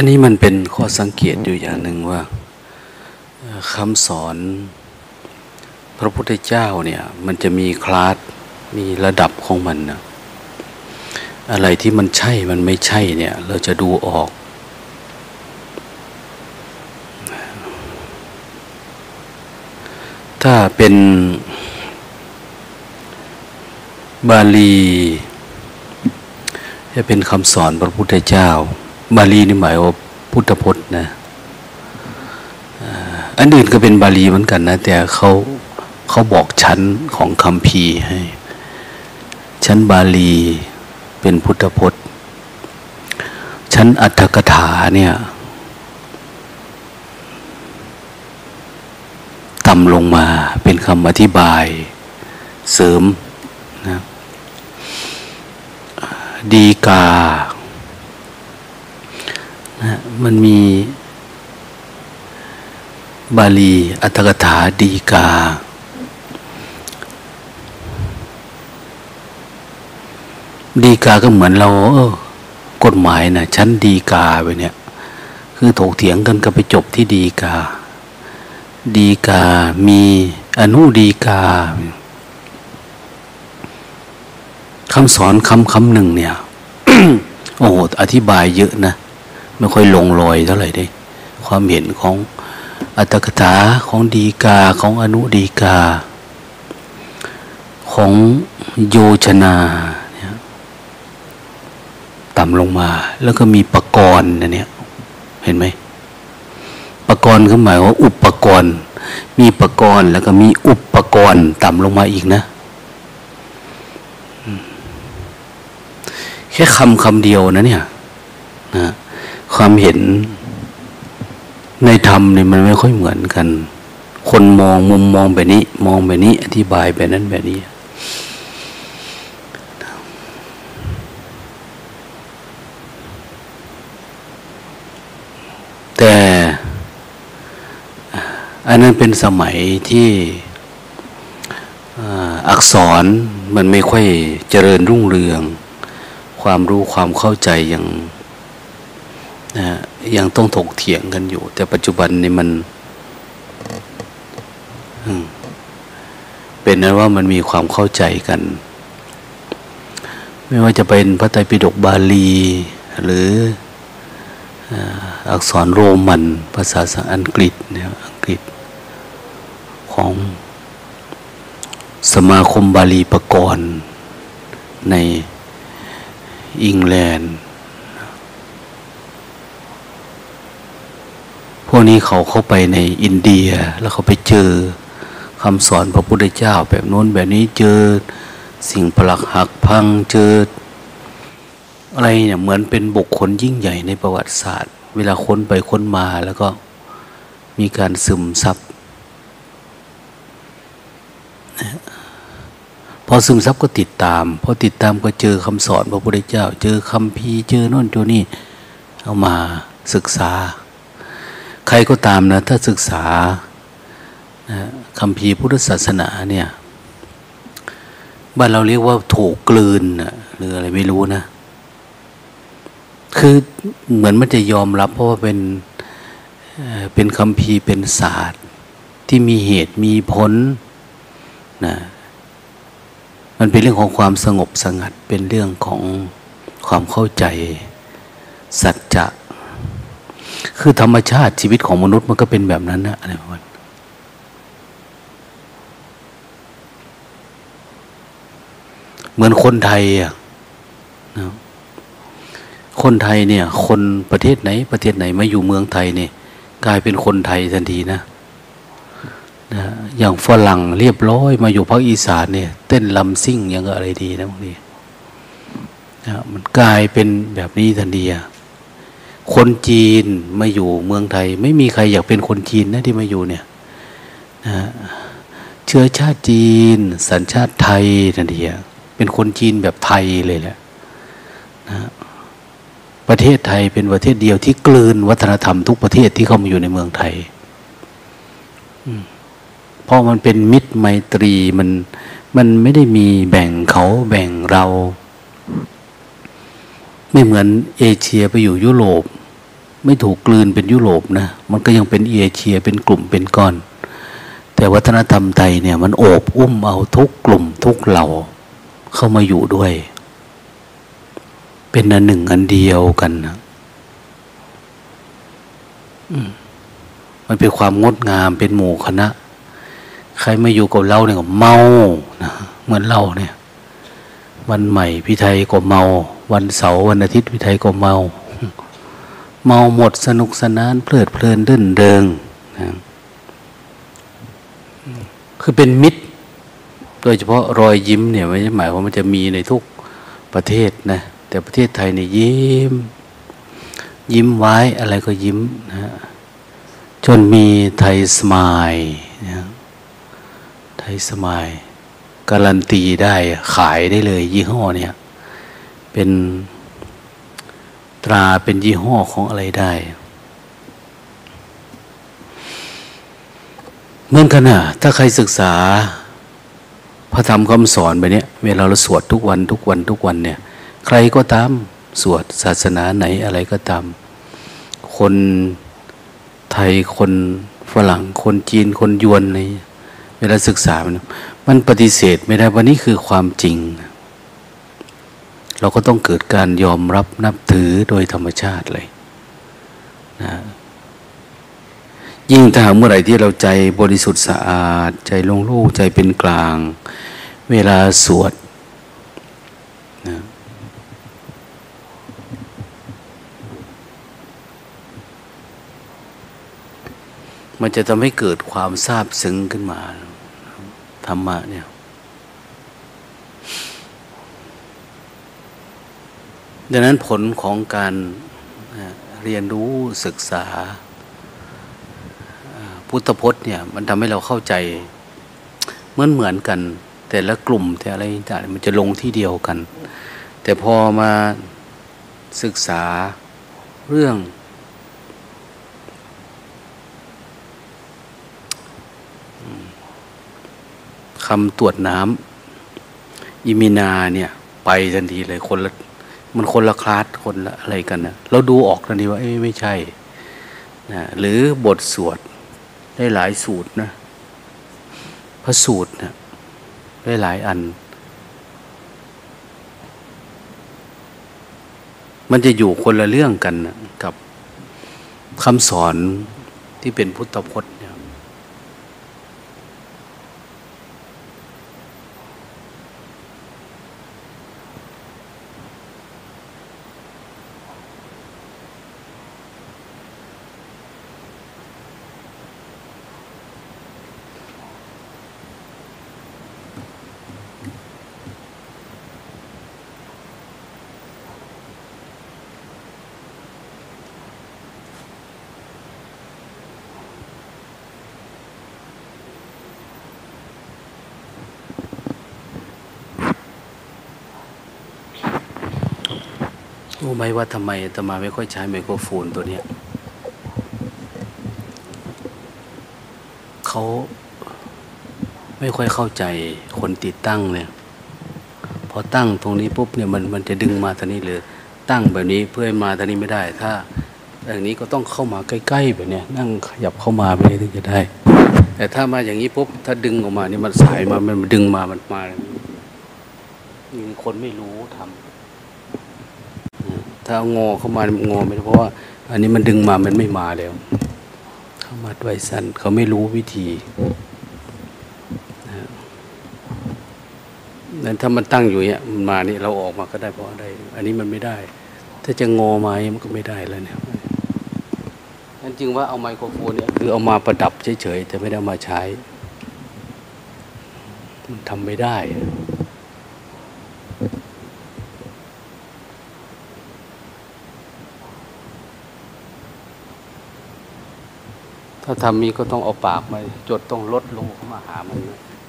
อันนี้มันเป็นข้อสังเกตอยู่อย่างหนึ่งว่าคำสอนพระพุทธเจ้าเนี่ย มันจะมีคลาสมีระดับของมันนะอะไรที่มันใช่มันไม่ใช่เนี่ย เราจะดูออก ถ้าเป็นบาลี จะเป็นคำสอนพระพุทธเจ้า บาลีนี่หมายว่าพุทธพจน์นะอันอื่นก็เป็นบาลีเหมือนกันนะ แต่เขาเขาบอกชั้นของคำพีให้ ชั้นบาลีเป็นพุทธพจน์ ชั้นอัตถกถาเนี่ยต่ำลงมาเป็นคำอธิบายเสริมนะดีกา นะมันมีบาลีอัตถกถาดีกา ดีกาก็เหมือนเรา เออกฎหมายนะชั้นดีกาไปเนี่ย คือถกเถียงกันก็ไปจบที่ดีกา ดีกามีอนุดีกาคำสอนคำคำหนึ่งเนี่ย โอ้โหอธิบายเยอะนะ ไม่ค่อยลงรอยเท่าไหร่ได้ ความเห็นของอัตถกถาของดีกาของอนุดีกา ของโยชนาต่ำลงมา แล้วก็มีปกรณ์นะเนี่ยเห็นไหมปกรณ์เขาหมายว่า อุปกรณ์ มีปกรณ์ แล้วก็มีอุปกรณ์ ต่ำลงมาอีกนะแค่คำคำเดียวนะเนี่ยนะ ความเห็นในธรรมเนี่ยมันไม่ค่อยเหมือนกัน คนมองมุมมองแบบนี้ มองแบบนี้ อธิบายแบบนั้นแบบนี้แต่อันนั้นเป็นสมัยที่อักษรมันไม่ค่อยเจริญรุ่งเรือง ความรู้ความเข้าใจอย่าง นะยังต้องถกเถียงกันอยู่ แต่ปัจจุบันนี้มันเป็นนั้นว่ามันมีความเข้าใจกัน ไม่ว่าจะเป็นพระไตรปิฎกบาลี หรืออักษรโรมัน ภาษาสังอังกฤษเนี่ยอังกฤษ ของสมาคมบาลีประกรณ์ในอังกฤษ พวกนี้เขาเข้าไปในอินเดียแล้วเขาไปเจอคำสอนพระพุทธเจ้าแบบโน้นแบบนี้เจอสิ่งปลักหักพังเจออะไรเนี่ยเหมือนเป็นบุคคลยิ่งใหญ่ในประวัติศาสตร์ เวลาค้นไปค้นมาแล้วก็มีการซึมซับพอซึมซับก็ติดตามพอติดตามก็เจอคำสอนพระพุทธเจ้า เจอคำพีเจอโน่นเจอนี่เอามาศึกษา ใครก็ตามนะถ้าศึกษาคำพีพุทธศาสนาเนี่ยบ้านเราเรียกว่าถูกกลืนหรืออะไรไม่รู้นะ คือเหมือนมันจะยอมรับเพราะว่าเป็นเป็นคำพีเป็นศาสตร์ ที่มีเหตุมีผลนะมันเป็นเรื่องของความสงบสงัดเป็นเรื่องของความเข้าใจ สัจจะ คือธรรมชาติชีวิตของมนุษย์มันก็เป็นแบบนั้นนะอะไรประมาณเหมือนคนไทยอะนะคนไทยเนี่ย คนประเทศไหน ประเทศไหนมาอยู่เมืองไทยเนี่ยกลายเป็นคนไทยทันทีนะนะอย่างฝรั่งเรียบร้อยมาอยู่ภาคอีสานเนี่ย เต้นลำซิ่งยังอะไรดีนะบางทีนะมันกลายเป็นแบบนี้ทันทีอะ คนจีนมาอยู่เมืองไทย ไม่มีใครอยากเป็นคนจีนนะที่มาอยู่เนี่ยนะเชื้อชาติจีน สัญชาติไทยนั่นเองเป็นคนจีนแบบไทยเลยแหละนะประเทศไทยเป็นประเทศเดียวที่กลืนวัฒนธรรมทุกประเทศที่เข้ามาอยู่ในเมืองไทยเพราะมันเป็นมิตรไมตรีมันมันไม่ได้มีแบ่งเขาแบ่งเรา ไม่เหมือนเอเชียไปอยู่ยุโรป ไม่ถูกกลืนเป็นยุโรปนะ มันก็ยังเป็นเอเชียเป็นกลุ่มเป็นก้อน แต่วัฒนธรรมไทยเนี่ย มันโอบอุ้มเอาทุกกลุ่มทุกเหล่าเข้ามาอยู่ด้วย เป็นอันหนึ่งอันเดียวกันนะมันเป็นความงดงามเป็นหมู่คณะ ใครไม่อยู่กับเราเนี่ยก็เมานะเหมือนเราเนี่ย วันใหม่พิไทยก็เมา วันเสาร์วันอาทิตย์พิไทยก็เมา เมาหมดสนุกสนาน เพลิดเพลินดื่นเริงนะคือเป็นมิตร โดยเฉพาะรอยยิ้มเนี่ยไม่ใช่หมายว่ามันจะมีในทุกประเทศนะแต่ประเทศไทยเนี่ยยิ้ม ยิ้มไว้อะไรก็ยิ้มนะจนมีไทยสมายนะไทยสมาย การันตีได้ขายได้เลยยี่ห้อเนี่ยเป็น ตราเป็นยี่ห้อของอะไรได้เหมือนกันนะถ้าใครศึกษาพระธรรมคำสอนไปเนี้ยเวลาเราสวดทุกวันทุกวันทุกวันเนี่ย ใครก็ตามสวดศาสนาไหนอะไรก็ตาม คนไทยคนฝรั่งคนจีนคนยวนในเวลาศึกษามันมันปฏิเสธไม่ได้ว่านี่คือความจริงเเราก็ต้องเกิดการยอมรับนับถือโดยธรรมชาติเลยนะยิ่งถ้าเมื่อไหร่ที่เราใจบริสุทธิ์สะอาด ใจลงลูกใจเป็นกลาง เวลาสวดนะมันจะทำให้เกิดความซาบซึ้งขึ้นมาธรรมะเนี่ย ดังนั้นผลของการเรียนรู้ศึกษา พุทธพจน์เนี่ยมันทำให้เราเข้าใจเหมือนเหมือนกัน แต่ละกลุ่มแต่อะไรต่างมันจะลงที่เดียวกัน แต่พอมาศึกษาเรื่องคำตรวจน้ำอิมินาเนี่ย ไปทันทีเลยคนละ มันคนละคลาสคนละอะไรกันนะเราดูออกทันทีว่าเอ้ไม่ใช่นะหรือบทสวดได้หลายสูตรนะพระสูตรนะได้หลายอัน มันจะอยู่คนละเรื่องกันนะกับคำสอนที่เป็นพุทธพจน์ ว่าทำไมตมาไม่ค่อยใช้ไมโครโฟนตัวเนี้ยเขาไม่ค่อยเข้าใจคนติดตั้งเนี่ย พอตั้งตรงนี้ปุ๊บเนี่ยมันมันจะดึงมาทางนี้เลยตั้งแบบนี้เพื่อมาทางนี้ไม่ได้ ถ้าอย่างนี้ก็ต้องเข้ามาใกล้ๆแบบเนี้ยนั่งขยับเข้ามาไปถึงจะได้ แต่ถ้ามาอย่างนี้ปุ๊บถ้าดึงออกมาเนี่ยมันสายมามันดึงมามันมาคนไม่รู้ทำ ถ้างอเข้ามางอไม่ได้เพราะว่า อันนี้มันดึงมามันไม่มาแล้ว เข้ามาด้วยสั้นเขาไม่รู้วิธีนั้นถ้ามันตั้งอยู่เนี่ยมันมานี่เราออกมาก็ได้เพราะอะไรอันนี้มันไม่ได้ ถ้าจะงอมามันก็ไม่ได้แล้วเนี่ยนั่นจึงว่าเอาไมโครโฟนเนี่ยคือเอามาประดับเฉยๆแต่ไม่ได้มาใช้ มันทำไม่ได้ ถ้าทำมีก็ต้องเอาปากมาจดต้องลดลงเข้ามาหามัน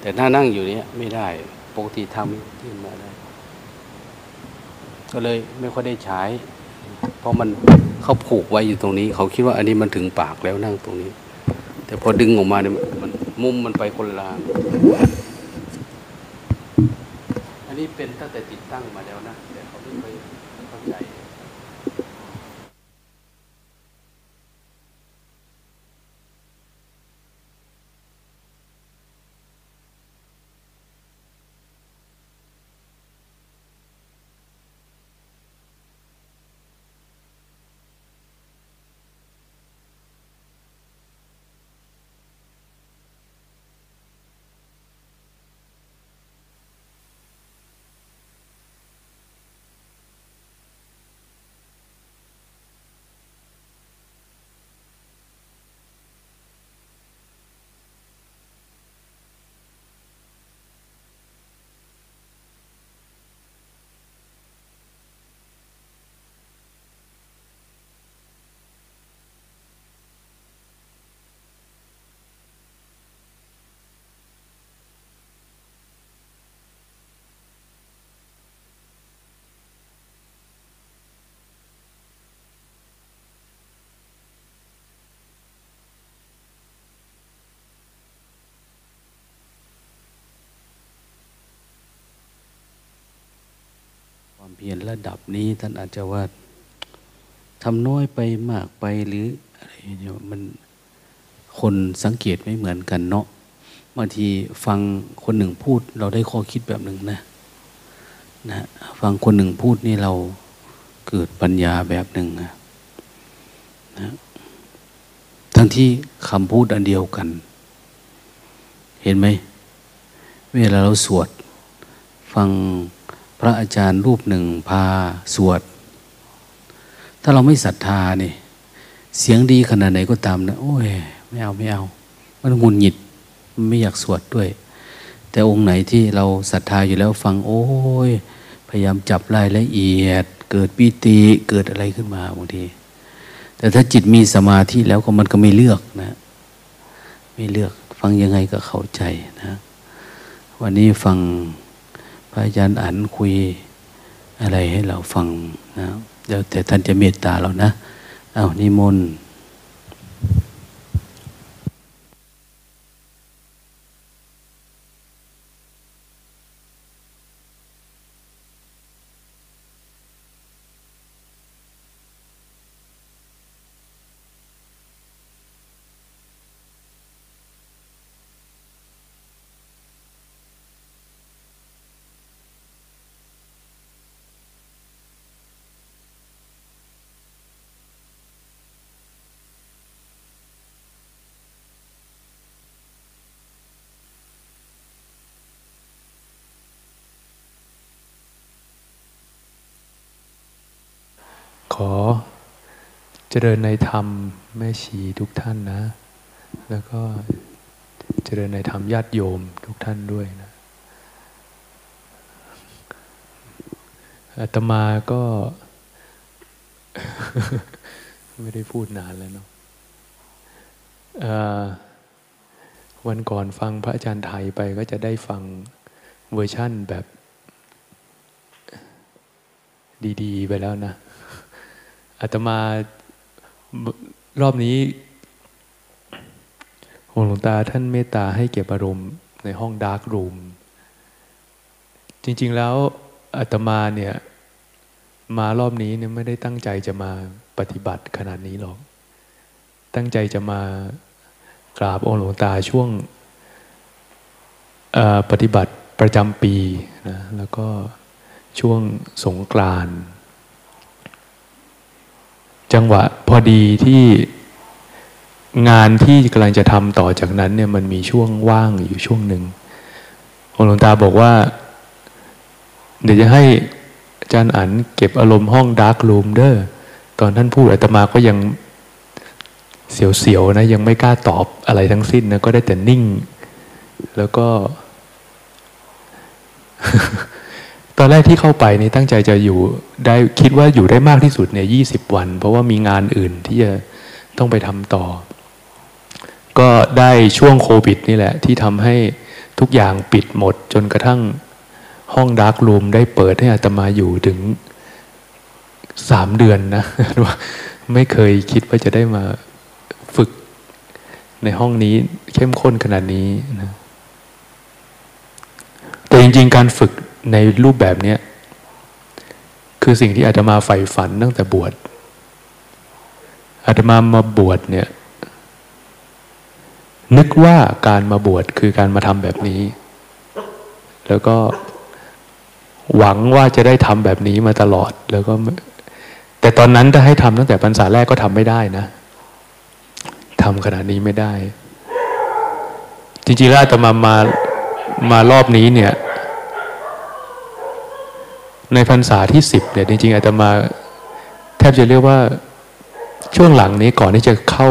แต่ถ้านั่งอยู่เนี้ยไม่ได้ปกติทำที่มาได้ก็เลยไม่ค่อยได้ใช้ เพราะมันเขาผูกไว้อยู่ตรงนี้ เขาคิดว่าอันนี้มันถึงปากแล้วนั่งตรงนี้ แต่พอดึงออกมาเนี่ยมันมุมมันไปคนละอันนี้เป็นตั้งแต่ติดตั้งมาแล้วนะ พียรระดับนี้ ท่านอาจจะว่าทำน้อยไปมากไปหรืออะไรเนี่ยมันคนสังเกตไม่เหมือนกันเนาะบางทีฟังคนหนึ่งพูด เราได้ข้อคิดแบบหนึ่งนะนะฟังคนหนึ่งพูดนี่เราเกิดปัญญาแบบหนึ่งนะนะทั้งที่คำพูดอันเดียวกัน เห็นไหมเวลาเราสวด ฟัง พระอาจารย์รูปหนึ่งพาสวด ถ้าเราไม่ศรัทธาเนี่ยเสียงดีขนาดไหนก็ตามนะโอ้ยไม่เอาไม่เอา มันงุนหงิดมันไม่อยากสวดด้วย แต่องค์ไหนที่เราศรัทธาอยู่แล้วฟังโอ้ยพยายามจับรายละเอียด เกิดปีติเกิดอะไรขึ้นมาบางทีแต่ถ้าจิตมีสมาธิแล้วก็มันก็ไม่เลือกนะ ไม่เลือกฟังยังไงก็เข้าใจนะ วันนี้ฟัง พระอาจารย์อันคุยอะไรให้เราฟังนะเดี๋ยวแต่ท่านจะเมตตาเรานะ เอานิมนต์ขอ เจริญในธรรมแม่ชีทุกท่านนะ แล้วก็เจริญในธรรมญาติโยมทุกท่านด้วยนะอาตมาก็ ไม่ได้พูดนานแล้วเนาะวันก่อนฟังพระอาจารย์ไทยไปก็จะได้ฟังเวอร์ชั่นแบบ ดี ๆ ไปแล้วนะอาตมา รอบนี้หลวงตาท่านเมตตาให้เก็บอารมณ์ในห้องดาร์กรูม จริง ๆ แล้วอาตมาเนี่ยมารอบนี้เนี่ยไม่ได้ตั้งใจจะมาปฏิบัติขนาดนี้หรอก ตั้งใจจะมากราบองค์หลวงตาช่วงปฏิบัติประจำปีนะแล้วก็ช่วงสงกรานต์ จังหวะพอดีที่งานที่กำลังจะทำต่อจากนั้นเนี่ยมันมีช่วงว่างอยู่ช่วงหนึ่งองหลวงตาบอกว่า เดี๋ยวจะให้อาจารย์อันเก็บอารมณ์ห้องดาร์กรูมเด้อตอนท่านพูดอาตมาก็ยังเสียวๆนะ ยังไม่กล้าตอบอะไรทั้งสิ้นนะก็ได้แต่นิ่ง แล้วก็ ตอนแรกที่เข้าไปนี่ตั้งใจจะอยู่ได้คิดว่าอยู่ได้มากที่สุดเนี่ยยี่สิบวัน เพราะว่ามีงานอื่นที่จะต้องไปทำต่อ ก็ได้ช่วงโควิดนี่แหละ ที่ทำให้ทุกอย่างปิดหมด จนกระทั่งห้องดาร์กรูมได้เปิดให้อาตมาอยู่ถึงสามเดือนนะไม่เคยคิดว่าจะได้มาฝึกในห้องนี้เข้มข้นขนาดนี้นะแต่จริงๆการฝึก ในรูปแบบนี้คือสิ่งที่อาตมาใฝ่ฝันตั้งแต่บวชอาตมามาบวชเนี่ย นึกว่าการมาบวชคือการมาทำแบบนี้ แล้วก็หวังว่าจะได้ทำแบบนี้มาตลอด แล้วก็ แต่ตอนนั้นถ้าให้ทำตั้งแต่พรรษาแรกก็ทำไม่ได้นะทำขนาดนี้ไม่ได้ จริงๆแล้วอาตมามามารอบนี้เนี่ย ในพรรษาที่สิบเนี่ยจริงๆอาตมาแทบจะเรียกว่าช่วงหลังนี้ก่อนที่จะเข้า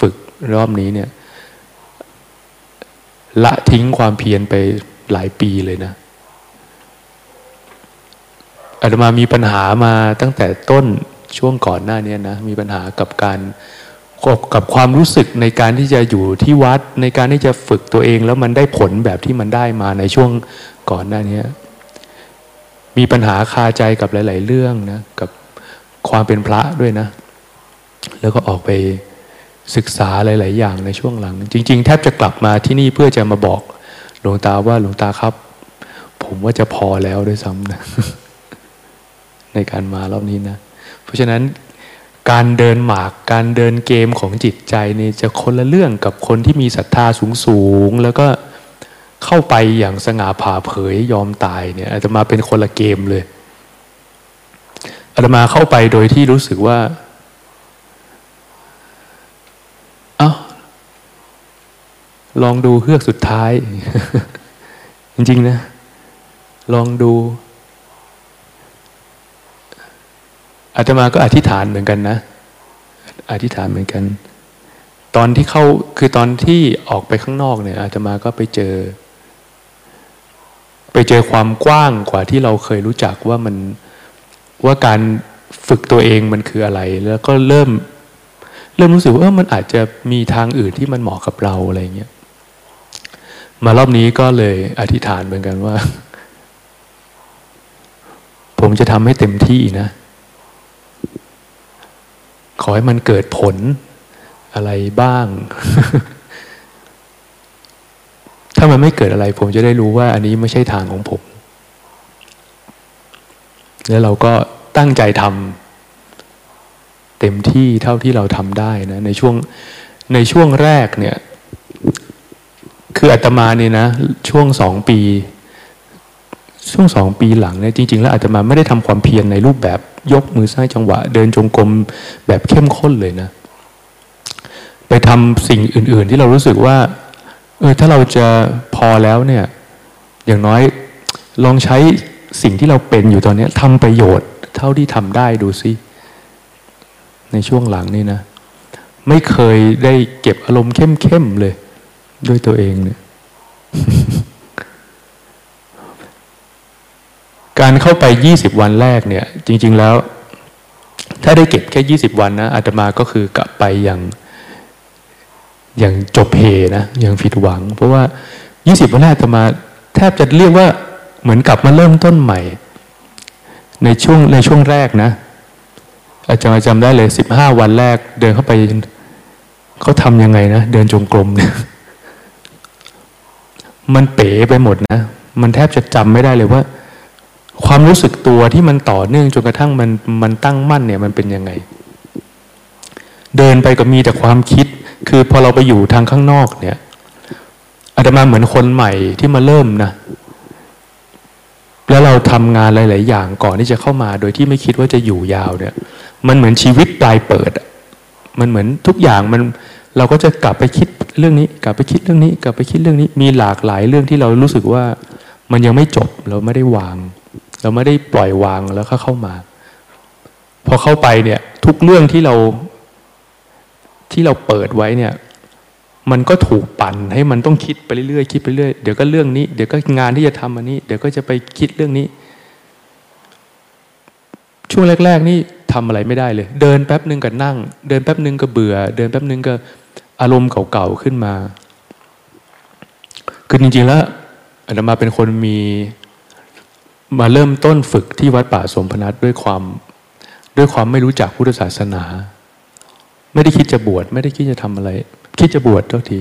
ฝึกรอบนี้เนี่ย ละทิ้งความเพียรไปหลายปีเลยนะอาตมามีปัญหามาตั้งแต่ต้นช่วงก่อนหน้านี้นะมีปัญหากับการกับความรู้สึกในการที่จะอยู่ที่วัดในการที่จะฝึกตัวเอง แล้วมันได้ผลแบบที่มันได้มาในช่วงก่อนหน้านี้ มีปัญหาคาใจกับหลาย ๆ เรื่องนะกับความเป็นพระด้วยนะ แล้วก็ออกไปศึกษาหลาย ๆ อย่างในช่วงหลัง จริง ๆ แทบจะกลับมาที่นี่เพื่อจะมาบอกหลวงตาว่าหลวงตาครับ ผมว่าจะพอแล้วด้วยซ้ำนะในการมารอบนี้นะ เพราะฉะนั้นการเดินหมากการเดินเกมของจิตใจนี่จะคนละเรื่องกับคนที่มีศรัทธาสูงสูงแล้วก็ เข้าไปอย่างสง่าผ่าเผยยอมตายเนี่ยอาจจะมาเป็นคนละเกมเลยอาตมาเข้าไปโดยที่รู้สึกว่าเอา้าลองดูเฮือกสุดท้าย จริงๆนะ ลองดูอาตมาก็อธิษฐานเหมือนกันนะอธิษฐานเหมือนกัน ตอนที่เข้าคือตอนที่ออกไปข้างนอกเนี่ยอาตมาก็ไปเจอ ไปเจอความกว้างกว่าที่เราเคยรู้จักว่ามันว่าการฝึกตัวเองมันคืออะไร แล้วก็เริ่ม เริ่มรู้สึกว่ามันอาจจะมีทางอื่นที่มันเหมาะกับเราอะไรเงี้ยมารอบนี้ก็เลยอธิษฐานเหมือนกันว่า ผมจะทำให้เต็มที่นะ ขอให้มันเกิดผลอะไรบ้าง ถ้ามันไม่เกิดอะไร ผมจะได้รู้ว่าอันนี้ไม่ใช่ทางของผม แล้วเราก็ตั้งใจทำเต็มที่เท่าที่เราทำได้นะ ในช่วงในช่วงแรกเนี่ย คืออาตมาเนี่ยนะ ช่วงสองปี ช่วงสองปีหลังเนี่ยจริง ๆ แล้วอาตมาไม่ได้ทำความเพียรในรูปแบบยกมือสร้างจังหวะ เดินจงกรมแบบเข้มข้นเลยนะ ไปทำสิ่งอื่น ๆ ที่เรารู้สึกว่า เออถ้าเราจะพอแล้วเนี่ย อย่างน้อยลองใช้สิ่งที่เราเป็นอยู่ตอนนี้ทำประโยชน์ เท่าที่ทำได้ดูซิ ในช่วงหลังนี่นะ ไม่เคยได้เก็บอารมณ์เข้มๆเลย ด้วยตัวเองเนี่ย การเข้าไปยี่สิบวันแรกเนี่ย จริง ๆแล้ว ถ้าได้เก็บแค่ยี่สิบวันนะอาตมาก็คือกลับไปอย่าง อย่างจบเพนะอย่างผิดหวัง เพราะว่ายี่สิบวันแรกอาตมาแทบจะเรียกว่าเหมือนกลับมาเริ่มต้นใหม่ ในช่วงในช่วงแรกนะ อาจารย์จำได้เลยสิบห้าวันแรก เดินเข้าไปเขาทำยังไงนะเดินจงกรมเนี่ยมันเป๋ไปหมดนะ มันแทบจะจำไม่ได้เลยว่า ความรู้สึกตัวที่มันต่อเนื่องจนกระทั่งมันมันตั้งมั่นเนี่ยมันเป็นยังไง เดินไปก็มีแต่ความคิด คือพอเราไปอยู่ทางข้างนอกเนี่ยอาตมาเหมือนคนใหม่ที่มาเริ่มนะ แล้วเราทำงานหลาย ๆ อย่างก่อนที่จะเข้ามา โดยที่ไม่คิดว่าจะอยู่ยาวเนี่ย มันเหมือนชีวิตปลายเปิด มันเหมือนทุกอย่างมันเราก็จะกลับไปคิดเรื่องนี้ กลับไปคิดเรื่องนี้ กลับไปคิดเรื่องนี้ มีหลากหลายเรื่องที่เรารู้สึกว่า มันยังไม่จบเราไม่ได้วาง เราไม่ได้ปล่อยวางแล้วก็เข้ามา พอเข้าไปเนี่ย ทุกเรื่องที่เรา ที่เราเปิดไว้เนี่ยมันก็ถูกปั่นให้มันต้องคิดไปเรื่อยๆคิดไปเรื่อยเดี๋ยวก็เรื่องนี้ เดี๋ยวก็งานที่จะทำอันนี้ เดี๋ยวก็จะไปคิดเรื่องนี้ ช่วงแรก ๆ นี่ทำอะไรไม่ได้เลย เดินแป๊บหนึ่งก็นั่ง เดินแป๊บหนึ่งก็เบื่อ เดินแป๊บหนึ่งก็อารมณ์เก่าๆขึ้นมา คือจริงๆแล้วอาตมาเป็นคนมีมาเริ่มต้นฝึกที่วัดป่าสมพนัสด้วยความ ด้วยความไม่รู้จักพุทธศาสนา ไม่ได้คิดจะบวชไม่ได้คิดจะทำอะไร คิดจะบวชเท่าที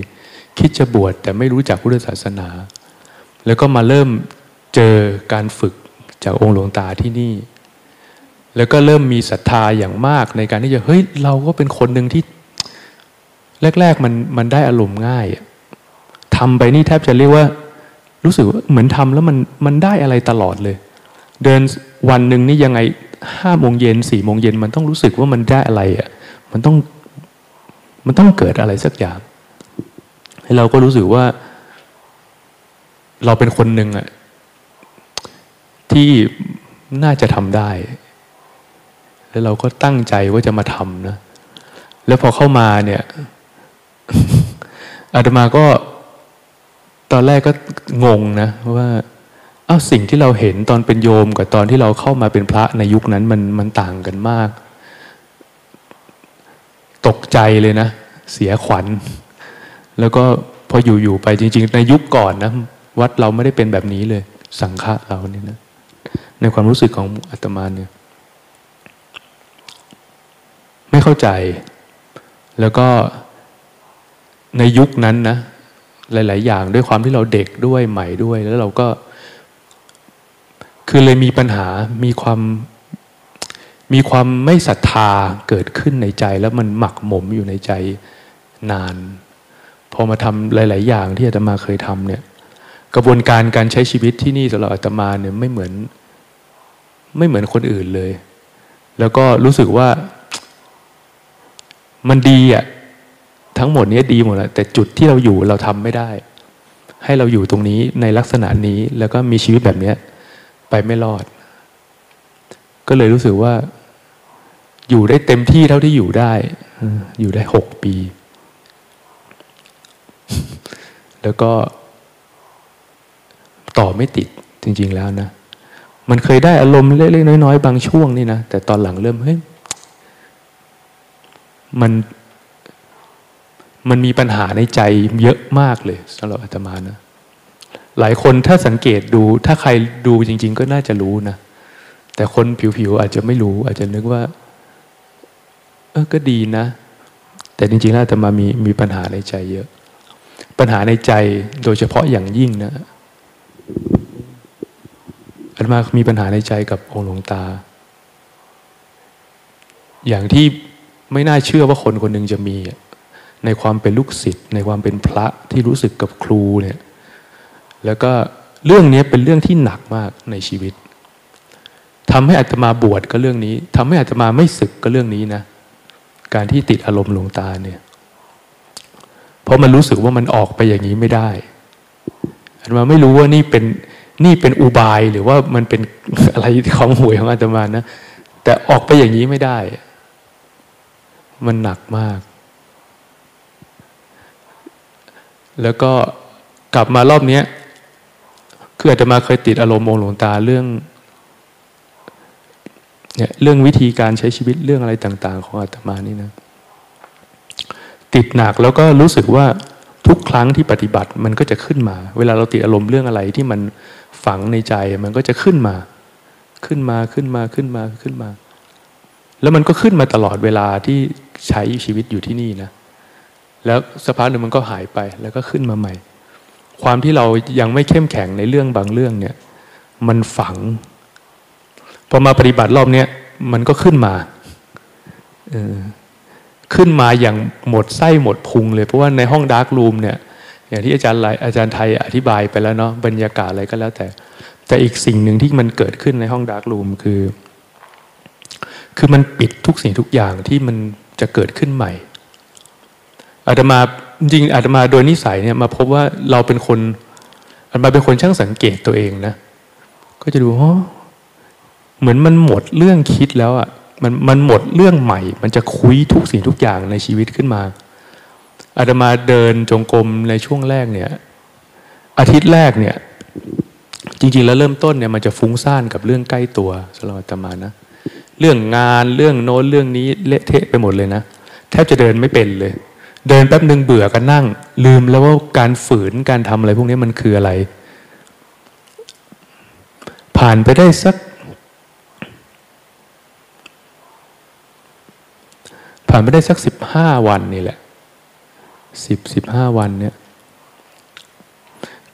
คิดจะบวชแต่ไม่รู้จักพุทธศาสนา แล้วก็มาเริ่มเจอการฝึกจากองค์หลวงตาที่นี่ แล้วก็เริ่มมีศรัทธาอย่างมากในการที่จะเฮ้ยเราก็เป็นคนหนึ่งที่แรก ๆ มันมันได้อารมณ์ง่ายทำไปนี่แทบจะเรียกว่า รู้สึกเหมือนทำแล้วมันมันได้อะไรตลอดเลย เดินวันหนึ่งนี่ยังไงห้าโมงเย็นสี่โมงเย็นมันต้องรู้สึกว่ามันได้อะไรอะมันต้อง มันต้องเกิดอะไรสักอย่างให้เราก็รู้สึกว่า เราเป็นคนหนึ่งอะที่น่าจะทำได้ แล้วเราก็ตั้งใจว่าจะมาทำนะ แล้วพอเข้ามาเนี่ยอาตมาก็ตอนแรกก็งงนะว่าอ้าวสิ่งที่เราเห็นตอนเป็นโยมกับตอนที่เราเข้ามาเป็นพระในยุคนั้นมันมันต่างกันมาก ตกใจเลยนะ เสียขวัญ แล้วก็พออยู่ๆไปจริง ๆ ในยุคก่อนนะ วัดเราไม่ได้เป็นแบบนี้เลย สังฆะเราเนี่ยนะ ในความรู้สึกของอาตมาเนี่ย ไม่เข้าใจ แล้วก็ในยุคนั้นนะ หลาย ๆ อย่างด้วยความที่เราเด็กด้วยใหม่ด้วย แล้วเราก็ คือเลยมีปัญหามีความ มีความไม่ศรัทธาเกิดขึ้นในใจ แล้วมันหมักหมมอยู่ในใจนาน พอมาทำหลาย ๆ อย่างที่อาตมาเคยทำเนี่ยกระบวนการการใช้ชีวิตที่นี่สำหรับอาตมาเนี่ยไม่เหมือน ไม่เหมือนคนอื่นเลย แล้วก็รู้สึกว่ามันดีอะทั้งหมดนี้ดีหมดแล้วแต่จุดที่เราอยู่เราทำไม่ได้ ให้เราอยู่ตรงนี้ในลักษณะนี้แล้วก็มีชีวิตแบบนี้ไปไม่รอด ก็เลยรู้สึกว่า อยู่ได้เต็มที่เท่าที่อยู่ได้อยู่ได้หกปี แล้วก็ต่อไม่ติดจริง ๆแล้วนะ มันเคยได้อารมณ์เล็กๆน้อยๆ บางช่วงนี่นะ แต่ตอนหลังเริ่มเฮ้ยมันมันมีปัญหาในใจเยอะมากเลยสำหรับอาตมานะ หลายคนถ้าสังเกตดู ถ้าใครดูจริง ๆ ก็น่าจะรู้นะ แต่คนผิวๆอาจจะไม่รู้ อาจจะนึกว่า เออก็ดีนะ แต่จริงๆแล้วอาตมามีมีปัญหาในใจเยอะ ปัญหาในใจโดยเฉพาะอย่างยิ่งนะอาตมามีปัญหาในใจกับองค์หลวงตา อย่างที่ไม่น่าเชื่อว่าคนคนหนึ่งจะมีในความเป็นลูกศิษย์ในความเป็นพระที่รู้สึกกับครูเนี่ย แล้วก็เรื่องนี้เป็นเรื่องที่หนักมากในชีวิตทำให้อัตมาบวชก็เรื่องนี้ทำให้อัตมาไม่ศึกก็เรื่องนี้นะ การที่ติดอารมณ์หลวงตาเนี่ย เพราะมันรู้สึกว่ามันออกไปอย่างนี้ไม่ได้อัตมาไม่รู้ว่านี่เป็นนี่เป็นอุบายหรือว่ามันเป็นอะไรของหวยของอาตมานะแต่ออกไปอย่างนี้ไม่ได้ มันหนักมาก แล้วก็กลับมารอบนี้คืออาจจะมาเคยติดอารมณ์องหลวงตาเรื่อง เนี่ยเรื่องวิธีการใช้ชีวิตเรื่องอะไรต่าง ๆ ของอาตมานี่นะ ติดหนักแล้วก็รู้สึกว่าทุกครั้งที่ปฏิบัติมันก็จะขึ้นมา เวลาเราติดอารมณ์เรื่องอะไรที่มันฝังในใจมันก็จะขึ้นมา ขึ้นมาขึ้นมาขึ้นมาขึ้นมา แล้วมันก็ขึ้นมาตลอดเวลาที่ใช้ชีวิตอยู่ที่นี่นะ แล้วสภาพหนึ่งมันก็หายไปแล้วก็ขึ้นมาใหม่ ความที่เรายังไม่เข้มแข็งในเรื่องบางเรื่องเนี่ย มันฝัง พอมาปฏิบัติรอบเนี้ยมันก็ขึ้นมาเออขึ้นมาอย่างหมดไส้หมดพุงเลยเพราะว่าในห้อง dark room เนี่ย อย่างที่อาจารย์อาจารย์ไทยอธิบายไปแล้วเนาะบรรยากาศอะไรก็แล้วแต่ แต่อีกสิ่งหนึ่งที่มันเกิดขึ้นในห้อง dark room คือ คือมันปิดทุกสิ่งทุกอย่างที่มันจะเกิดขึ้นใหม่อาตมาจริงอาตมาโดยนิสัยเนี่ยมาพบว่าเราเป็นคนอาตมาเป็นคนช่างสังเกตตัวเองนะ ก็จะดูอ๋อ เหมือนมันหมดเรื่องคิดแล้วอะมันมันหมดเรื่องใหม่ มันจะคุยทุกสิ่งทุกอย่างในชีวิตขึ้นมาอาตมาเดินจงกรมในช่วงแรกเนี่ย อาทิตย์แรกเนี่ย จริง ๆ แล้วเริ่มต้นเนี่ยมันจะฟุ้งซ่านกับเรื่องใกล้ตัวสำหรับอาตมานะเรื่องงานเรื่องโน้นเรื่องนี้เละเทะไปหมดเลยนะแทบจะเดินไม่เป็นเลย เดินแป๊บหนึ่งเบื่อกันนั่ง ลืมแล้วว่าการฝืนการทำอะไรพวกนี้มันคืออะไร ผ่านไปได้สัก ผ่านไปได้สักสิบห้าวันนี่แหละสิบสิบห้าวันเนี่ย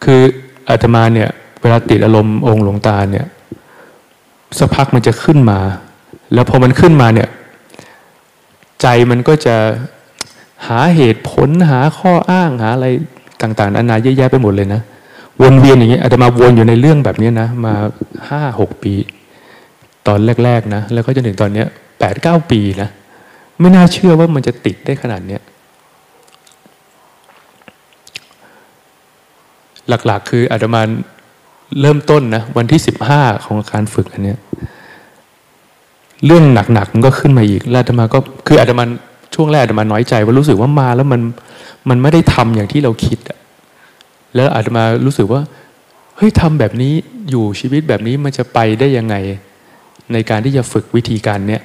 คืออาตมาเนี่ย เวลาติดอารมณ์องค์หลวงตาเนี่ย สักพักมันจะขึ้นมา แล้วพอมันขึ้นมาเนี่ย ใจมันก็จะหาเหตุผลหาข้ออ้างหาอะไรต่างๆนานาเยอะแยะไปหมดเลยนะวนเวียนอย่างเงี้ยอาจจะมาวนอยู่ในเรื่องแบบนี้นะ มาห้าหกปี ตอนแรก ๆ นะ แล้วก็จนถึงตอนเนี้ยแปดเก้าปีนะ ไม่น่าเชื่อว่ามันจะติดได้ขนาดเนี้ยหลักๆ คืออาตมาเริ่มต้นนะวันที่สิบห้าของการฝึกอันเนี้ยเรื่องหนักๆมันก็ขึ้นมาอีกแล้วอาตมาก็คืออาตมาช่วงแรกอาตมาน้อยใจ ว่ารู้สึกว่ามาแล้วมันมันไม่ได้ทำอย่างที่เราคิดอะแล้วอาตมารู้สึกว่าเฮ้ยทำแบบนี้อยู่ชีวิตแบบนี้มันจะไปได้ยังไง ในการที่จะฝึกวิธีการเนี้ย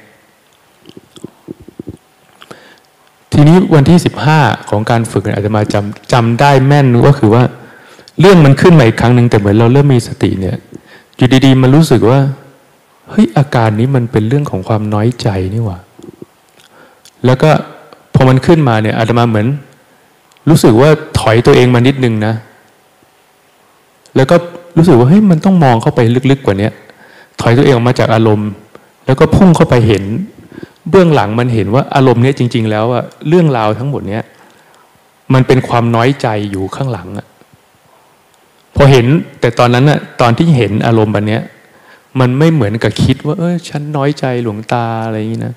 ทีนี้วันที่สิบห้าของการฝึกอาตมาจำจำได้แม่นก็คือว่า เรื่องมันขึ้นมาอีกครั้งหนึ่งแต่เหมือนเราเริ่มมีสติเนี่ยอยู่ดีๆมันรู้สึกว่าเฮ้ยอาการนี้มันเป็นเรื่องของความน้อยใจนี่หว่า แล้วก็พอมันขึ้นมาเนี่ยอาตมาเหมือน รู้สึกว่าถอยตัวเองมานิดนึงนะ แล้วก็รู้สึกว่าเฮ้ยมันต้องมองเข้าไปลึกๆกว่านี้ถอยตัวเองออกมาจากอารมณ์ แล้วก็พุ่งเข้าไปเห็น เบื้องหลังมันเห็นว่าอารมณ์เนี้ยจริง ๆ แล้วอะเรื่องราวทั้งหมดเนี้ยมันเป็นความน้อยใจอยู่ข้างหลังอะพอเห็นแต่ตอนนั้นอะตอนที่เห็นอารมณ์แบบเนี้ยมันไม่เหมือนกับคิดว่า เออฉันน้อยใจหลวงตาอะไรอย่างนี้นะ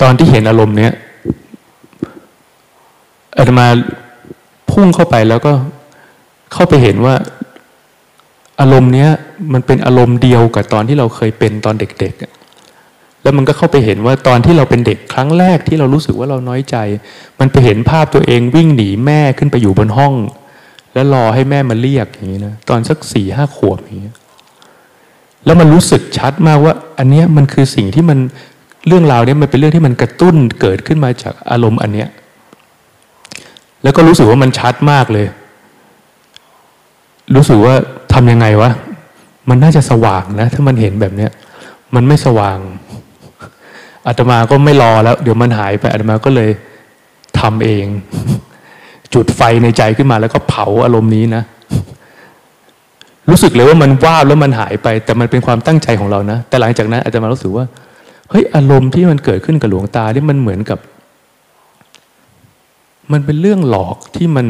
ตอนที่เห็นอารมณ์เนี้ยอาตมาพุ่งเข้าไปแล้วก็ เข้าไปเห็นว่าอารมณ์เนี้ยมันเป็นอารมณ์เดียวกับตอนที่เราเคยเป็นตอนเด็กๆ แล้วมันก็เข้าไปเห็นว่าตอนที่เราเป็นเด็กครั้งแรกที่เรารู้สึกว่าเราน้อยใจ มันไปเห็นภาพตัวเองวิ่งหนีแม่ขึ้นไปอยู่บนห้อง แล้วรอให้แม่มาเรียกอย่างนี้นะตอนสักสี่ห้าขวบอย่างนี้แล้วมันรู้สึกชัดมากว่า อันเนี้ยมันคือสิ่งที่มันเรื่องราวเนี้ยมันเป็นเรื่องที่มันกระตุ้นเกิดขึ้นมาจากอารมณ์อันเนี้ยแล้วก็รู้สึกว่ามันชัดมากเลย รู้สึกว่าทำยังไงวะ มันน่าจะสว่างนะ ถ้ามันเห็นแบบเนี้ย มันไม่สว่างอาตมาก็ไม่รอแล้ว เดี๋ยวมันหายไปอาตมาก็เลยทำเอง จุดไฟในใจขึ้นมาแล้วก็เผาอารมณ์นี้นะ รู้สึกเลยว่ามันว่าแล้วมันหายไป แต่มันเป็นความตั้งใจของเรานะ แต่หลังจากนั้นอาตมารู้สึกว่าเฮ้ยอารมณ์ที่มันเกิดขึ้นกับหลวงตาที่มันเหมือนกับ มันเป็นเรื่องหลอกที่มัน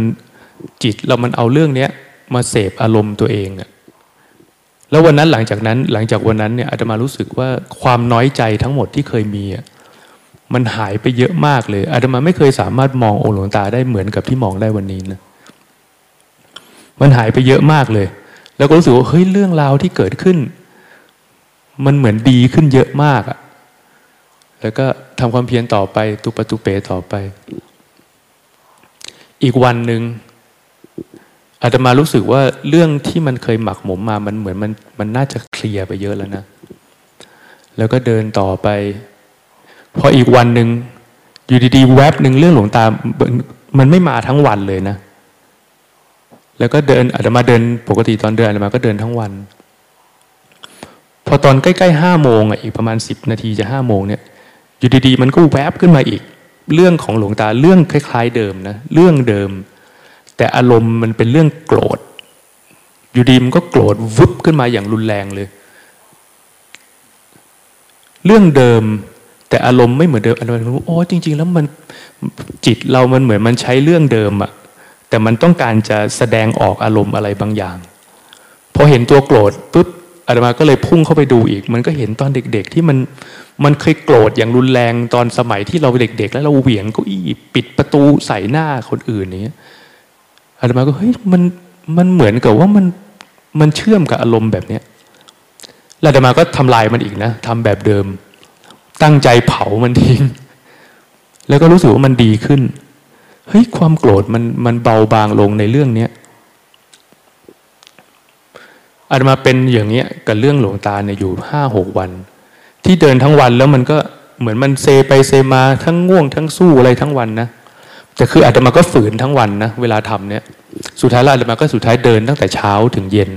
จิตเรามันเอาเรื่องเนี้ย มาเสพอารมณ์ตัวเองอะแล้ววันนั้นหลังจากนั้นหลังจากวันนั้นเนี่ยอาตมารู้สึกว่าความน้อยใจทั้งหมดที่เคยมีอะมันหายไปเยอะมากเลยอาตมาไม่เคยสามารถมององค์หลวงตาได้เหมือนกับที่มองได้วันนี้นะมันหายไปเยอะมากเลย แล้วก็รู้สึกว่าเฮ้ยเรื่องราวที่เกิดขึ้น มันเหมือนดีขึ้นเยอะมากอะแล้วก็ทำความเพียรต่อไป ตุปตุเปต่อไป อีกวันหนึ่ง อาตมารู้สึกว่าเรื่องที่มันเคยหมักหมมมา มันเหมือนมันมันน่าจะเคลียร์ไปเยอะแล้วนะ แล้วก็เดินต่อไป พออีกวันหนึ่งอยู่ดีๆ แวบหนึ่งเรื่องหลวงตา มันไม่มาทั้งวันเลยนะ แล้วก็เดินอาตมาเดินปกติตอนเดินอาตมาก็เดินทั้งวัน พอตอนใกล้ๆห้าโมงอะอีกประมาณสิบนาทีจะห้าโมงเนี่ย อยู่ดีๆ มันก็แวบขึ้นมาอีก เรื่องของหลวงตาเรื่องคล้าย ๆ เดิมนะ เรื่องเดิม แต่อารมณ์มันเป็นเรื่องโกรธ อยู่ดีมันก็โกรธวุบขึ้นมาอย่างรุนแรงเลย เรื่องเดิม แต่อารมณ์ไม่เหมือนเดิมอารมณ์รู้โอ้จริง ๆ แล้วมันจิตเรามันเหมือนมันใช้เรื่องเดิมอะแต่มันต้องการจะแสดงออกอารมณ์อะไรบางอย่างพอเห็นตัวโกรธปุ๊บอาตมาก็เลยพุ่งเข้าไปดูอีก มันก็เห็นตอนเด็ก ๆ ที่มันมันเคยโกรธอย่างรุนแรงตอนสมัยที่เราเด็ก ๆ แล้วเราเหวี่ยงเก้าอี้ปิดประตูใส่หน้าคนอื่นเนี้ย อาตมาก็เฮ้ยมันมันเหมือนกับว่ามันมันเชื่อมกับอารมณ์แบบเนี้ยแล้วอาตมาก็ทำลายมันอีกนะทำแบบเดิม ตั้งใจเผามันทิ้งแล้วก็รู้สึกว่ามันดีขึ้นเฮ้ยความโกรธมันมันเบาบางลงในเรื่องเนี้ยอาตมาเป็นอย่างเงี้ยกับเรื่องหลวงตาเนี่ยอยู่ห้าหกวัน ที่เดินทั้งวันแล้วมันก็เหมือนมันเซไปเซมาทั้งง่วงทั้งสู้อะไรทั้งวันนะ แต่คืออาตมาก็ฝืนทั้งวันนะเวลาทำเนี่ย สุดท้ายแล้วอาตมาก็สุดท้ายเดินตั้งแต่เช้าถึงเย็น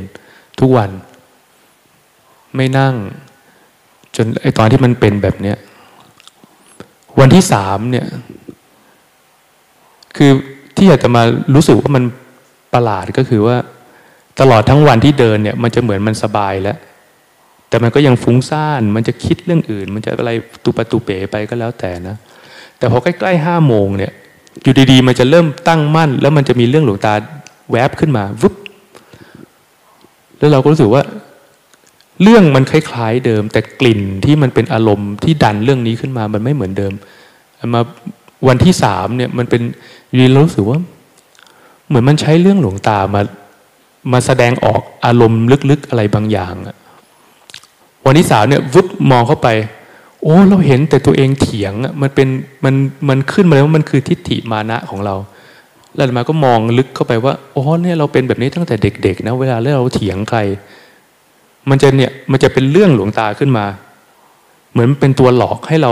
ทุกวัน ไม่นั่ง จนไอตอนที่มันเป็นแบบเนี้ยวันที่สามเนี่ย คือที่อาตมารู้สึกว่ามันประหลาดก็คือว่า ตลอดทั้งวันที่เดินเนี่ย มันจะเหมือนมันสบายแล้วแต่มันก็ยังฟุ้งซ่าน มันจะคิดเรื่องอื่น มันจะอะไรตุปตุเป๋ไปก็แล้วแต่นะ แต่พอใกล้ๆห้าโมงเนี่ย อยู่ดีๆ มันจะเริ่มตั้งมั่น แล้วมันจะมีเรื่องหลวงตาแวบขึ้นมาวุบแล้วเราก็รู้สึกว่า เรื่องมันคล้ายๆเดิม แต่กลิ่นที่มันเป็นอารมณ์ที่ดันเรื่องนี้ขึ้นมา มันไม่เหมือนเดิมมาวันที่สามเนี่ยมันเป็นยูดีเรารู้สึกว่า เหมือนมันใช้เรื่องหลวงตามามาแสดงออกอารมณ์ลึกๆอะไรบางอย่างอะวันที่สามเนี่ยวุบมองเข้าไป โอ้เราเห็นแต่ตัวเองเถียงมันเป็นมันมันขึ้นมาแล้วว่ามันคือทิฏฐิมานะของเราแล้วมาก็มองลึกเข้าไปว่าโอ้เนี่ยเราเป็นแบบนี้ตั้งแต่เด็กๆนะเวลาเราเถียงใคร มันจะเนี่ยมันจะเป็นเรื่องหลวงตาขึ้นมา เหมือนเป็นตัวหลอกให้เรา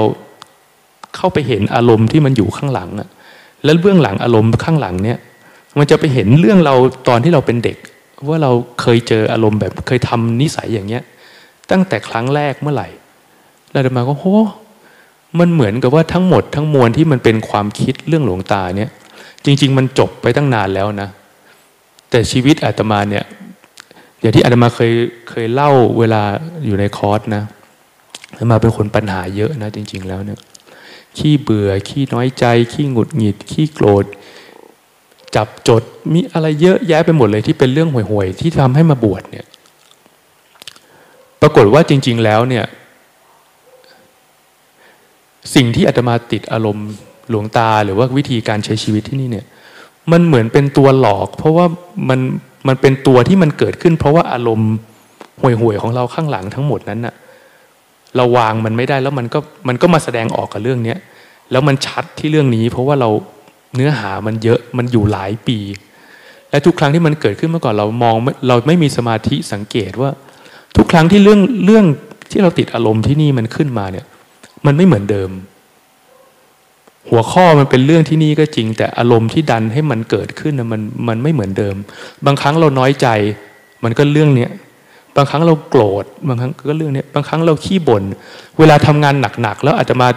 เข้าไปเห็นอารมณ์ที่มันอยู่ข้างหลังอะแล้วเบื้องหลังอารมณ์ข้างหลังเนี่ย มันจะไปเห็นเรื่องเราตอนที่เราเป็นเด็ก ว่าเราเคยเจออารมณ์แบบเคยทำนิสัยอย่างเงี้ย ตั้งแต่ครั้งแรกเมื่อไหร่ เราจะมาก็โอ้มันเหมือนกับว่าทั้งหมดทั้งมวลที่มันเป็นความคิดเรื่องหลวงตาเนี่ย จริง ๆ มันจบไปตั้งนานแล้วนะ แต่ชีวิตอาตมาเนี่ย อย่างที่อาตมาเคยเคยเล่าเวลาอยู่ในคอร์สนะอาตมาเป็นคนปัญหาเยอะนะ จริง ๆ แล้วเนี่ยขี้เบื่อขี้น้อยใจ ขี้หงุดหงิด ขี้โกรธ จับจดมีอะไรเยอะแยะไปหมดเลยที่เป็นเรื่องห่วยๆที่ทำให้มาบวชเนี่ย ปรากฏว่าจริง ๆ แล้วเนี่ย สิ่งที่อาตมาติดอารมณ์หลวงตาหรือว่าวิธีการใช้ชีวิตที่นี่เนี่ย มันเหมือนเป็นตัวหลอก เพราะว่ามันมันเป็นตัวที่มันเกิดขึ้น เพราะว่าอารมณ์ห่วยๆของเราข้างหลังทั้งหมดนั้นน่ะเราวางมันไม่ได้แล้วมันก็มันก็มาแสดงออกกับเรื่องเนี้ยแล้วมันชัดที่เรื่องนี้ เพราะว่าเราเนื้อหามันเยอะมันอยู่หลายปี และทุกครั้งที่มันเกิดขึ้นเมื่อก่อนเรามองเราไม่มีสมาธิสังเกตว่า ทุกครั้งที่เรื่องเรื่องที่เราติดอารมณ์ที่นี่มันขึ้นมาเนี่ย มันไม่เหมือนเดิม หัวข้อมันเป็นเรื่องที่นี่ก็จริง แต่อารมณ์ที่ดันให้มันเกิดขึ้นนะมันมันไม่เหมือนเดิม บางครั้งเราน้อยใจ มันก็เรื่องเนี้ยบางครั้งเราโกรธบางครั้งก็เรื่องนี้บางครั้งเราขี้บน่นเวลาทำงานหนักๆแล้วอาจจะมา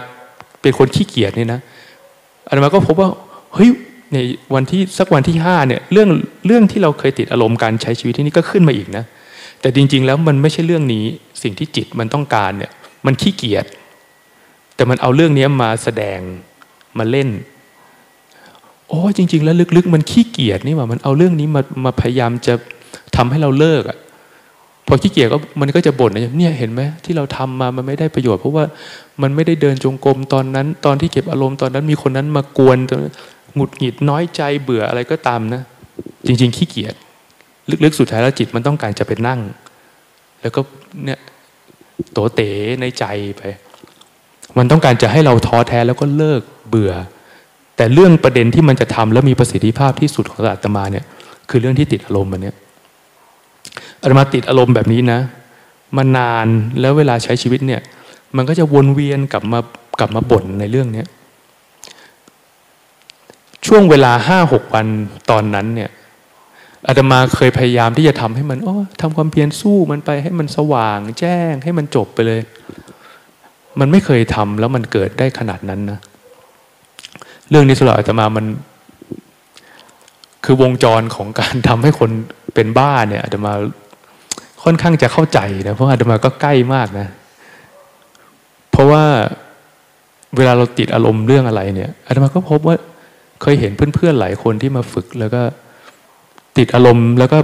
เป็นคนขี้เกียจนี่นะอาจมาก็พบว่าเฮ้ยในวันที่สักวันที่ห้าเนี่ยเรื่องเรื่องที่เราเคยติดอารมณ์การใช้ชีวิตที่นี่ก็ขึ้นมาอีกนะแต่จริง ๆ แล้วมันไม่ใช่เรื่องนี้สิ่งที่จิตมันต้องการเนี่ยมันขี้เกียจ แต่มันเอาเรื่องนี้มาแสดงมาเล่น โอ้จริง ๆ แล้วลึกๆ มันขี้เกียจนี่ว่ามันเอาเรื่องนี้มามาพยายามจะทำให้เราเลิกอะพอขี้เกียจก็มันก็จะบ่นนะเนี่ยเห็นไหมที่เราทำมามันไม่ได้ประโยชน์ เพราะว่ามันไม่ได้เดินจงกรมตอนนั้น ตอนที่เก็บอารมณ์ตอนนั้นมีคนนั้นมากวนหงุดหงิดน้อยใจเบื่ออะไรก็ตามนะ จริง ๆ ขี้เกียจลึกๆ สุดท้ายแล้วจิตมันต้องการจะไปนั่ง แล้วก็เนี่ยโตเต๋ในใจไป มันต้องการจะให้เราท้อแท้แล้วก็เลิกเบื่อ แต่เรื่องประเด็นที่มันจะทำแล้วมีประสิทธิภาพที่สุดของอาตมาเนี่ยคือเรื่องที่ติดอารมณ์มันเนี่ยอาตมาติดอารมณ์แบบนี้นะมานานแล้วเวลาใช้ชีวิตเนี่ย มันก็จะวนเวียนกลับมากลับมาบ่นในเรื่องเนี้ยช่วงเวลาห้าหกวันตอนนั้นเนี่ยอาตมาเคยพยายามที่จะทำให้มันโอ้ทำความเพียรสู้มันไปให้มันสว่างแจ้งให้มันจบไปเลย มันไม่เคยทำแล้วมันเกิดได้ขนาดนั้นนะเรื่องนี้สำหรับอาตมามันคือวงจรของการทำให้คนเป็นบ้าเนี่ยอาตมาค่อนข้างจะเข้าใจนะเพราะอาตมาก็ใกล้มากนะ เพราะว่าเวลาเราติดอารมณ์เรื่องอะไรเนี่ยอาตมาก็พบว่าเคยเห็นเพื่อนๆหลายคนที่มาฝึกแล้วก็ติดอารมณ์แล้วก็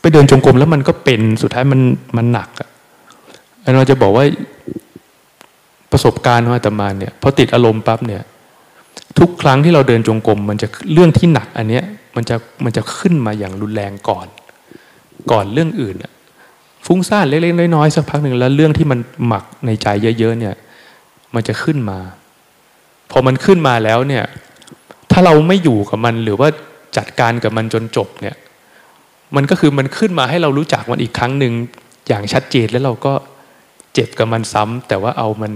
ไปเดินจงกรมแล้วมันก็เป็นสุดท้ายมันมันหนักอะอาตมาจะบอกว่า ประสบการณ์ของอาตมาเนี่ยพอติดอารมณ์ปั๊บเนี่ยทุกครั้งที่เราเดินจงกรมมันจะเรื่องที่หนักอันเนี้ยมันจะมันจะขึ้นมาอย่างรุนแรงก่อน ก่อนเรื่องอื่นฟุ้งซ่านเล็กๆน้อยๆสักพักหนึ่งแล้วเรื่องที่มันหมักในใจเยอะๆเนี่ย มันจะขึ้นมา พอมันขึ้นมาแล้วเนี่ย ถ้าเราไม่อยู่กับมันหรือว่าจัดการกับมันจนจบเนี่ย มันก็คือมันขึ้นมาให้เรารู้จักมันอีกครั้งหนึ่งอย่างชัดเจนแล้วเราก็ เจ็บกับมันซ้ำแต่ว่าเอามัน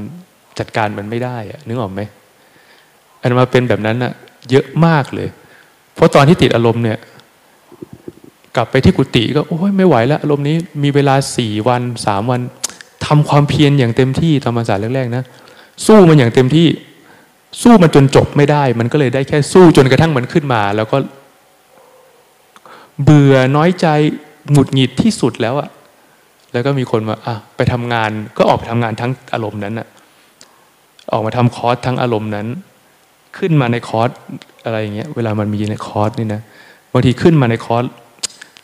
จัดการมันไม่ได้อะนึกออกไหมอันมาเป็นแบบนั้นอะเยอะมากเลย เพราะตอนที่ติดอารมณ์เนี่ย กลับไปที่กุฏิก็โอ้ยไม่ไหวแล้วอารมณ์นี้มีเวลาสี่วันสามวันทำความเพียรอย่างเต็มที่ธรรมศาสตร์แรกๆนะสู้มันอย่างเต็มที่ สู้มันจนจบไม่ได้ มันก็เลยได้แค่สู้จนกระทั่งมันขึ้นมา แล้วก็เบื่อน้อยใจหงุดหงิดที่สุดแล้วอะ แล้วก็มีคนมาอะไปทำงานก็ออกไปทำงานทั้งอารมณ์นั้นอะออกมาทำคอร์สทั้งอารมณ์นั้น ขึ้นมาในคอร์สอะไรอย่างเงี้ยเวลามันมีในคอร์สนี่นะบางทีขึ้นมาในคอร์ส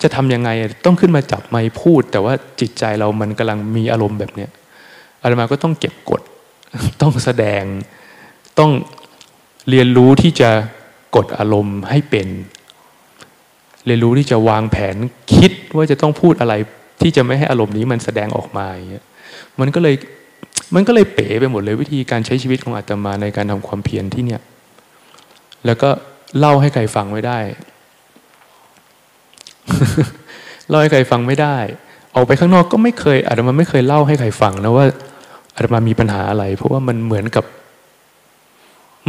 จะทำยังไงต้องขึ้นมาจับไม้พูด แต่ว่าจิตใจเรามันกำลังมีอารมณ์แบบเนี้ยอาตมาก็ต้องเก็บกด ต้องแสดงต้องเรียนรู้ที่จะกดอารมณ์ให้เป็น เรียนรู้ที่จะวางแผนคิดว่าจะต้องพูดอะไร ที่จะไม่ให้อารมณ์นี้มันแสดงออกมาอย่างเงี้ยมันก็เลยมันก็เลยเป๋ไปหมดเลยวิธีการใช้ชีวิตของอาตมาในการทำความเพียรที่เนี่ย แล้วก็เล่าให้ใครฟังไว้ได้ เล่าให้ใครฟังไม่ได้ ออกไปข้างนอกก็ไม่เคยอาตมาไม่เคยเล่าให้ใครฟังนะว่าอาตมามีปัญหาอะไร เพราะว่ามันเหมือนกับ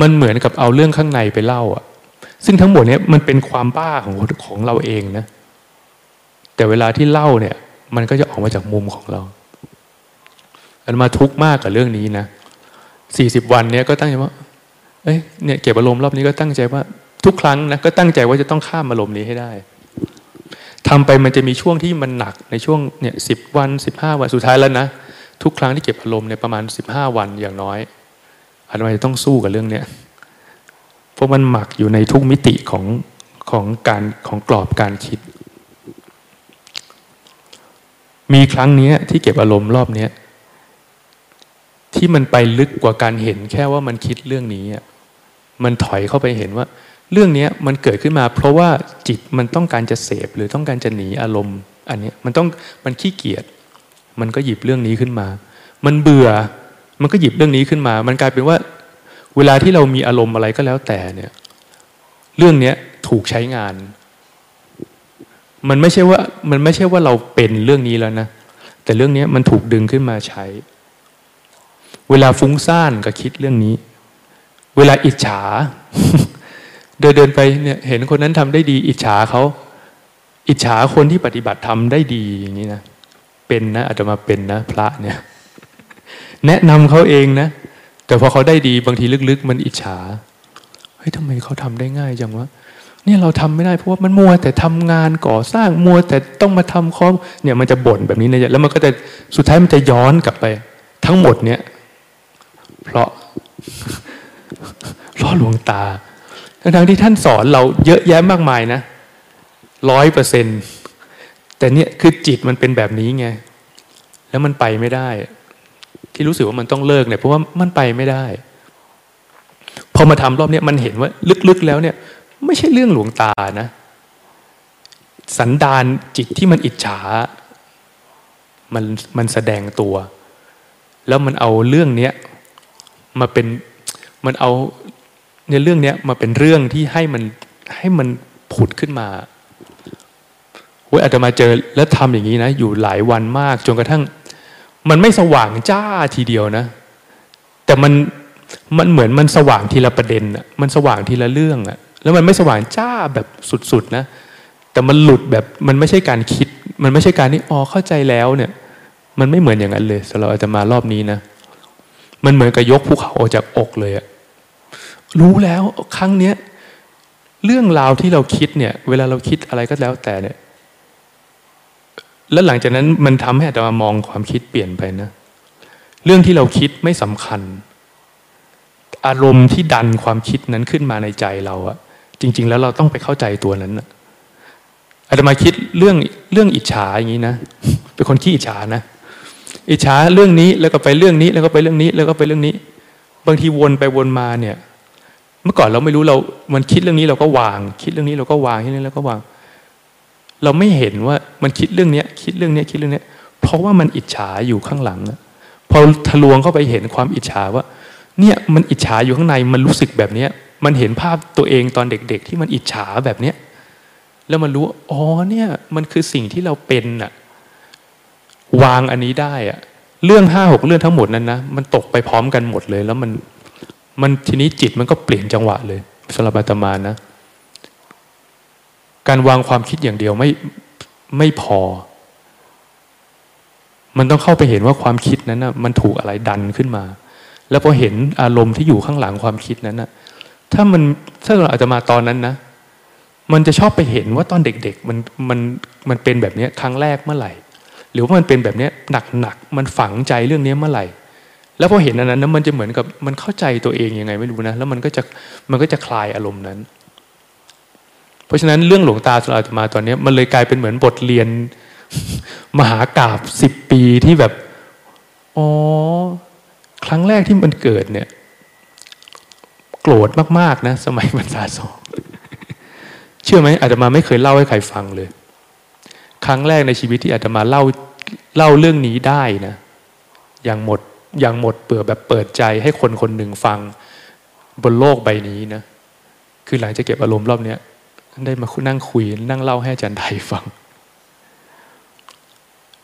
มันเหมือนกับเอาเรื่องข้างในไปเล่า อะ ซึ่งทั้งหมดเนี้ยมันเป็นความบ้าของของเราเองนะ แต่เวลาที่เล่าเนี่ย มันก็จะออกมาจากมุมของเราอาตมาทุกข์มากกับเรื่องนี้นะสี่สิบวันเนี้ยก็ตั้งใจว่า เอ้ยเนี่ยเก็บอารมณ์รอบนี้ก็ตั้งใจว่า ทุกครั้งนะก็ตั้งใจว่าจะต้องข้ามอารมณ์นี้ให้ได้ทำไปมันจะมีช่วงที่มันหนักในช่วงเนี่ยสิบวันสิบห้าวันสุดท้ายแล้วนะทุกครั้งที่เก็บอารมณ์เนี่ยประมาณสิบห้าวันอย่างน้อยอาตมาจะต้องสู้กับเรื่องเนี้ยเพราะมันหมักอยู่ในทุกมิติของของการของกรอบการคิด มีครั้งนี้ที่เก็บอารมณ์รอบนี้ที่มันไปลึกกว่าการเห็นแค่ว่ามันคิดเรื่องนี้มันถอยเข้าไปเห็นว่า เรื่องนี้มันเกิดขึ้นมา เพราะว่าจิตมันต้องการจะเสพหรือต้องการจะหนีอารมณ์ อันนี้มันต้องมันขี้เกียจมันก็หยิบเรื่องนี้ขึ้นมา มันเบื่อมันก็หยิบเรื่องนี้ขึ้นมา มันกลายเป็นว่า เวลาที่เรามีอารมณ์อะไรก็แล้วแต่เนี่ย เรื่องนี้ถูกใช้งาน มันไม่ใช่ว่ามันไม่ใช่ว่าเราเป็นเรื่องนี้แล้วนะ แต่เรื่องนี้มันถูกดึงขึ้นมาใช้ เวลาฟุ้งซ่านก็คิดเรื่องนี้ เวลาอิจฉา เดินเดินไปเนี่ยเห็นคนนั้นทำได้ดี อิจฉาเขาอิจฉาคนที่ปฏิบัติทำได้ดีอย่างนี้นะเป็นนะอาจจะมาเป็นนะ พระเนี่ย แนะนำเขาเองนะ แต่พอเขาได้ดีบางทีลึกๆ มันอิจฉาเฮ้ยทำไมเขาทำได้ง่ายจังวะ เนี่ยเราทำไม่ได้เพราะว่ามันมัวแต่ทำงานก่อสร้างมัวแต่ต้องมาทำคอมเนี่ยมันจะบ่นแบบนี้นี่ยแล้วมันก็จะสุดท้ายมันจะย้อนกลับไป ทั้งหมดเนี่ย เพราะเพราะหลวงตาทั้งที่ท่านสอนเราเยอะแยะมากมายนะร้อยเปอร์เซ็นต์แต่เนี่ยคือจิตมันเป็นแบบนี้ไงแล้วมันไปไม่ได้ ที่รู้สึกว่ามันต้องเลิกเนี่ยเพราะว่ามันไปไม่ได้ พอมาทำรอบนี้มันเห็นว่า ลึกๆแล้วเนี่ย ไม่ใช่เรื่องหลวงตานะ สันดานจิตที่มันอิจฉา มันมันแสดงตัว แล้วมันเอาเรื่องเนี้ยมาเป็นมันเอาเนี่ยเรื่องเนี้ยมาเป็นเรื่องที่ให้มันให้มันผุดขึ้นมาเว้ยอาจจะมาเจอแล้วทำอย่างนี้นะ อยู่หลายวันมากจนกระทั่ง มันไม่สว่างจ้าทีเดียวนะ แต่มันมันเหมือนมันสว่างทีละประเด็นอะมันสว่างทีละเรื่องอะ แล้วมันไม่สว่างจ้าแบบสุดๆนะแต่มันหลุดแบบมันไม่ใช่การคิด มันไม่ใช่การที่อ๋อเข้าใจแล้วเนี่ย มันไม่เหมือนอย่างนั้นเลยสำหรับอาจจะมารอบนี้นะมันเหมือนกับยกภูเขาออกจากอกเลยอะรู้แล้วครั้งเนี้ยเรื่องราวที่เราคิดเนี่ย เวลาเราคิดอะไรก็แล้วแต่เนี่ย แล้วหลังจากนั้นมันทำให้อาตมามองความคิดเปลี่ยนไปนะเรื่องที่เราคิดไม่สำคัญ อารมณ์ที่ดันความคิดนั้นขึ้นมาในใจเราอะ จริง ๆ แล้วเราต้องไปเข้าใจตัวนั้นอาตมาคิดเรื่องเรื่องอิจฉาอย่างนี้นะเป็นคนขี้อิจฉานะอิจฉาเรื่องนี้แล้วก็ไปเรื่องนี้ แล้วก็ไปเรื่องนี้ แล้วก็ไปเรื่องนี้ บางทีวนไปวนมาเนี่ย เมื่อก่อนเราไม่รู้เรา มันคิดเรื่องนี้เราก็วาง คิดเรื่องนี้เราก็วางคิดเรื่องนี้เราก็วาง เราไม่เห็นว่ามันคิดเรื่องเนี้ย คิดเรื่องเนี้ยคิดเรื่องเนี้ย เพราะว่ามันอิจฉาอยู่ข้างหลังพอทะลวงเข้าไปเห็นความอิจฉาว่า เนี่ยมันอิจฉาอยู่ข้างในมันรู้สึกแบบเนี้ย มันเห็นภาพตัวเองตอนเด็ก ๆ ที่มันอิจฉาแบบเนี้ยแล้วมันรู้อ๋อเนี่ยมันคือสิ่งที่เราเป็นอะวางอันนี้ได้อะเรื่องห้าหกเรื่องทั้งหมดนั้นนะมันตกไปพร้อมกันหมดเลย แล้วมันมันทีนี้จิตมันก็เปลี่ยนจังหวะเลยสำหรับอาตมานะ การวางความคิดอย่างเดียวไม่ไม่พอ มันต้องเข้าไปเห็นว่าความคิดนั้นนะมันถูกอะไรดันขึ้นมา แล้วพอเห็นอารมณ์ที่อยู่ข้างหลังความคิดนั้นนะ ถ้ามันถ้าเราอาจจะมาตอนนั้นนะ มันจะชอบไปเห็นว่าตอนเด็กๆมันมันมันเป็นแบบนี้ครั้งแรกเมื่อไหร่ หรือว่ามันเป็นแบบนี้หนักๆมันฝังใจเรื่องนี้เมื่อไหร่ แล้วพอเห็นอันนั้นนะมันจะเหมือนกับมันเข้าใจตัวเองยังไงไม่รู้นะ แล้วมันก็จะมันก็จะคลายอารมณ์นั้น เพราะฉะนั้นเรื่องหลวงตาสุอาตมาตอนนี้มันเลยกลายเป็นเหมือนบทเรียนมหากราบสิบปีที่แบบอ๋อครั้งแรกที่มันเกิดเนี่ย โกรธมากๆนะ สมัยบรรษาสองเชื่อไหมอาตมาไม่เคยเล่าให้ใครฟังเลย ครั้งแรกในชีวิตที่อาตมาเล่าเล่าเรื่องนี้ได้นะอย่างหมดอย่างหมดเปิดแบบเปิดใจให้คนคนหนึ่งฟังบนโลกใบนี้นะคือหลังจากเก็บอารมณ์รอบเนี้ยได้มานั่งคุยนั่งเล่าให้อาจารย์ไทยฟัง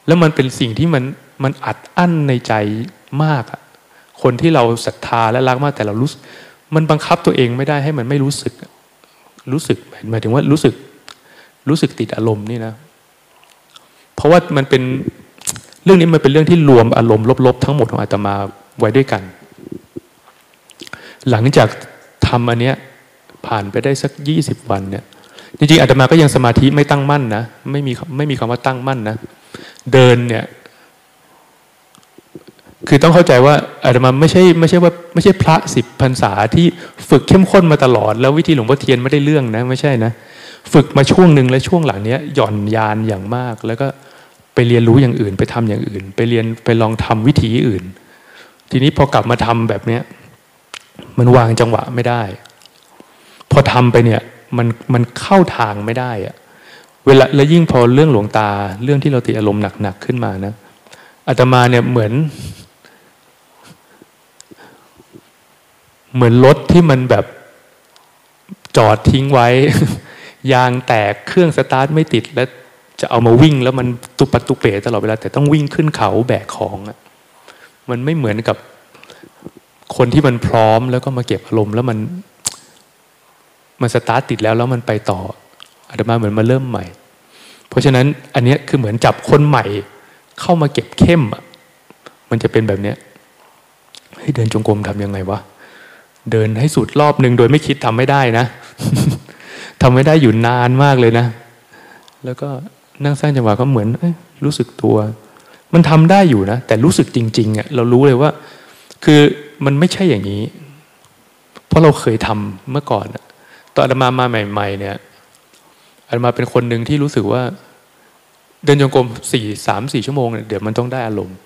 แล้วมันเป็นสิ่งที่มันมันอัดอั้นในใจมากอะคนที่เราศรัทธาและรักมากแต่เรารู้ มันบังคับตัวเองไม่ได้ให้มันไม่รู้สึก รู้สึกหมายถึงว่ารู้สึก รู้สึกติดอารมณ์นี่นะ เพราะว่ามันเป็นเรื่องนี้มันเป็นเรื่องที่รวมอารมณ์ลบๆทั้งหมดของอาตมาไว้ด้วยกัน หลังจากทำอันเนี้ยผ่านไปได้สักยี่สิบวันเนี่ยจริงๆอาตมาก็ยังสมาธิไม่ตั้งมั่นนะไม่มีไม่มีคำว่าตั้งมั่นนะเดินเนี่ย คือต้องเข้าใจว่าอาตมาไม่ใช่ไม่ใช่ว่าไม่ใช่พระสิบพรรษาที่ฝึกเข้มข้นมาตลอด แล้ววิธีหลวงพ่อเทียนไม่ได้เรื่องนะไม่ใช่นะ ฝึกมาช่วงหนึ่งและช่วงหลังเนี้ยหย่อนยานอย่างมาก แล้วก็ไปเรียนรู้อย่างอื่น ไปทำอย่างอื่น ไปเรียนไปลองทำวิธีอื่น ทีนี้พอกลับมาทำแบบเนี้ยมันวางจังหวะไม่ได้ พอทำไปเนี่ยมันมันเข้าทางไม่ได้อะเวลาแล้วยิ่งพอเรื่องหลวงตาเรื่องที่เราติดอารมณ์หนักๆขึ้นมานะอาตมาเนี่ยเหมือน เหมือนรถที่มันแบบจอดทิ้งไว้ ยางแตกเครื่องสตาร์ทไม่ติดแล้วจะเอามาวิ่งแล้วมันตุปัตุเปตลอดเวลา แต่ต้องวิ่งขึ้นเขาแบกของอะมันไม่เหมือนกับคนที่มันพร้อมแล้วก็มาเก็บอารมณ์แล้วมันมันสตาร์ทติดแล้วแล้วมันไปต่ออาตมาเหมือนมาเริ่มใหม่ เพราะฉะนั้นอันนี้คือเหมือนจับคนใหม่ เข้ามาเก็บเข้มอะมันจะเป็นแบบเนี้ยให้เดินจงกรมทำยังไงวะ เดินให้สุดรอบหนึ่งโดยไม่คิดทำไม่ได้นะทำไม่ได้อยู่นานมากเลยนะ แล้วก็นั่งสร้างจังหวะก็เหมือนรู้สึกตัว มันทำได้อยู่นะ แต่รู้สึกจริงๆอะเรารู้เลยว่า คือมันไม่ใช่อย่างนี้ เพราะเราเคยทำเมื่อก่อนตอนอาตมามาใหม่ ๆ เนี่ยอาตมาเป็นคนหนึ่งที่รู้สึกว่า เดินจงกรมสี่สามสี่ชั่วโมงเนี่ยเดี๋ยวมันต้องได้อารมณ์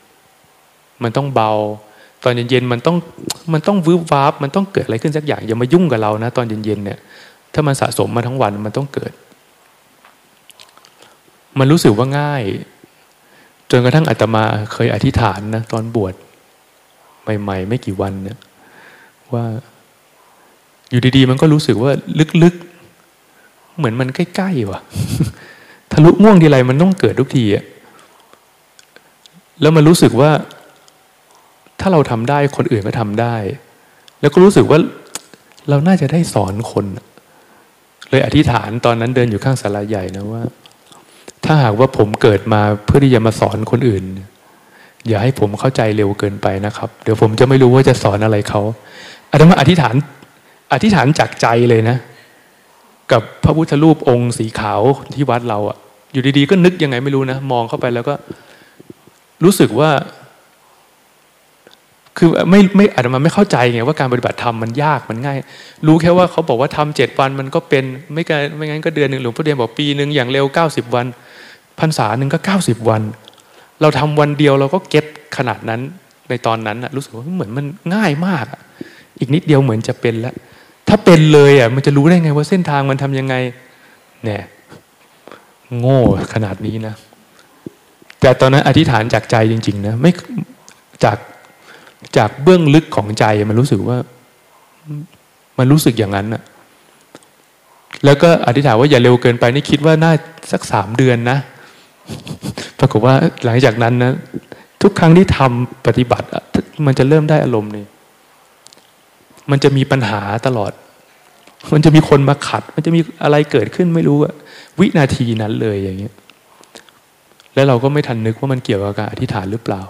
มันต้องเบา ตอนเย็นๆมันต้องมันต้องวืบวาบมันต้องเกิดอะไรขึ้นสักอย่างอย่ามายุ่งกับเรานะ ตอนเย็นๆเนี่ย ถ้ามันสะสมมาทั้งวันมันต้องเกิด มันรู้สึกว่าง่าย จนกระทั่งอาตมาเคยอธิษฐานนะตอนบวชใหม่ ๆ ไม่กี่วันเนี่ยว่าอยู่ดีๆ มันก็รู้สึกว่าลึกๆ เหมือนมันใกล้ๆว่ะทะลุง่วงทีไรมันต้องเกิดทุกทีอะแล้วมันรู้สึกว่า ถ้าเราทำได้คนอื่นก็ทำได้ แล้วก็รู้สึกว่าเราน่าจะได้สอนคน เลยอธิษฐานตอนนั้นเดินอยู่ข้างศาลาใหญ่นะว่า ถ้าหากว่าผมเกิดมาเพื่อที่จะมาสอนคนอื่น อย่าให้ผมเข้าใจเร็วเกินไปนะครับ เดี๋ยวผมจะไม่รู้ว่าจะสอนอะไรเขาอาตมาอธิษฐาน อธิษฐานจากใจเลยนะ กับพระพุทธรูปองค์สีขาวที่วัดเราอะอยู่ดีๆก็นึกยังไงไม่รู้นะ มองเข้าไปแล้วก็ รู้สึกว่า คือไม่ไม่อาจจะมาไม่เข้าใจไงว่าการปฏิบัติธรรมมันยากมันง่าย รู้แค่ว่าเขาบอกว่าทำเจ็ดวันมันก็เป็นไม่กันไม่งั้นก็เดือนหนึ่งหลวงพ่อเดียนบอกปีหนึ่งอย่างเร็วเก้าสิบวันพรรษาหนึ่งก็เก้าสิบวัน เราทำวันเดียวเราก็เก็ตขนาดนั้นในตอนนั้นรู้สึกว่าเหมือนมันง่ายมาก อีกนิดเดียวเหมือนจะเป็นแล้ว ถ้าเป็นเลยอะมันจะรู้ได้ไงว่าเส้นทางมันทำยังไงเนี่ยโง่ขนาดนี้นะ แต่ตอนนั้นอธิษฐานจากใจจริง ๆ นะไม่จาก จากเบื้องลึกของใจมันรู้สึกว่า มันรู้สึกอย่างนั้นอะแล้วก็อธิษฐานว่าอย่าเร็วเกินไปนี่คิดว่าน่าสักสามเดือนนะ ปรากฏว่าหลังจากนั้นนะทุกครั้งที่ทำปฏิบัติ มันจะเริ่มได้อารมณ์นี่มันจะมีปัญหาตลอด มันจะมีคนมาขัด มันจะมีอะไรเกิดขึ้นไม่รู้อะวินาทีนั้นเลยอย่างเงี้ยแล้วเราก็ไม่ทันนึกว่ามันเกี่ยวกับการอธิษฐานหรือเปล่า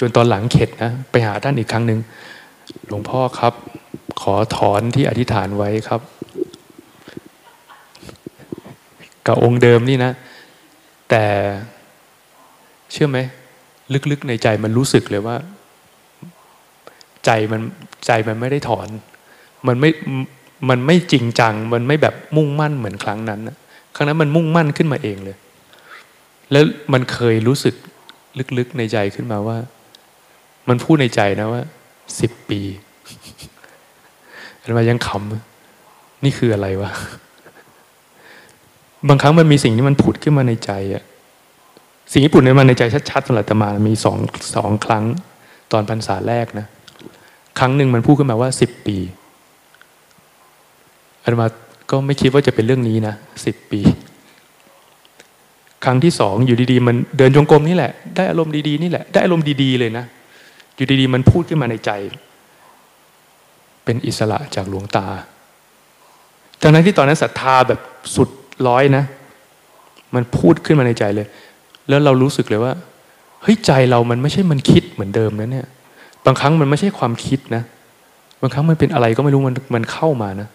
จนตอนหลังเข็ดนะไปหาท่านอีกครั้งหนึ่งหลวงพ่อครับ ขอถอนที่อธิษฐานไว้ครับ กับองค์เดิมนี่นะ แต่เชื่อไหม ลึกๆในใจมันรู้สึกเลยว่า ใจมันใจมันไม่ได้ถอน มันไม่มันไม่จริงจัง มันไม่แบบมุ่งมั่นเหมือนครั้งนั้นครั้งนั้นมันมุ่งมั่นขึ้นมาเองเลย แล้วมันเคยรู้สึกลึกๆในใจขึ้นมาว่า มันพูดในใจนะว่าสิบปีอันมายังขำนี่คืออะไรวะบางครั้งมันมีสิ่งที่มันผุดขึ้นมาในใจอะสิ่งที่ผุดขึ้นมาในใจชัดๆสำหรับตมา มีสองสองครั้ง ตอนพรรษาแรกนะครั้งหนึ่งมันพูดขึ้นมาว่าสิบปีอาตมาก็ไม่คิดว่าจะเป็นเรื่องนี้นะสิบปี ครั้งที่สองอยู่ดีๆ มันเดินจงกรมนี่แหละ ได้อารมณ์ดีๆนี่แหละ ได้อารมณ์ดีๆเลยนะ อยู่ดีๆ มันพูดขึ้นมาในใจ เป็นอิสระจากหลวงตาทั้งนั้นที่ตอนนั้นศรัทธาแบบสุดร้อยนะ มันพูดขึ้นมาในใจเลย แล้วเรารู้สึกเลยว่าเฮ้ยใจเรามันไม่ใช่มันคิดเหมือนเดิมนะเนี่ย บางครั้งมันไม่ใช่ความคิดนะ บางครั้งมันเป็นอะไรก็ไม่รู้มันมันเข้ามานะ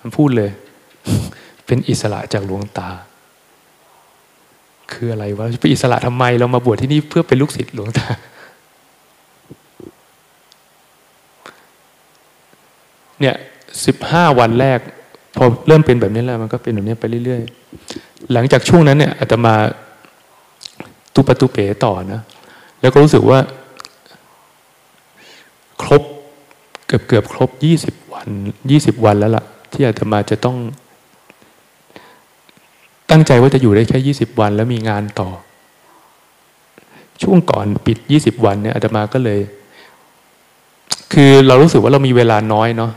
มันพูดเลย เป็นอิสระจากหลวงตา คืออะไรวะเป็นอิสระทำไมเรามาบวชที่นี่เพื่อเป็นลูกศิษย์หลวงตา เนี่ยสิบห้าวันแรก พอเริ่มเป็นแบบนี้แล้ว มันก็เป็นแบบนี้ไปเรื่อยๆ หลังจากช่วงนั้นเนี่ยอาตมาตุปตุเป๋ต่อนะ แล้วก็รู้สึกว่า ครบเกือบเกือบครบยี่สิบวันยี่สิบวันแล้วล่ะ ที่อาตมาจะต้อง ตั้งใจว่าจะอยู่ได้แค่ยี่สิบวัน แล้วมีงานต่อ ช่วงก่อนปิดยี่สิบวันเนี่ยอาตมาก็เลย คือเรารู้สึกว่าเรามีเวลาน้อยเนาะ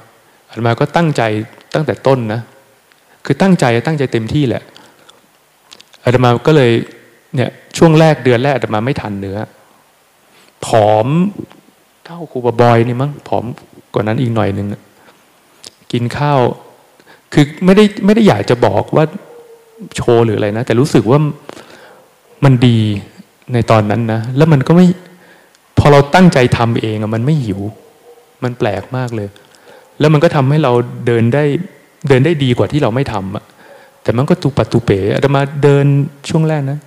อาตมาก็ตั้งใจตั้งแต่ต้นนะ คือตั้งใจตั้งใจเต็มที่แหละอาตมาก็เลยเนี่ยช่วงแรกเดือนแรกอาตมาไม่ทันเนื้อ ผอมเท่าครูบบอยนี่มั้งผอมกว่านั้นอีกหน่อยหนึ่งกินข้าว คือไม่ได้ไม่ได้อยากจะบอกว่าโชว์หรืออะไรนะ แต่รู้สึกว่ามันดีในตอนนั้นนะ แล้วมันก็ไม่ พอเราตั้งใจทำเองอะมันไม่หิว มันแปลกมากเลย แล้วมันก็ทำให้เราเดินได้เดินได้ดีกว่าที่เราไม่ทำอะแต่มันก็ตุปัตตุเป๋อาตมาเดินช่วงแรกนะ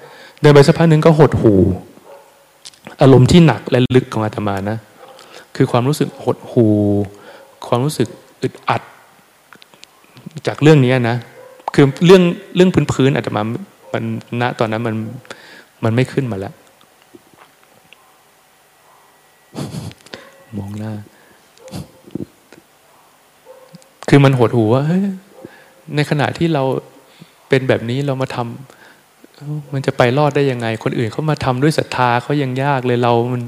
เดินไปสักพักหนึ่งก็หดหูอารมณ์ที่หนักและลึกของอาตมานะ คือความรู้สึกหดหูความรู้สึกอึดอัด จากเรื่องนี้นะ คือเรื่องเรื่องพื้นๆอาตมามันณตอนนั้นมันมันไม่ขึ้นมาแล้ว มองหน้า คือมันหดหูว่าเฮ้ยในขณะที่เราเป็นแบบนี้เรามาทำมันจะไปรอดได้ยังไง คนอื่นเขามาทำด้วยศรัทธาเขายังยากเลยเรามัน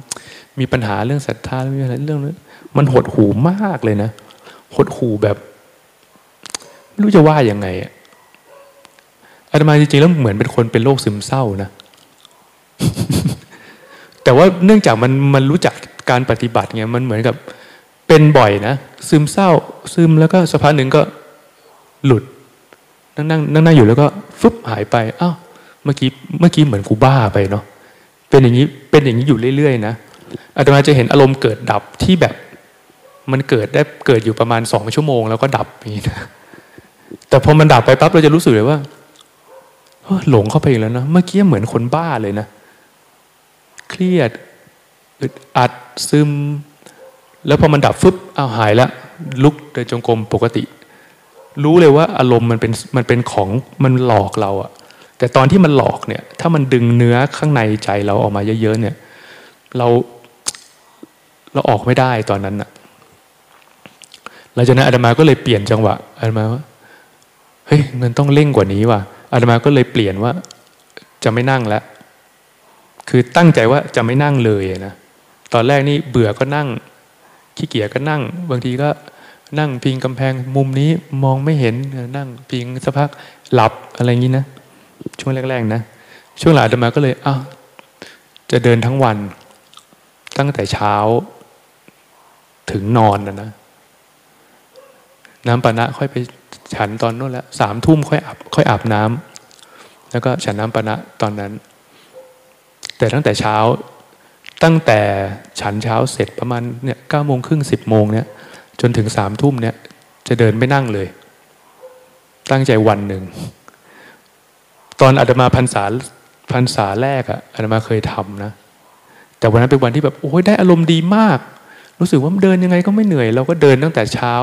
มีปัญหาเรื่องศรัทธาเรื่องอะไรเรื่องนั้นมันหดหูมากเลยนะหดหูแบบไม่รู้จะว่ายังไงอะอาตมาจริงๆแล้วเหมือนเป็นคนเป็นโรคซึมเศร้านะ แต่ว่าเนื่องจากมันมันรู้จักการปฏิบัติไงมันเหมือนกับ เป็นบ่อยนะซึมเศร้าซึมแล้วก็สักพักหนึ่งก็หลุด นั่งนั่งนั่งนั่งอยู่แล้วก็ฟึบหายไปอ้าวเมื่อกี้เมื่อกี้เหมือนกูบ้าไปเนาะเป็นอย่างนี้เป็นอย่างนี้อยู่เรื่อยๆนะอาตมาจะเห็นอารมณ์เกิดดับที่แบบมันเกิดได้เกิดอยู่ประมาณสองชั่วโมง แล้วก็ดับนี่นะแต่พอมันดับไปปั๊บเราจะรู้สึกเลยว่าหลงเข้าไปอีกแล้วนะเมื่อกี้เหมือนคนบ้าเลยนะ เครียดอึดอัดซึม แล้วพอมันดับฟึบเอาหายแล้วลุกเดินจงกรมปกติ รู้เลยว่าอารมณ์มันเป็นมันเป็นของมันหลอกเราอะแต่ตอนที่มันหลอกเนี่ย ถ้ามันดึงเนื้อข้างในใจเราออกมาเยอะๆเนี่ย เราเราออกไม่ได้ตอนนั้นอะหลังจากนั้นอาตมาก็เลยเปลี่ยนจังหวะอาตมาว่าเฮ้ยมันต้องเร่งกว่านี้ว่ะอาตมาก็เลยเปลี่ยนว่า จะไม่นั่งแล้วคือตั้งใจว่าจะไม่นั่งเลยนะตอนแรกนี่เบื่อก็นั่ง ขี้เกียจก็นั่ง บางทีก็นั่งพิงกำแพงมุมนี้มองไม่เห็นนั่งพิงสักพักหลับอะไรอย่างนี้นะ ช่วงแรกๆนะ ช่วงหลังเดินมาก็เลยอ้าวจะเดินทั้งวัน ตั้งแต่เช้า ถึงนอนนะนะน้ำปานะค่อยไปฉันตอนนู้นแล้วสามทุ่มค่อยอาบค่อยอาบน้ำแล้วก็ฉันน้ำปานะตอนนั้น แต่ตั้งแต่เช้า ตั้งแต่ฉันเช้าเสร็จประมาณเนี่ยเก้าโมงครึ่งสิบโมงเนี่ยจนถึงสามทุ่มเนี่ย จะเดินไม่นั่งเลย ตั้งใจวันหนึ่ง ตอนอาตมาพรรษาพรรษาแรกอะอาตมาเคยทำนะ แต่วันนั้นเป็นวันที่แบบโอ้ยได้อารมณ์ดีมาก รู้สึกว่าเดินยังไงก็ไม่เหนื่อย เราก็เดินตั้งแต่เช้า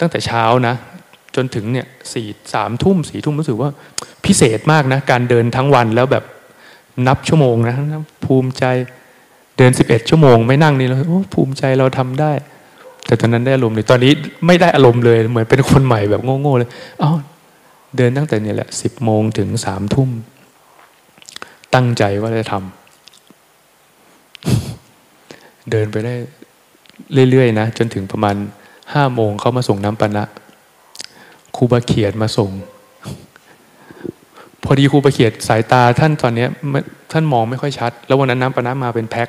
ตั้งแต่เช้านะ จนถึงเนี่ยสี่สามทุ่มสี่ทุ่มรู้สึกว่าพิเศษมากนะ การเดินทั้งวันแล้วแบบนับชั่วโมงนะภูมิใจ เดินสิบเอ็ดชั่วโมงไม่นั่งนี่เราโอ้ภูมิใจเราทำได้ แต่ตอนนั้นได้อารมณ์เลยตอนนี้ไม่ได้อารมณ์เลยเหมือนเป็นคนใหม่แบบโง่ๆเลยอ๋อเดินตั้งแต่เนี่ยแหละสิบโมงถึงสามทุ่ม ตั้งใจว่าจะทำเดินไปได้เรื่อยๆนะ จนถึงประมาณห้าโมงเขามาส่งน้ำปนะครูบาเขียดมาส่ง พอดีครูบาเขียดสายตาท่านตอนนี้ท่านมองไม่ค่อยชัด แล้ววันนั้นน้ำปนะมาเป็นแพ็ค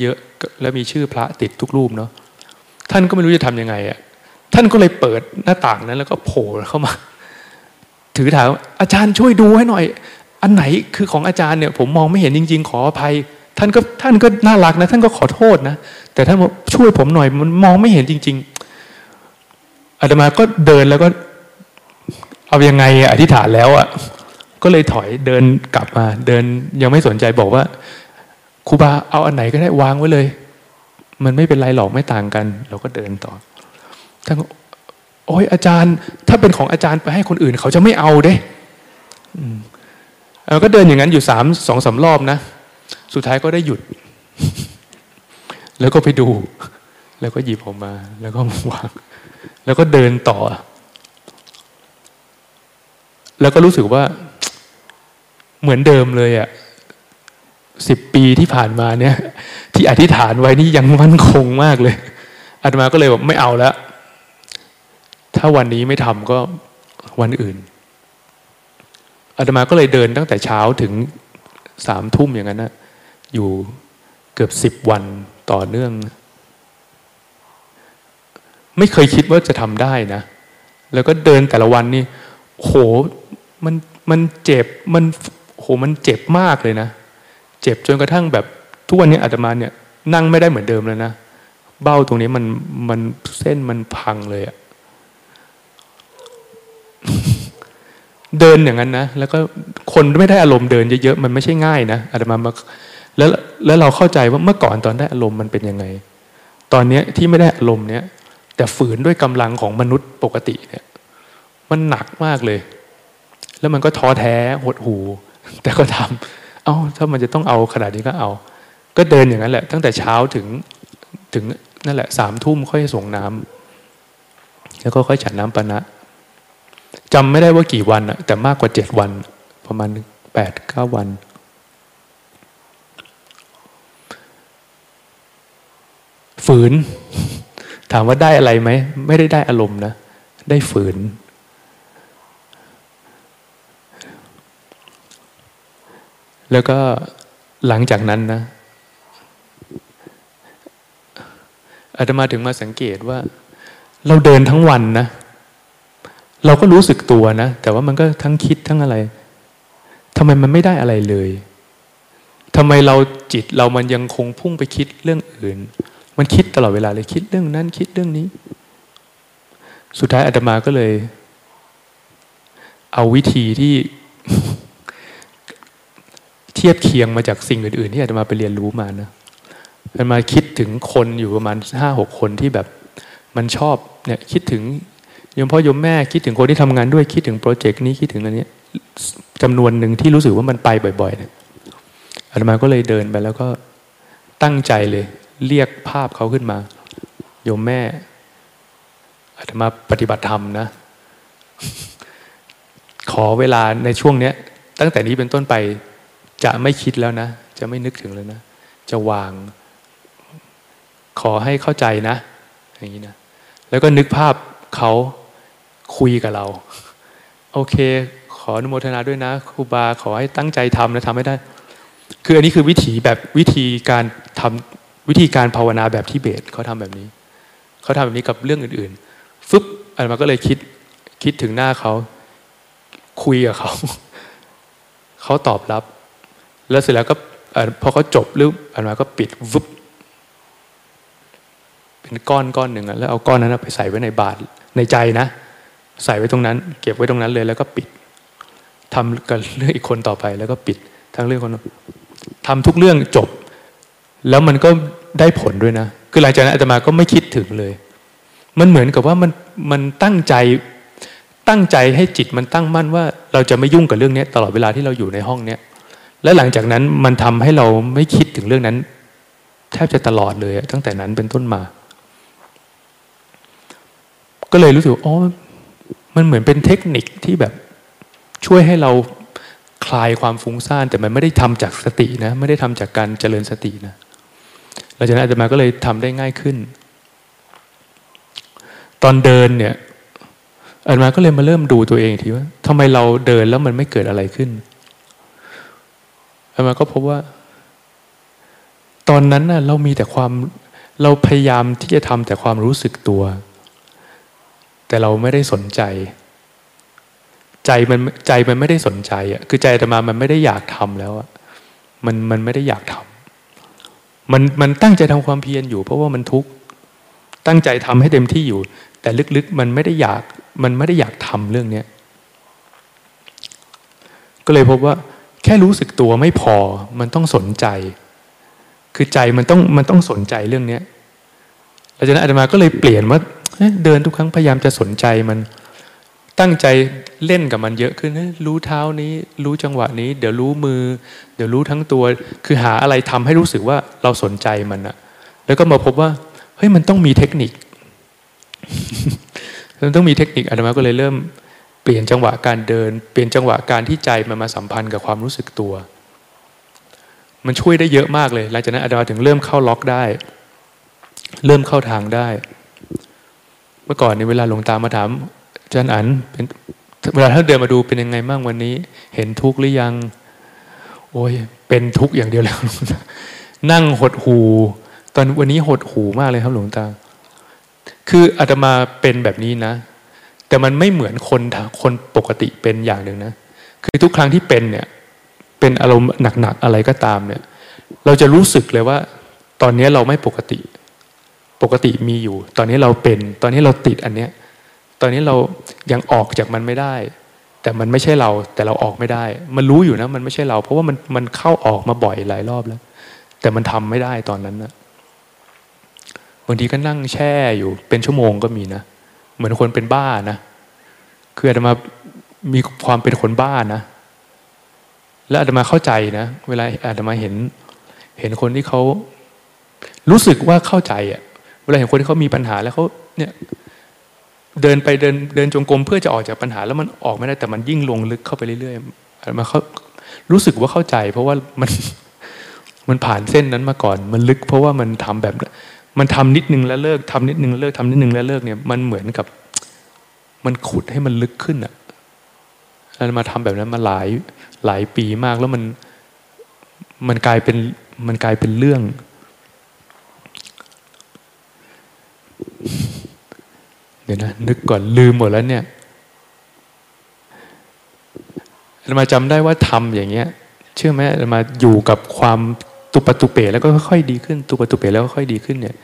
เยอะๆแล้วมีชื่อพระติดทุกรูปเนาะท่านก็ไม่รู้จะทํำยังไงอะท่านก็เลยเปิดหน้าต่างนั้น แล้วก็โผล่เข้ามา ถือถามอาจารย์ช่วยดูให้หน่อย อันไหนคือของอาจารย์เนี่ย ผมมองไม่เห็นจริง ๆ ขออภัย ท่านก็ท่านก็น่ารักนะ ท่านก็ขอโทษนะแต่ท่านช่วยผมหน่อยมันมองไม่เห็นจริง ๆอาตมาก็เดินแล้วก็ เอายังไงอธิษฐานแล้วอะก็เลยถอยเดินกลับมา เดินยังไม่สนใจบอกว่า ครูบาเอาอันไหนก็ได้วางไว้เลย มันไม่เป็นไรหรอกไม่ต่างกัน เราก็เดินต่อท่านโอ้ยอาจารย์ ถ้าเป็นของอาจารย์ไปให้คนอื่น เขาจะไม่เอาเด้เราก็เดินอย่างนั้นอยู่สามสองสารอบนะ สุดท้ายก็ได้หยุด แล้วก็ไปดู แล้วก็หยิบออกมา แล้วก็วาง แล้วก็เดินต่อ แล้วก็รู้สึกว่า เหมือนเดิมเลยอะ่ะ สิบปีที่ผ่านมาเนี่ย ที่อธิษฐานไว้นี่ยังมั่นคงมากเลยอาตมาก็เลยบอกไม่เอาแล้ว ถ้าวันนี้ไม่ทำก็วันอื่นอาตมาก็เลยเดินตั้งแต่เช้าถึงสามทุ่มอย่างนั้นนะอยู่เกือบสิบวันต่อเนื่อง ไม่เคยคิดว่าจะทำได้นะ แล้วก็เดินแต่ละวันนี่โหมันมันเจ็บมันโหมันเจ็บมากเลยนะ เจ็บจนกระทั่งแบบทุกวันนี้อาตมาเนี่ยนั่งไม่ได้เหมือนเดิมแล้วนะเบ้าตรงนี้มันมันเส้นมันพังเลยอะเดินอย่างนั้นนะแล้วก็คนไม่ได้อารมณ์เดินเยอะๆมันไม่ใช่ง่ายนะอาตมามาแล้วแล้วเราเข้าใจว่าเมื่อก่อนตอนได้อารมณ์มันเป็นยังไง ตอนเนี้ยที่ไม่ได้อารมณ์เนี้ยแต่ฝืนด้วยกำลังของมนุษย์ปกติเนี่ย มันหนักมากเลย แล้วมันก็ท้อแท้หดหูแต่ก็ทำ เอา้าถ้ามันจะต้องเอาขนาดนี้ก็เอา ก็เดินอย่างนั้นแหละ ตั้งแต่เช้าถึงถึงนั่นแหละสามทุ่มค่อยส่งน้ำแล้วก็ค่อยฉันน้ำปนะจำไม่ได้ว่ากี่วันอะแต่มากกว่าเจ็ดวัน ประมาณแปดเก้าวัน ฝืน ถามว่าได้อะไรไหม ไม่ได้ได้อารมณ์นะ ได้ฝืน แล้วก็หลังจากนั้นนะอาตมาถึงมาสังเกตว่า เราเดินทั้งวันนะ เราก็รู้สึกตัวนะ แต่ว่ามันก็ทั้งคิดทั้งอะไรทำไมมันไม่ได้อะไรเลยทำไมเราจิตเรามันยังคงพุ่งไปคิดเรื่องอื่น มันคิดตลอดเวลาเลยคิดเรื่องนั้นคิดเรื่องนี้ สุดท้ายอาตมาก็เลย เอาวิธีที่ เทียบเคียงมาจากสิ่งอื่น ๆ ที่อาตมาไปเรียนรู้มานะอาตมาคิดถึงคนอยู่ประมาณห้าหกคนที่แบบมันชอบเนี่ยคิดถึงยมพ่อยมแม่คิดถึงคนที่ทำงานด้วยคิดถึงโปรเจกต์นี้คิดถึงอันนี้จำนวนหนึ่งที่รู้สึกว่ามันไปบ่อยๆเนี่ยอาตมาก็เลยเดินไปแล้วก็ตั้งใจเลย เรียกภาพเขาขึ้นมาโยมแม่อาตมาปฏิบัติธรรมนะ ขอเวลาในช่วงเนี้ย ตั้งแต่นี้เป็นต้นไป จะไม่คิดแล้วนะ จะไม่นึกถึงแล้วนะ จะวาง ขอให้เข้าใจนะ อย่างนี้นะ แล้วก็นึกภาพเขาคุยกับเรา โอเค ขออนุโมทนาด้วยนะครูบาขอให้ตั้งใจทำนะทำให้ได้ คืออันนี้คือวิธีแบบวิธีการทำวิธีการภาวนาแบบที่เบสเขาทำแบบนี้ เขาทำแบบนี้กับเรื่องอื่นๆ ฟึบอันมาก็เลยคิดคิดถึงหน้าเขา คุยกับเขา เขาตอบรับ แล้วเสร็จแล้วก็พอเขาจบหรืออันมาก็ปิดวึบเป็นก้อนก้อนหนึ่งแล้วเอาก้อนนั้นไปใส่ไว้ในบาตรในใจนะ ใส่ไว้ตรงนั้น เก็บไว้ตรงนั้นเลยแล้วก็ปิดทำกับเรื่องอีกคนต่อไปแล้วก็ปิดทั้งเรื่องคนทำทุกเรื่องจบ แล้วมันก็ได้ผลด้วยนะ คือหลังจากนั้นอาตมาก็ไม่คิดถึงเลย มันเหมือนกับว่ามันมันตั้งใจตั้งใจให้จิตมันตั้งมั่นว่า เราจะไม่ยุ่งกับเรื่องนี้ตลอดเวลาที่เราอยู่ในห้องเนี้ย และหลังจากนั้นมันทำให้เราไม่คิดถึงเรื่องนั้น แทบจะตลอดเลยตั้งแต่นั้นเป็นต้นมา ก็เลยรู้สึกอ๋อมันเหมือนเป็นเทคนิคที่แบบช่วยให้เราคลายความฟุ้งซ่านแต่มันไม่ได้ทำจากสตินะ ไม่ได้ทำจากการเจริญสตินะหลังจากนั้นอาตมาก็เลยทำได้ง่ายขึ้น ตอนเดินเนี่ยอาตมาก็เลยมาเริ่มดูตัวเองทีว่าทำไมเราเดินแล้วมันไม่เกิดอะไรขึ้น อามาก็พบว่า ตอนนั้นน่ะเรามีแต่ความเราพยายามที่จะทำแต่ความรู้สึกตัว แต่เราไม่ได้สนใจ ใจมันใจมันไม่ได้สนใจอะคือใจธรรมามันไม่ได้อยากทำแล้วอะมันมันไม่ได้อยากทำมันมันตั้งใจทำความเพียรอยู่ เพราะว่ามันทุกข์ตั้งใจทำให้เต็มที่อยู่ แต่ลึกๆมันไม่ได้อยาก มันไม่ได้อยากทำเรื่องเนี้ยก็เลยพบว่า แค่รู้สึกตัวไม่พอมันต้องสนใจ คือใจมันต้องมันต้องสนใจเรื่องเนี้ยอาจารย์อาตมาก็เลยเปลี่ยนว่าเดินทุกครั้งพยายามจะสนใจมันตั้งใจเล่นกับมันเยอะขึ้นรู้เท้านี้ รู้จังหวะนี้ เดี๋ยวรู้มือ เดี๋ยวรู้ทั้งตัว คือหาอะไรทำให้รู้สึกว่าเราสนใจมันอะแล้วก็มาพบว่าเฮ้ยมันต้องมีเทคนิคมันต้องมีเทคนิคอาตมาก็เลยเริ่ม ปลี่ยนจังหวะการเดิน เปลี่ยนจังหวะการที่ใจมันมาสัมพันธ์กับความรู้สึกตัว มันช่วยได้เยอะมากเลยหลังจากนั้นอาตมาถึงเริ่มเข้าล็อกได้ เริ่มเข้าทางได้ เมื่อก่อนในเวลาหลวงตามาถามอาจารย์อันเป็นเวลาท่านเดินมาดูเป็นยังไงบ้างวันนี้ เห็นทุกข์หรือยัง โอ้ยเป็นทุกข์อย่างเดียวแล้วนั่งหดหู ตอนวันนี้หดหูมากเลยครับหลวงตา คืออาตมาเป็นแบบนี้นะ แต่มันไม่เหมือนคนคนปกติเป็นอย่างหนึ่งนะคือทุกครั้งที่เป็นเนี่ย เป็นอารมณ์หนักๆอะไรก็ตามเนี่ย เราจะรู้สึกเลยว่า ตอนนี้เราไม่ปกติ ปกติมีอยู่ ตอนนี้เราเป็น ตอนนี้เราติดอันเนี้ย ตอนนี้เรายังออกจากมันไม่ได้ แต่มันไม่ใช่เรา แต่เราออกไม่ได้ มันรู้อยู่นะมันไม่ใช่เรา เพราะว่ามันมันเข้าออกมาบ่อยหลายรอบแล้ว แต่มันทำไม่ได้ตอนนั้นนะบางทีก็นั่งแช่อยู่เป็นชั่วโมงก็มีนะ เหมือนคนเป็นบ้านะคืออาตมามีความเป็นคนบ้านะ แล้วอาตมาเข้าใจนะ เวลาอาตมาเห็น เห็นคนที่เขารู้สึกว่าเข้าใจอะเวลาเห็นคนที่เขามีปัญหาแล้วเขาเนี่ยเดินไปเดินเดินจงกรมเพื่อจะออกจากปัญหาแล้วมันออกไม่ได้แต่มันยิ่งลงลึกเข้าไปเรื่อยๆมาเขารู้สึกว่าเข้าใจ เพราะว่ามันมันผ่านเส้นนั้นมาก่อน มันลึกเพราะว่ามันทำแบบ มันทำนิดนึงแล้วเลิกทำนิดนึงเลิกทำนิดนึงแล้วเลิกเนี่ยมันเหมือนกับ มันขุดให้มันลึกขึ้นอะแล้วมาทำแบบนั้นมาหลายหลายปีมากแล้วมันมันกลายเป็นมันกลายเป็นเรื่อง เดี๋ยวนะนึกก่อนลืมหมดแล้วเนี่ยมาจำได้ว่าทำอย่างเงี้ย เชื่อไหมมาอยู่กับความ ตุปตุเปแล้วก็ค่อยดีขึ้น ตุปตุเปแล้วก็ค่อยดีขึ้นเนี่ย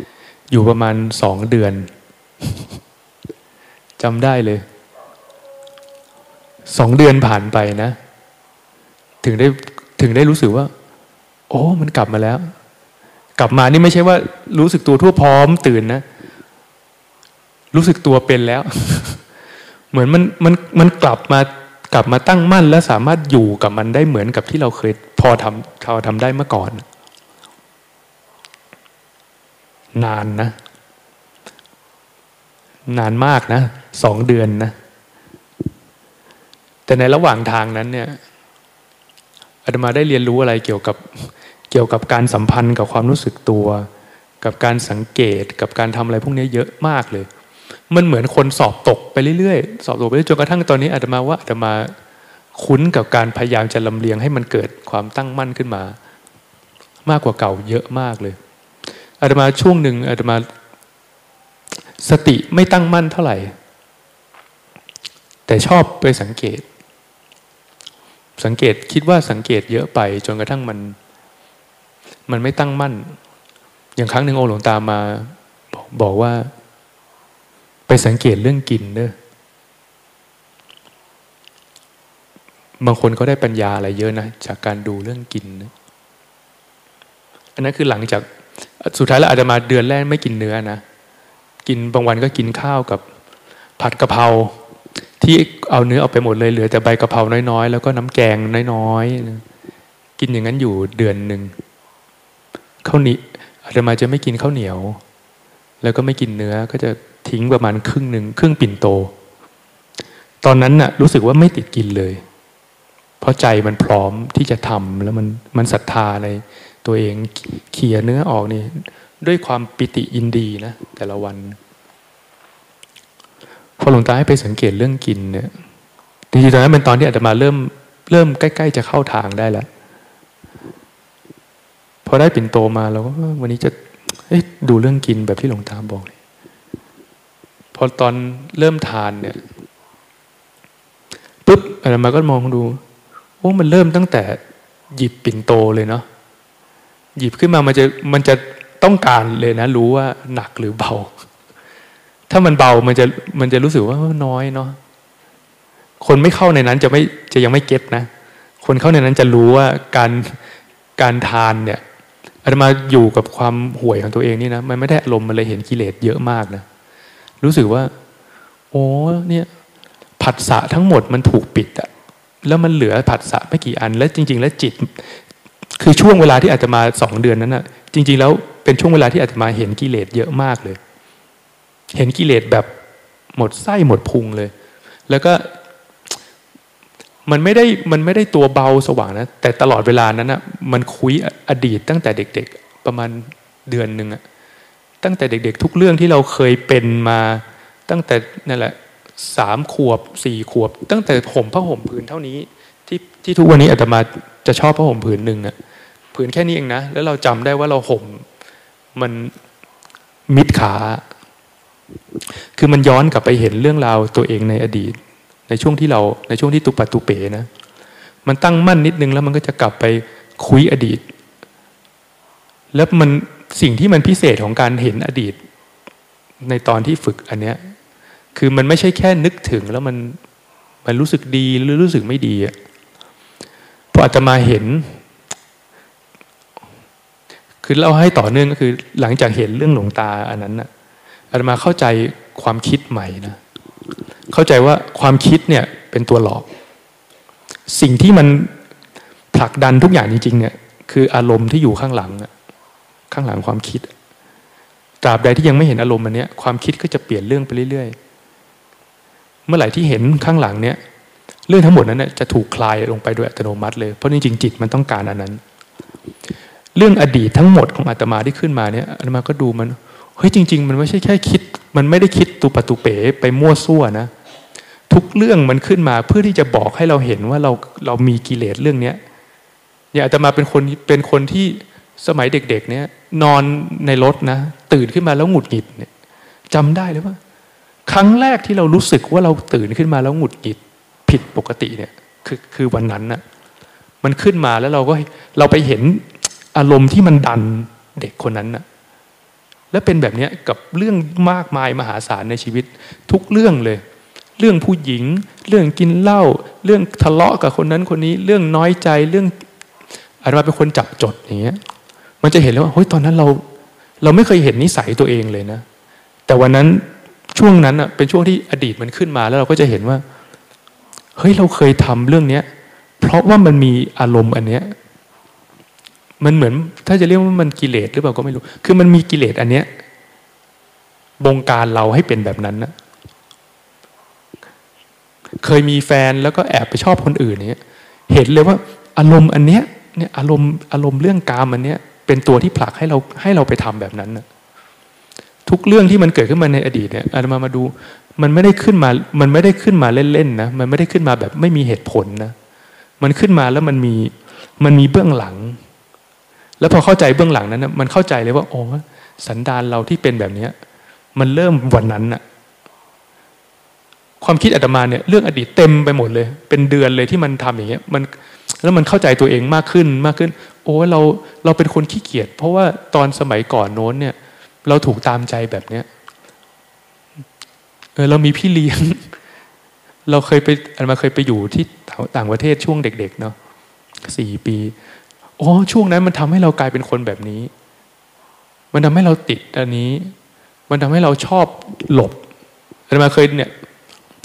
อยู่ประมาณสองเดือนจำได้เลยสองเดือนผ่านไปนะ ถึงได้ถึงได้รู้สึกว่า โอ้ มันกลับมาแล้ว กลับมานี่ไม่ใช่ว่า รู้สึกตัวทั่วพร้อมตื่นนะ รู้สึกตัวเป็นแล้ว เหมือนมันมันมันกลับมากลับมาตั้งมั่น และสามารถอยู่กับมันได้เหมือนกับที่เราเคยพอทำเราทำได้เมื่อก่อน นานนะ นานมากนะสองเดือนนะ แต่ในระหว่างทางนั้นเนี่ยอาตมาได้เรียนรู้อะไรเกี่ยวกับเกี่ยวกับการสัมพันธ์กับความรู้สึกตัว กับการสังเกตกับการทำอะไรพวกนี้เยอะมากเลย มันเหมือนคนสอบตกไปเรื่อยๆ สอบตกไปเรื่อยจนกระทั่งตอนนี้อาตมาว่าอาตมาคุ้นกับการพยายามจะลำเลียงให้มันเกิดความตั้งมั่นขึ้นมา มากกว่าเก่าเยอะมากเลย อาตมาช่วงหนึ่งอาตมาสติไม่ตั้งมั่นเท่าไหร่ แต่ชอบไปสังเกต สังเกตคิดว่าสังเกตเยอะไป จนกระทั่งมัน มันไม่ตั้งมั่น อย่างครั้งหนึ่งโอหลวงตามาบอกว่า ไปสังเกตเรื่องกินเนอะบางคนเขาได้ปัญญาอะไรเยอะนะ จากการดูเรื่องกินนะอันนั้นคือหลังจาก สุดท้ายแล้วอาจจะมาเดือนแรกไม่กินเนื้อนะกินบางวันก็กินข้าวกับผัดกะเพราที่เอาเนื้อออกไปหมดเลยเหลือแต่ใบกะเพราน้อยๆ แล้วก็น้ำแกงน้อยๆ กินอย่างนั้นอยู่เดือนหนึ่งข้าวเหนี้อาจจะมาจะไม่กินข้าวเหนียว แล้วก็ไม่กินเนื้อก็จะทิ้งประมาณครึ่งหนึ่งครึ่งปิ่นโต ตอนนั้นน่ะ รู้สึกว่าไม่ติดกินเลย เพราะใจมันพร้อมที่จะทำแล้วมันมันศรัทธาใน ตัวเองเขี่ยเนื้อออกนี่ด้วยความปิติยินดีนะแต่ละวันพอหลวงตาให้ไปสังเกตเรื่องกินเนี่ยจริงๆตอนนั้นเป็นตอนที่อาตมาเริ่มเริ่มใกล้ๆจะเข้าทางได้แล้วพอได้ปิ่นโตมาเราก็วันนี้จะดูเรื่องกินแบบที่หลวงตาบอกเลยพอตอนเริ่มทานเนี่ยปุ๊บอะไรมาก็มองดูโอ้มันเริ่มตั้งแต่หยิบปิ่นโตเลยเนาะ หยิบขึ้นมามันจะมันจะต้องการเลยนะ รู้ว่าหนักหรือเบา ถ้ามันเบามันจะมันจะรู้สึกว่าน้อยเนาะคนไม่เข้าในนั้นจะไม่จะยังไม่เก็ตนะคนเข้าในนั้นจะรู้ว่าการการทานเนี่ยอาตมาอยู่กับความห่วยของตัวเองนี่นะมันไม่ได้อารมณ์มันเลยเห็นกิเลสเยอะมากนะรู้สึกว่า โอ้เนี่ยผัสสะทั้งหมดมันถูกปิดอะแล้วมันเหลือผัสสะไม่กี่อัน แล้วจริง ๆ แล้วจิต คือช่วงเวลาที่อาตมาสองเดือนนั้นอะจริง ๆ แล้วเป็นช่วงเวลาที่อาตมาเห็นกิเลสเยอะมากเลย เห็นกิเลสแบบหมดไส้หมดพุงเลย แล้วก็มันไม่ได้มันไม่ได้ตัวเบาสว่างนะ แต่ตลอดเวลานั้นอะมันคุยอดีตตั้งแต่เด็ก ๆ ประมาณเดือนหนึ่งอะตั้งแต่เด็ก ๆ ทุกเรื่องที่เราเคยเป็นมาตั้งแต่นั่นแหละสามขวบสี่ขวบ ตั้งแต่ห่มผ้าห่มผืนเท่านี้ ที่ทุกวันนี้อาตมาจะชอบผ้าห่มผืนหนึ่งอะผืนแค่นี้เองนะ แล้วเราจำได้ว่าเราห่มมันมิดขา คือมันย้อนกลับไปเห็นเรื่องราวตัวเองในอดีต ในช่วงที่เราในช่วงที่ตุปัตตุเปนะ มันตั้งมั่นนิดนึงแล้วมันก็จะกลับไปคุยอดีต แล้วมันสิ่งที่มันพิเศษของการเห็นอดีต ในตอนที่ฝึกอันเนี้ย คือมันไม่ใช่แค่นึกถึงแล้วมันมันรู้สึกดีหรือรู้สึกไม่ดีอะ พออาตมาเห็น คือเล่าให้ต่อเนื่องก็คือ หลังจากเห็นเรื่องหลวงตาอันนั้นนะอาตมาเข้าใจความคิดใหม่นะเข้าใจว่าความคิดเนี่ยเป็นตัวหลอก สิ่งที่มันผลักดันทุกอย่างจริงๆเนี่ยคืออารมณ์ที่อยู่ข้างหลังข้างหลังความคิดตราบใดที่ยังไม่เห็นอารมณ์อันนี้ความคิดก็จะเปลี่ยนเรื่องไปเรื่อยๆ เมื่อไหร่ที่เห็นข้างหลังเนี่ย เรื่องทั้งหมดนั้นจะถูกคลายลงไปโดยอัตโนมัติเลย เพราะจริงๆจิตมันต้องการอันนั้น เรื่องอดีตทั้งหมดของอาตมาที่ขึ้นมาเนี่ยอาตมาก็ดูมันเฮ้ยจริง ๆ มันไม่ใช่แค่คิด มันไม่ได้คิดตุปตุเป๋ไปมั่วซั่วนะทุกเรื่องมันขึ้นมาเพื่อที่จะบอกให้เราเห็นว่าเราเรามีกิเลสเรื่องเนี้ยอย่างอาตมาเป็นคนเป็นคนที่สมัยเด็ก ๆ เนี่ย นอนในรถนะตื่นขึ้นมาแล้วหงุดหงิดเนี่ยจำได้เลยว่า ครั้งแรกที่เรารู้สึกว่าเราตื่นขึ้นมาแล้วหงุดหงิด ผิดปกติเนี่ยคือคือวันนั้นน่ะมันขึ้นมาแล้วเราก็เราไปเห็นอารมณ์ที่มันดันเด็กคนนั้นน่ะและเป็นแบบนี้กับเรื่องมากมายมหาศาลในชีวิต ทุกเรื่องเลย เรื่องผู้หญิง เรื่องกินเหล้าเรื่องทะเลาะกับคนนั้นคนนี้ เรื่องน้อยใจเรื่องอาจจะเป็นคนจับจดอย่างเงี้ย มันจะเห็นแล้วว่าเฮ้ยตอนนั้นเรา เราไม่เคยเห็นนิสัยตัวเองเลยนะ แต่วันนั้นช่วงนั้นอะเป็นช่วงที่อดีตมันขึ้นมาแล้วเราก็จะเห็นว่า เฮ้ยเราเคยทำเรื่องเนี้ยเพราะว่ามันมีอารมณ์อันเนี้ยมันเหมือน ถ้าจะเรียกว่ามันกิเลสหรือเปล่าก็ไม่รู้ คือมันมีกิเลสอันเนี้ยบงการเราให้เป็นแบบนั้นนะเคยมีแฟนแล้วก็แอบไปชอบคนอื่นเนี้ยเห็นเลยว่าอารมณ์อันเนี้ยเนี่ยอารมณ์อารมณ์เรื่องกามอันเนี้ยเป็นตัวที่ผลักให้เราให้เราไปทำแบบนั้นนะทุกเรื่องที่มันเกิดขึ้นมาในอดีตเนี่ยอาตมามาดู มันไม่ได้ขึ้นมา มันไม่ได้ขึ้นมาเล่นๆนะ มันไม่ได้ขึ้นมาแบบไม่มีเหตุผลนะ มันขึ้นมาแล้วมันมี มันมีเบื้องหลัง แล้วพอเข้าใจเบื้องหลังนั้นนะมันเข้าใจเลยว่า โอ้สันดานเราที่เป็นแบบเนี้ย มันเริ่มวันนั้นน่ะความคิดอาตมาเนี่ยเรื่องอดีตเต็มไปหมดเลย เป็นเดือนเลยที่มันทำอย่างเงี้ย มันแล้วมันเข้าใจตัวเองมากขึ้นมากขึ้น โอ้เราเราเป็นคนขี้เกียจเพราะว่าตอนสมัยก่อนโน้นเนี่ย เราถูกตามใจแบบเนี้ย เออเรามีพี่เลี้ยง เราเคยไปอาตมาเคยไปอยู่ที่ต่างประเทศช่วงเด็ก ๆ เนาะสี่ปีอ๋อช่วงนั้นมันทำให้เรากลายเป็นคนแบบนี้ มันทำให้เราติดอันนี้ มันทำให้เราชอบหลบอาตมาเคยเนี่ย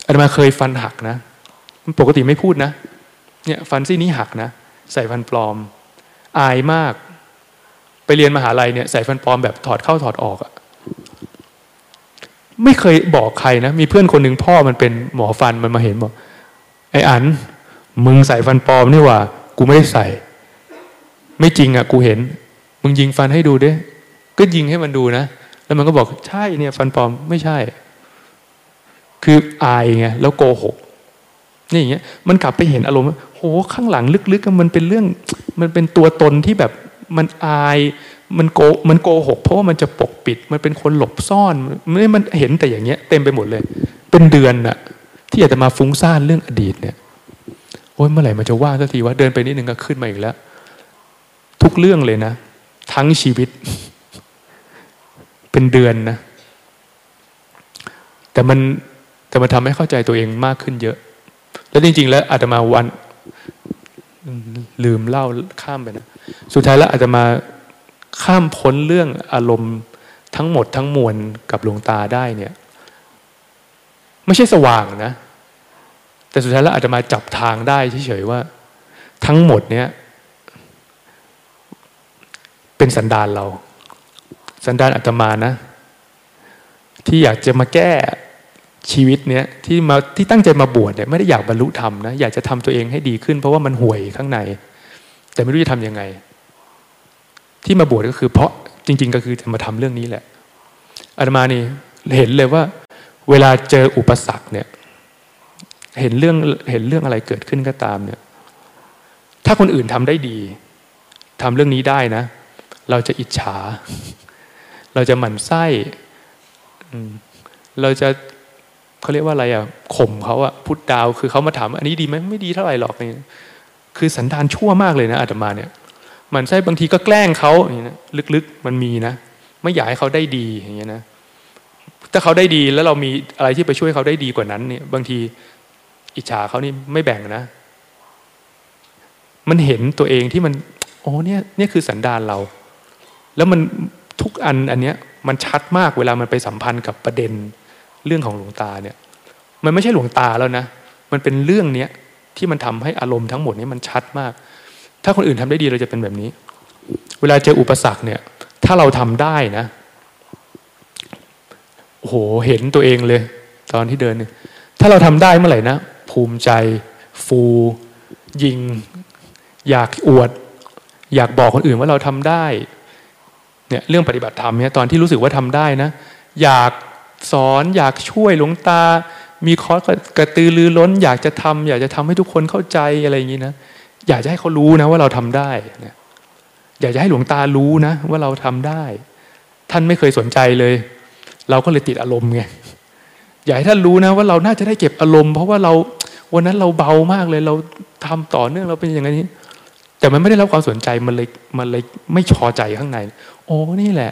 อาตมาเคยฟันหักนะปกติไม่พูดนะเนี่ยฟันซี่นี้หักนะใส่ฟันปลอม อายมาก ไปเรียนมหาลัยเนี่ยใส่ฟันปลอมแบบถอดเข้าถอดออกอะ ไม่เคยบอกใครนะ มีเพื่อนคนหนึ่งพ่อมันเป็นหมอฟันมันมาเห็นบอกไอ้อัน มึงใส่ฟันปลอมนี่ว่า กูไม่ได้ใส่ ไม่จริงอะ กูเห็น มึงยิงฟันให้ดูด้ก็ยิงให้มันดูนะ แล้วมันก็บอกใช่เนี่ย ฟันปลอมไม่ใช่ คืออายไงแล้วโกหกนี่อย่างเงี้ยมันกลับไปเห็นอารมณ์โหข้างหลังลึกๆมันเป็นเรื่อง มันเป็นตัวตนที่แบบมันอาย มันโกมันโกหกเพราะว่ามันจะปกปิด มันเป็นคนหลบซ่อนไม่มันเห็นแต่อย่างเงี้ย เต็มไปหมดเลย เป็นเดือนอะที่อยากจะมาฟุ้งซ่านเรื่องอดีตเนี่ยโอ้ยเมื่อไหร่มันจะว่างสักทีว่าเดินไปนิดนึงก็ขึ้นมาอีกแล้ว ทุกเรื่องเลยนะ ทั้งชีวิต เป็นเดือนนะ แต่มันแต่มันทำให้เข้าใจตัวเองมากขึ้นเยอะ แล้วจริง ๆ แล้วอาตมาวัน ลืมเล่าข้ามไปนะ สุดท้ายแล้วอาตมา ข้ามพ้นเรื่องอารมณ์ทั้งหมดทั้งมวลกับหลวงตาได้เนี่ย ไม่ใช่สว่างนะ แต่สุดท้ายแล้วอาจจะมาจับทางได้เฉยๆว่า ทั้งหมดเนี่ย เป็นสันดานเรา สันดานอาตมานะ ที่อยากจะมาแก้ชีวิตเนี้ยที่มาที่ตั้งใจมาบวชเนี่ยไม่ได้อยากบรรลุธรรมนะอยากจะทำตัวเองให้ดีขึ้น เพราะว่ามันห่วยข้างใน แต่ไม่รู้จะทำยังไง ที่มาบวชก็คือ เพราะจริง ๆ ก็คือจะมาทำเรื่องนี้แหละอาตมานี่เห็นเลยว่า เวลาเจออุปสรรคเนี่ย เห็นเรื่องเห็นเรื่องอะไรเกิดขึ้นก็ตามเนี่ย ถ้าคนอื่นทำได้ดีทำเรื่องนี้ได้นะ เราจะอิจฉา เราจะหมั่นไส้เราจะเขาเรียกว่าอะไรอะข่มเขาอะพุทดาว คือเขามาถามอันนี้ดีไหมไม่ดีเท่าไหร่หรอกนี่คือสันดานชั่วมากเลยนะอาตมาเนี่ย มันใช่บางทีก็แกล้งเขาอย่างนี้นะลึกๆมันมีนะ ไม่อยากให้เขาได้ดีอย่างเงี้ยนะถ้าเขาได้ดีแล้วเรามีอะไรที่ไปช่วยเขาได้ดีกว่านั้นเนี่ย บางทีอิจฉาเขานี่ไม่แบ่งนะ มันเห็นตัวเองที่มันโอ้เนี่ยเนี่ยคือสันดานเรา แล้วมันทุกอันอันเนี้ยมันชัดมากเวลามันไปสัมพันธ์กับประเด็นเรื่องของหลวงตาเนี่ย มันไม่ใช่หลวงตาแล้วนะ มันเป็นเรื่องเนี้ยที่มันทำให้อารมณ์ทั้งหมดนี้มันชัดมาก ถ้าคนอื่นทำได้ดีเราจะเป็นแบบนี้ เวลาเจออุปสรรคเนี่ย ถ้าเราทำได้นะโอ้โหเห็นตัวเองเลย ตอนที่เดินเนี่ยถ้าเราทำได้เมื่อไหร่นะภูมิใจฟูยิง อยากอวด อยากบอกคนอื่นว่าเราทำได้เนี่ยเรื่องปฏิบัติธรรมเนี่ยตอนที่รู้สึกว่าทำได้นะ อยากสอนอยากช่วยหลวงตา มีคอร์สกระตือรือร้น อยากจะทำอยากจะทำให้ทุกคนเข้าใจอะไรอย่างนี้นะ อยากจะให้เขารู้นะว่าเราทำได้นี่ยอยากจะให้หลวงตารู้นะว่าเราทำได้ ท่านไม่เคยสนใจเลย เราก็เลยติดอารมณ์ไงอยากให้ท่านรู้นะว่าเราน่าจะได้เก็บอารมณ์ เพราะว่าเราวันนั้นเราเบามากเลยเราทำต่อเนื่องเราเป็นอย่างนี้ แต่มันไม่ได้รับความสนใจมันเลยมันเลยไม่ชอใจข้างใน โอ้นี่แหละ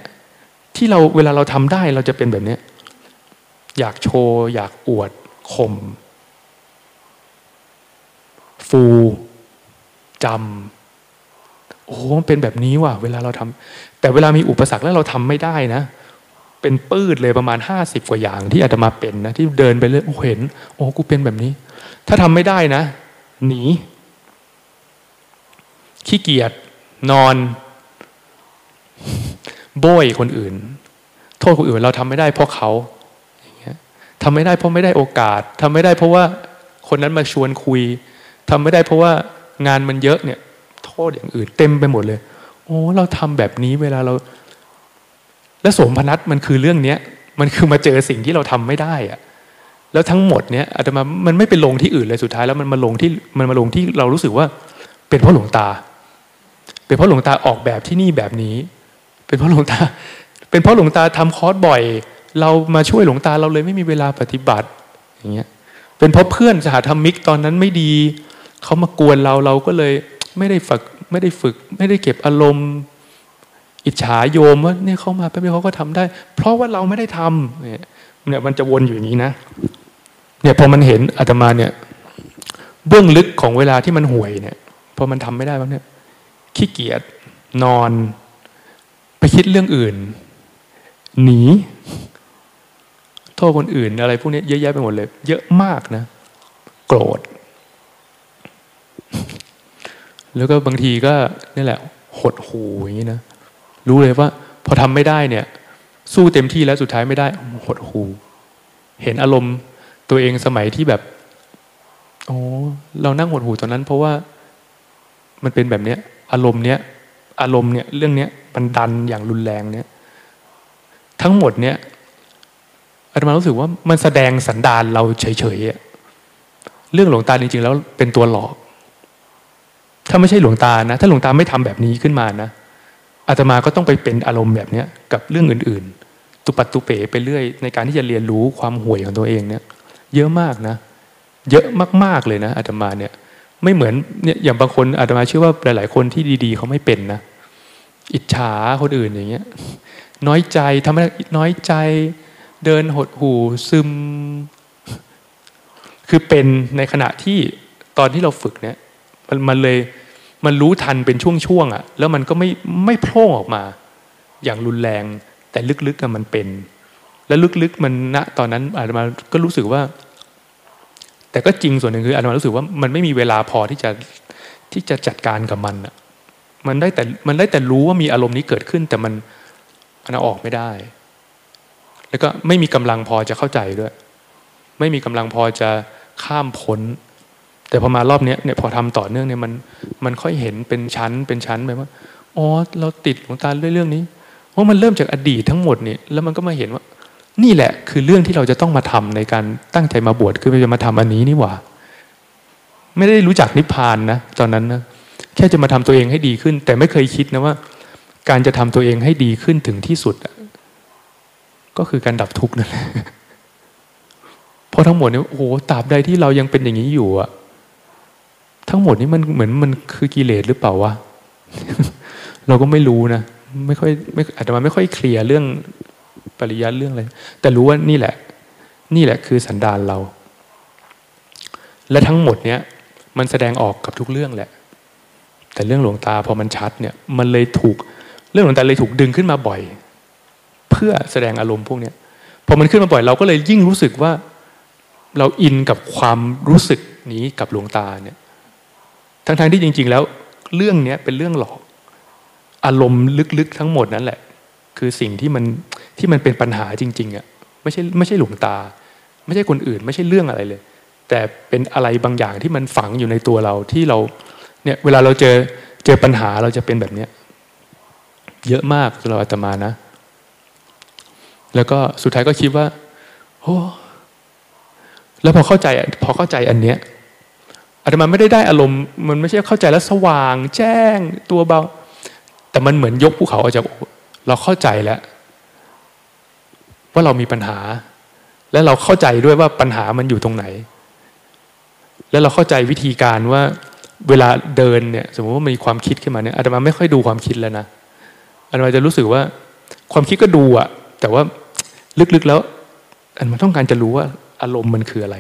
ที่เราเวลาเราทำได้เราจะเป็นแบบเนี้ยอยากโชว์ อยากอวดข่มฟู จำโอ้มันเป็นแบบนี้ว่ะเวลาเราทำแต่เวลามีอุปสรรคแล้วเราทำไม่ได้นะ เป็นปื้ดเลยประมาณห้าสิบกว่าอย่างที่อาตมาเป็นนะที่เดินไปเรื่อยโอ้เห็น โอ้กูเป็นแบบนี้ ถ้าทำไม่ได้นะ หนี ขี้เกียจนอน โบยคนอื่น โทษคนอื่นเราทำไม่ได้เพราะเขาทำไม่ได้เพราะไม่ได้โอกาสทำไม่ได้เพราะว่าคนนั้นมาชวนคุยทำไม่ได้เพราะว่า งานมันเยอะเนี่ย โทษอย่างอื่นเต็มไปหมดเลย โอ้เราทำแบบนี้เวลาเรา และสมพนัตมันคือเรื่องเนี้ย มันคือมาเจอสิ่งที่เราทำไม่ได้อะแล้วทั้งหมดเนี้ยอาตมามันไม่ไปลงที่อื่นเลยสุดท้ายแล้วมันมาลงที่มันมาลงที่เรารู้สึกว่า เป็นเพราะหลวงตา เป็นเพราะหลวงตาออกแบบที่นี่แบบนี้ เป็นเพราะหลวงตา เป็นเพราะหลวงตาทำคอร์สบ่อย เรามาช่วยหลวงตาเราเลยไม่มีเวลาปฏิบัติอย่างเงี้ยเป็นเพราะเพื่อนสหธรรมิกตอนนั้นไม่ดี เขามากวนเราเราก็เลยไม่ได้ฝึกไม่ได้ฝึก ไม่ได้เก็บอารมณ์ อิจฉาโยมว่าเนี่ยเขามาแป๊บเดียวเขาก็ทำได้ เพราะว่าเราไม่ได้ทำเนี่ยมันจะวนอยู่อย่างนี้นะเนี่ยพอมันเห็นอาตมาเนี่ย เบื้องลึกของเวลาที่มันห่วยเนี่ยพอมันทำไม่ได้แล้วเนี่ยขี้เกียจนอน ไปคิดเรื่องอื่น หนีโทษคนอื่นอะไรพวกนี้เยอะแยะไปหมดเลย เยอะมากนะ โกรธ แล้วก็บางทีก็นี่แหละ หดหูอย่างนี้นะ รู้เลยว่า พอทำไม่ได้เนี่ย สู้เต็มที่แล้วสุดท้ายไม่ได้ หดหูเห็นอารมณ์ตัวเองสมัยที่แบบ โอ้เรานั่งหดหูตอนนั้น เพราะว่ามันเป็นแบบเนี้ย อารมณ์เนี้ย อารมณ์เนี้ยเรื่องเนี้ยมันดันอย่างรุนแรงเนี้ยทั้งหมดเนี้ยอาตมารู้สึกว่ามันแสดงสันดานเราเฉยๆเรื่องหลวงตาจริงๆแล้วเป็นตัวหลอก ถ้าไม่ใช่หลวงตานะ ถ้าหลวงตาไม่ทำแบบนี้ขึ้นมานะอาตมาก็ต้องไปเป็นอารมณ์แบบเนี้ยกับเรื่องอื่นๆ ตุปัตตุเป๋ไปเรื่อย ในการที่จะเรียนรู้ความห่วยของตัวเองเนี่ย เยอะมากนะ เยอะมากๆเลยนะอาตมาเนี่ย ไม่เหมือนเนี่ยอย่างบางคนอาตมาเชื่อว่าหลายๆคนที่ดีๆเขาไม่เป็นนะอิจฉาคนอื่นอย่างเงี้ย น้อยใจทำให้น้อยใจ เดินหดหูซึม คือเป็นในขณะที่ตอนที่เราฝึกเนี่ย มันมันเลยมันรู้ทันเป็นช่วงๆอะ่ะ แล้วมันก็ไม่ไม่โผล่ออกมา อย่างรุนแรง แต่ลึกๆมันเป็น แล้วลึกๆมันณตอนนั้นอาจมาก็รู้สึกว่า แต่ก็จริงส่วนหนึ่งคืออาจมารู้สึกว่ามันไม่มีเวลาพอที่จะที่จะจัดการกับมันอะมันได้แต่มันได้แต่รู้ว่ามีอารมณ์นี้เกิดขึ้น แต่มันมันออกไม่ได้ แล้วก็ไม่มีกำลังพอจะเข้าใจด้วย ไม่มีกำลังพอจะข้ามพ้น แต่พอมารอบนี้เนี่ยพอทำต่อเนื่องเนี่ยมันมันค่อยเห็นเป็นชั้นเป็นชั้นไปว่าอ๋อเราติดหลวงตาเรื่องนี้ว่ามันเริ่มจากอดีตทั้งหมดเนี่ยแล้วมันก็มาเห็นว่า นี่แหละ คือเรื่องที่เราจะต้องมาทำในการตั้งใจมาบวชคือจะมาทำอันนี้นี่หว่า ไม่ได้รู้จักนิพพานนะตอนนั้นนะแค่จะมาทำตัวเองให้ดีขึ้น แต่ไม่เคยคิดนะว่า การจะทำตัวเองให้ดีขึ้นถึงที่สุดก็คือการดับทุกข์นั่นแหละเพราะทั้งหมดเนี้โอ้โหตราบใดที่เรายังเป็นอย่างนี้อยู่อะ ทั้งหมดนี้มันเหมือนมันคือกิเลสหรือเปล่าวะเราก็ไม่รู้นะไม่ค่อยไม่อาจจะมาไม่ค่อยเคลียร์เรื่องปริยัติเรื่องอะไรแต่รู้ว่านี่แหละ นี่แหละคือสันดานเรา และทั้งหมดเนี้ยมันแสดงออกกับทุกเรื่องแหละ แต่เรื่องหลวงตาพอมันชัดเนี่ย มันเลยถูกเรื่องหลวงตาเลยถูกดึงขึ้นมาบ่อย เพื่อแสดงอารมณ์พวกเนี้ยพอมันขึ้นมาบ่อยเราก็เลยยิ่งรู้สึกว่า เราอินกับความรู้สึกนี้กับหลวงตาเนี่ย ทั้งๆที่จริง ๆ แล้วเรื่องเนี้ยเป็นเรื่องหลอก อารมณ์ลึกๆทั้งหมดนั่นแหละ คือสิ่งที่มันที่มันเป็นปัญหาจริง ๆอะไม่ใช่ไม่ใช่หลวงตา ไม่ใช่คนอื่น ไม่ใช่เรื่องอะไรเลย แต่เป็นอะไรบางอย่างที่มันฝังอยู่ในตัวเราที่เราเนี่ยเวลาเราเจอเจอปัญหาเราจะเป็นแบบเนี้ยเยอะมากสำหรับอาตมานะ แล้วก็สุดท้ายก็คิดว่าโอ้แล้วพอเข้าใจพอเข้าใจอันเนี้ย อาตมาไม่ได้ได้อารมณ์มันไม่ใช่เข้าใจแล้วสว่าง แจ้งตัวเบา แต่มันเหมือนยกภูเขาออกจากเราเข้าใจแล้วว่าเรามีปัญหา และเราเข้าใจด้วยว่าปัญหามันอยู่ตรงไหน แล้วเราเข้าใจวิธีการว่าเวลาเดินเนี่ยสมมติว่ามีความคิดขึ้นมาเนี่ยอาตมาไม่ค่อยดูความคิดแล้วนะอาตมาจะรู้สึกว่า ความคิดก็ดูอะแต่ว่าลึกๆแล้วอันมาต้องการจะรู้ว่าอารมณ์มันคืออะไร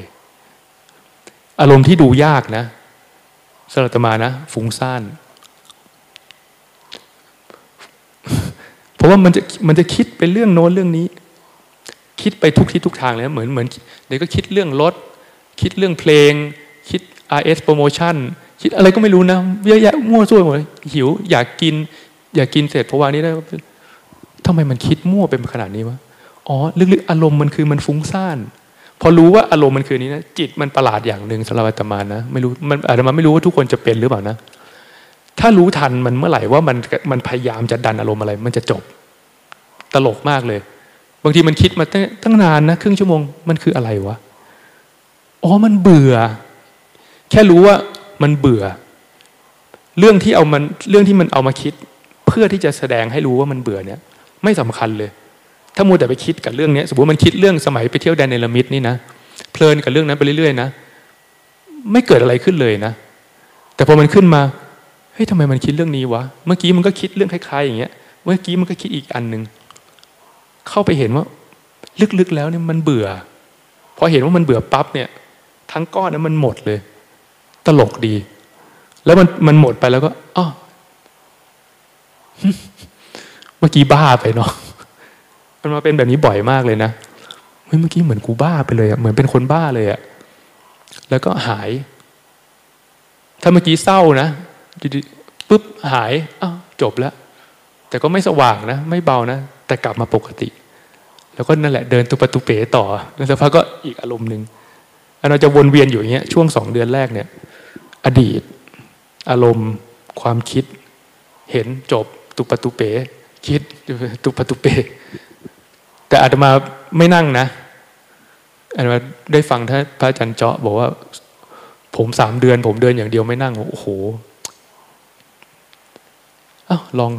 อารมณ์ที่ดูยากนะสำหรับตมานะฟุ้งซ่านเพราะว่ามันจะมันจะคิดไปเรื่องโน้นเรื่องนี้ คิดไปทุกทิศทุกทางเลยเหมือนเหมือนเดี๋ยวก็คิดเรื่องรถ คิดเรื่องเพลง คิด RS โปรโมชั่นคิดอะไรก็ไม่รู้นะเยอะแยะมั่วซั่วหมดหิว อยากกิน อยากกินเสร็จเพราะว่านี้ได้ทำไมมันคิดมั่วเป็นขนาดนี้วะอ๋อลึกๆอารมณ์มันคือมันฟุ้งซ่าน พอรู้ว่าอารมณ์มันคือนี้นะจิตมันประหลาดอย่างหนึ่งสำหรับอาตมานะไม่รู้มันอาตมาไม่รู้ว่าทุกคนจะเป็นหรือเปล่านะ ถ้ารู้ทันมันเมื่อไหร่ว่ามันมันพยายามจะดันอารมณ์อะไร มันจะจบตลกมากเลย บางทีมันคิดมาตั้งนานนะครึ่งชั่วโมงมันคืออะไรวะอ๋อมันเบื่อ แค่รู้ว่ามันเบื่อ เรื่องที่เอามันเรื่องที่มันเอามาคิด เพื่อที่จะแสดงให้รู้ว่ามันเบื่อเนี่ย ไม่สำคัญเลย ถ้ามัวแต่ไปคิดกับเรื่องนี้สมมติมันคิดเรื่องสมัยไปเที่ยวแดนเนลมิดนี่นะเพลินกับเรื่องนั้นไปเรื่อยๆนะไม่เกิดอะไรขึ้นเลยนะ แต่พอมันขึ้นมาเฮ้ยทำไมมันคิดเรื่องนี้วะเมื่อกี้มันก็คิดเรื่องคล้ายๆอย่างเงี้ย เมื่อกี้มันก็คิดอีกอันหนึ่งเข้าไปเห็นว่า ลึกๆแล้วเนี่ยมันเบื่อพอเห็นว่ามันเบื่อปั๊บเนี่ย ทั้งก้อนนั้นมันหมดเลย ตลกดี แล้วมันมันหมดไปแล้วก็อ๋อเมื่อกี้บ้าไปเนาะ มันมาเป็นแบบนี้บ่อยมากเลยนะเมื่อกี้เหมือนกูบ้าไปเลยอะเหมือนเป็นคนบ้าเลยอะแล้วก็หาย ถ้าเมื่อกี้เศร้านะปุ๊บหายอ้าวจบแล้ว แต่ก็ไม่สว่างนะ ไม่เบานะ แต่กลับมาปกติ แล้วก็นั่นแหละเดินตุปตุเป๋ต่อแล้วสักพักก็อีกอารมณ์หนึ่งเราจะวนเวียนอยู่อย่างเงี้ยช่วงสองเดือนแรกเนี่ย อดีต อารมณ์ ความคิด เห็นจบ ตุปตุเป๋คิดตุปตุเป๋ แต่อาตมาไม่นั่งนะอาตมาได้ฟังท่านพระอาจารย์เจาะบอกว่า ผมสามเดือน ผมเดินอย่างเดียวไม่นั่งโอ้โหอ้าลอง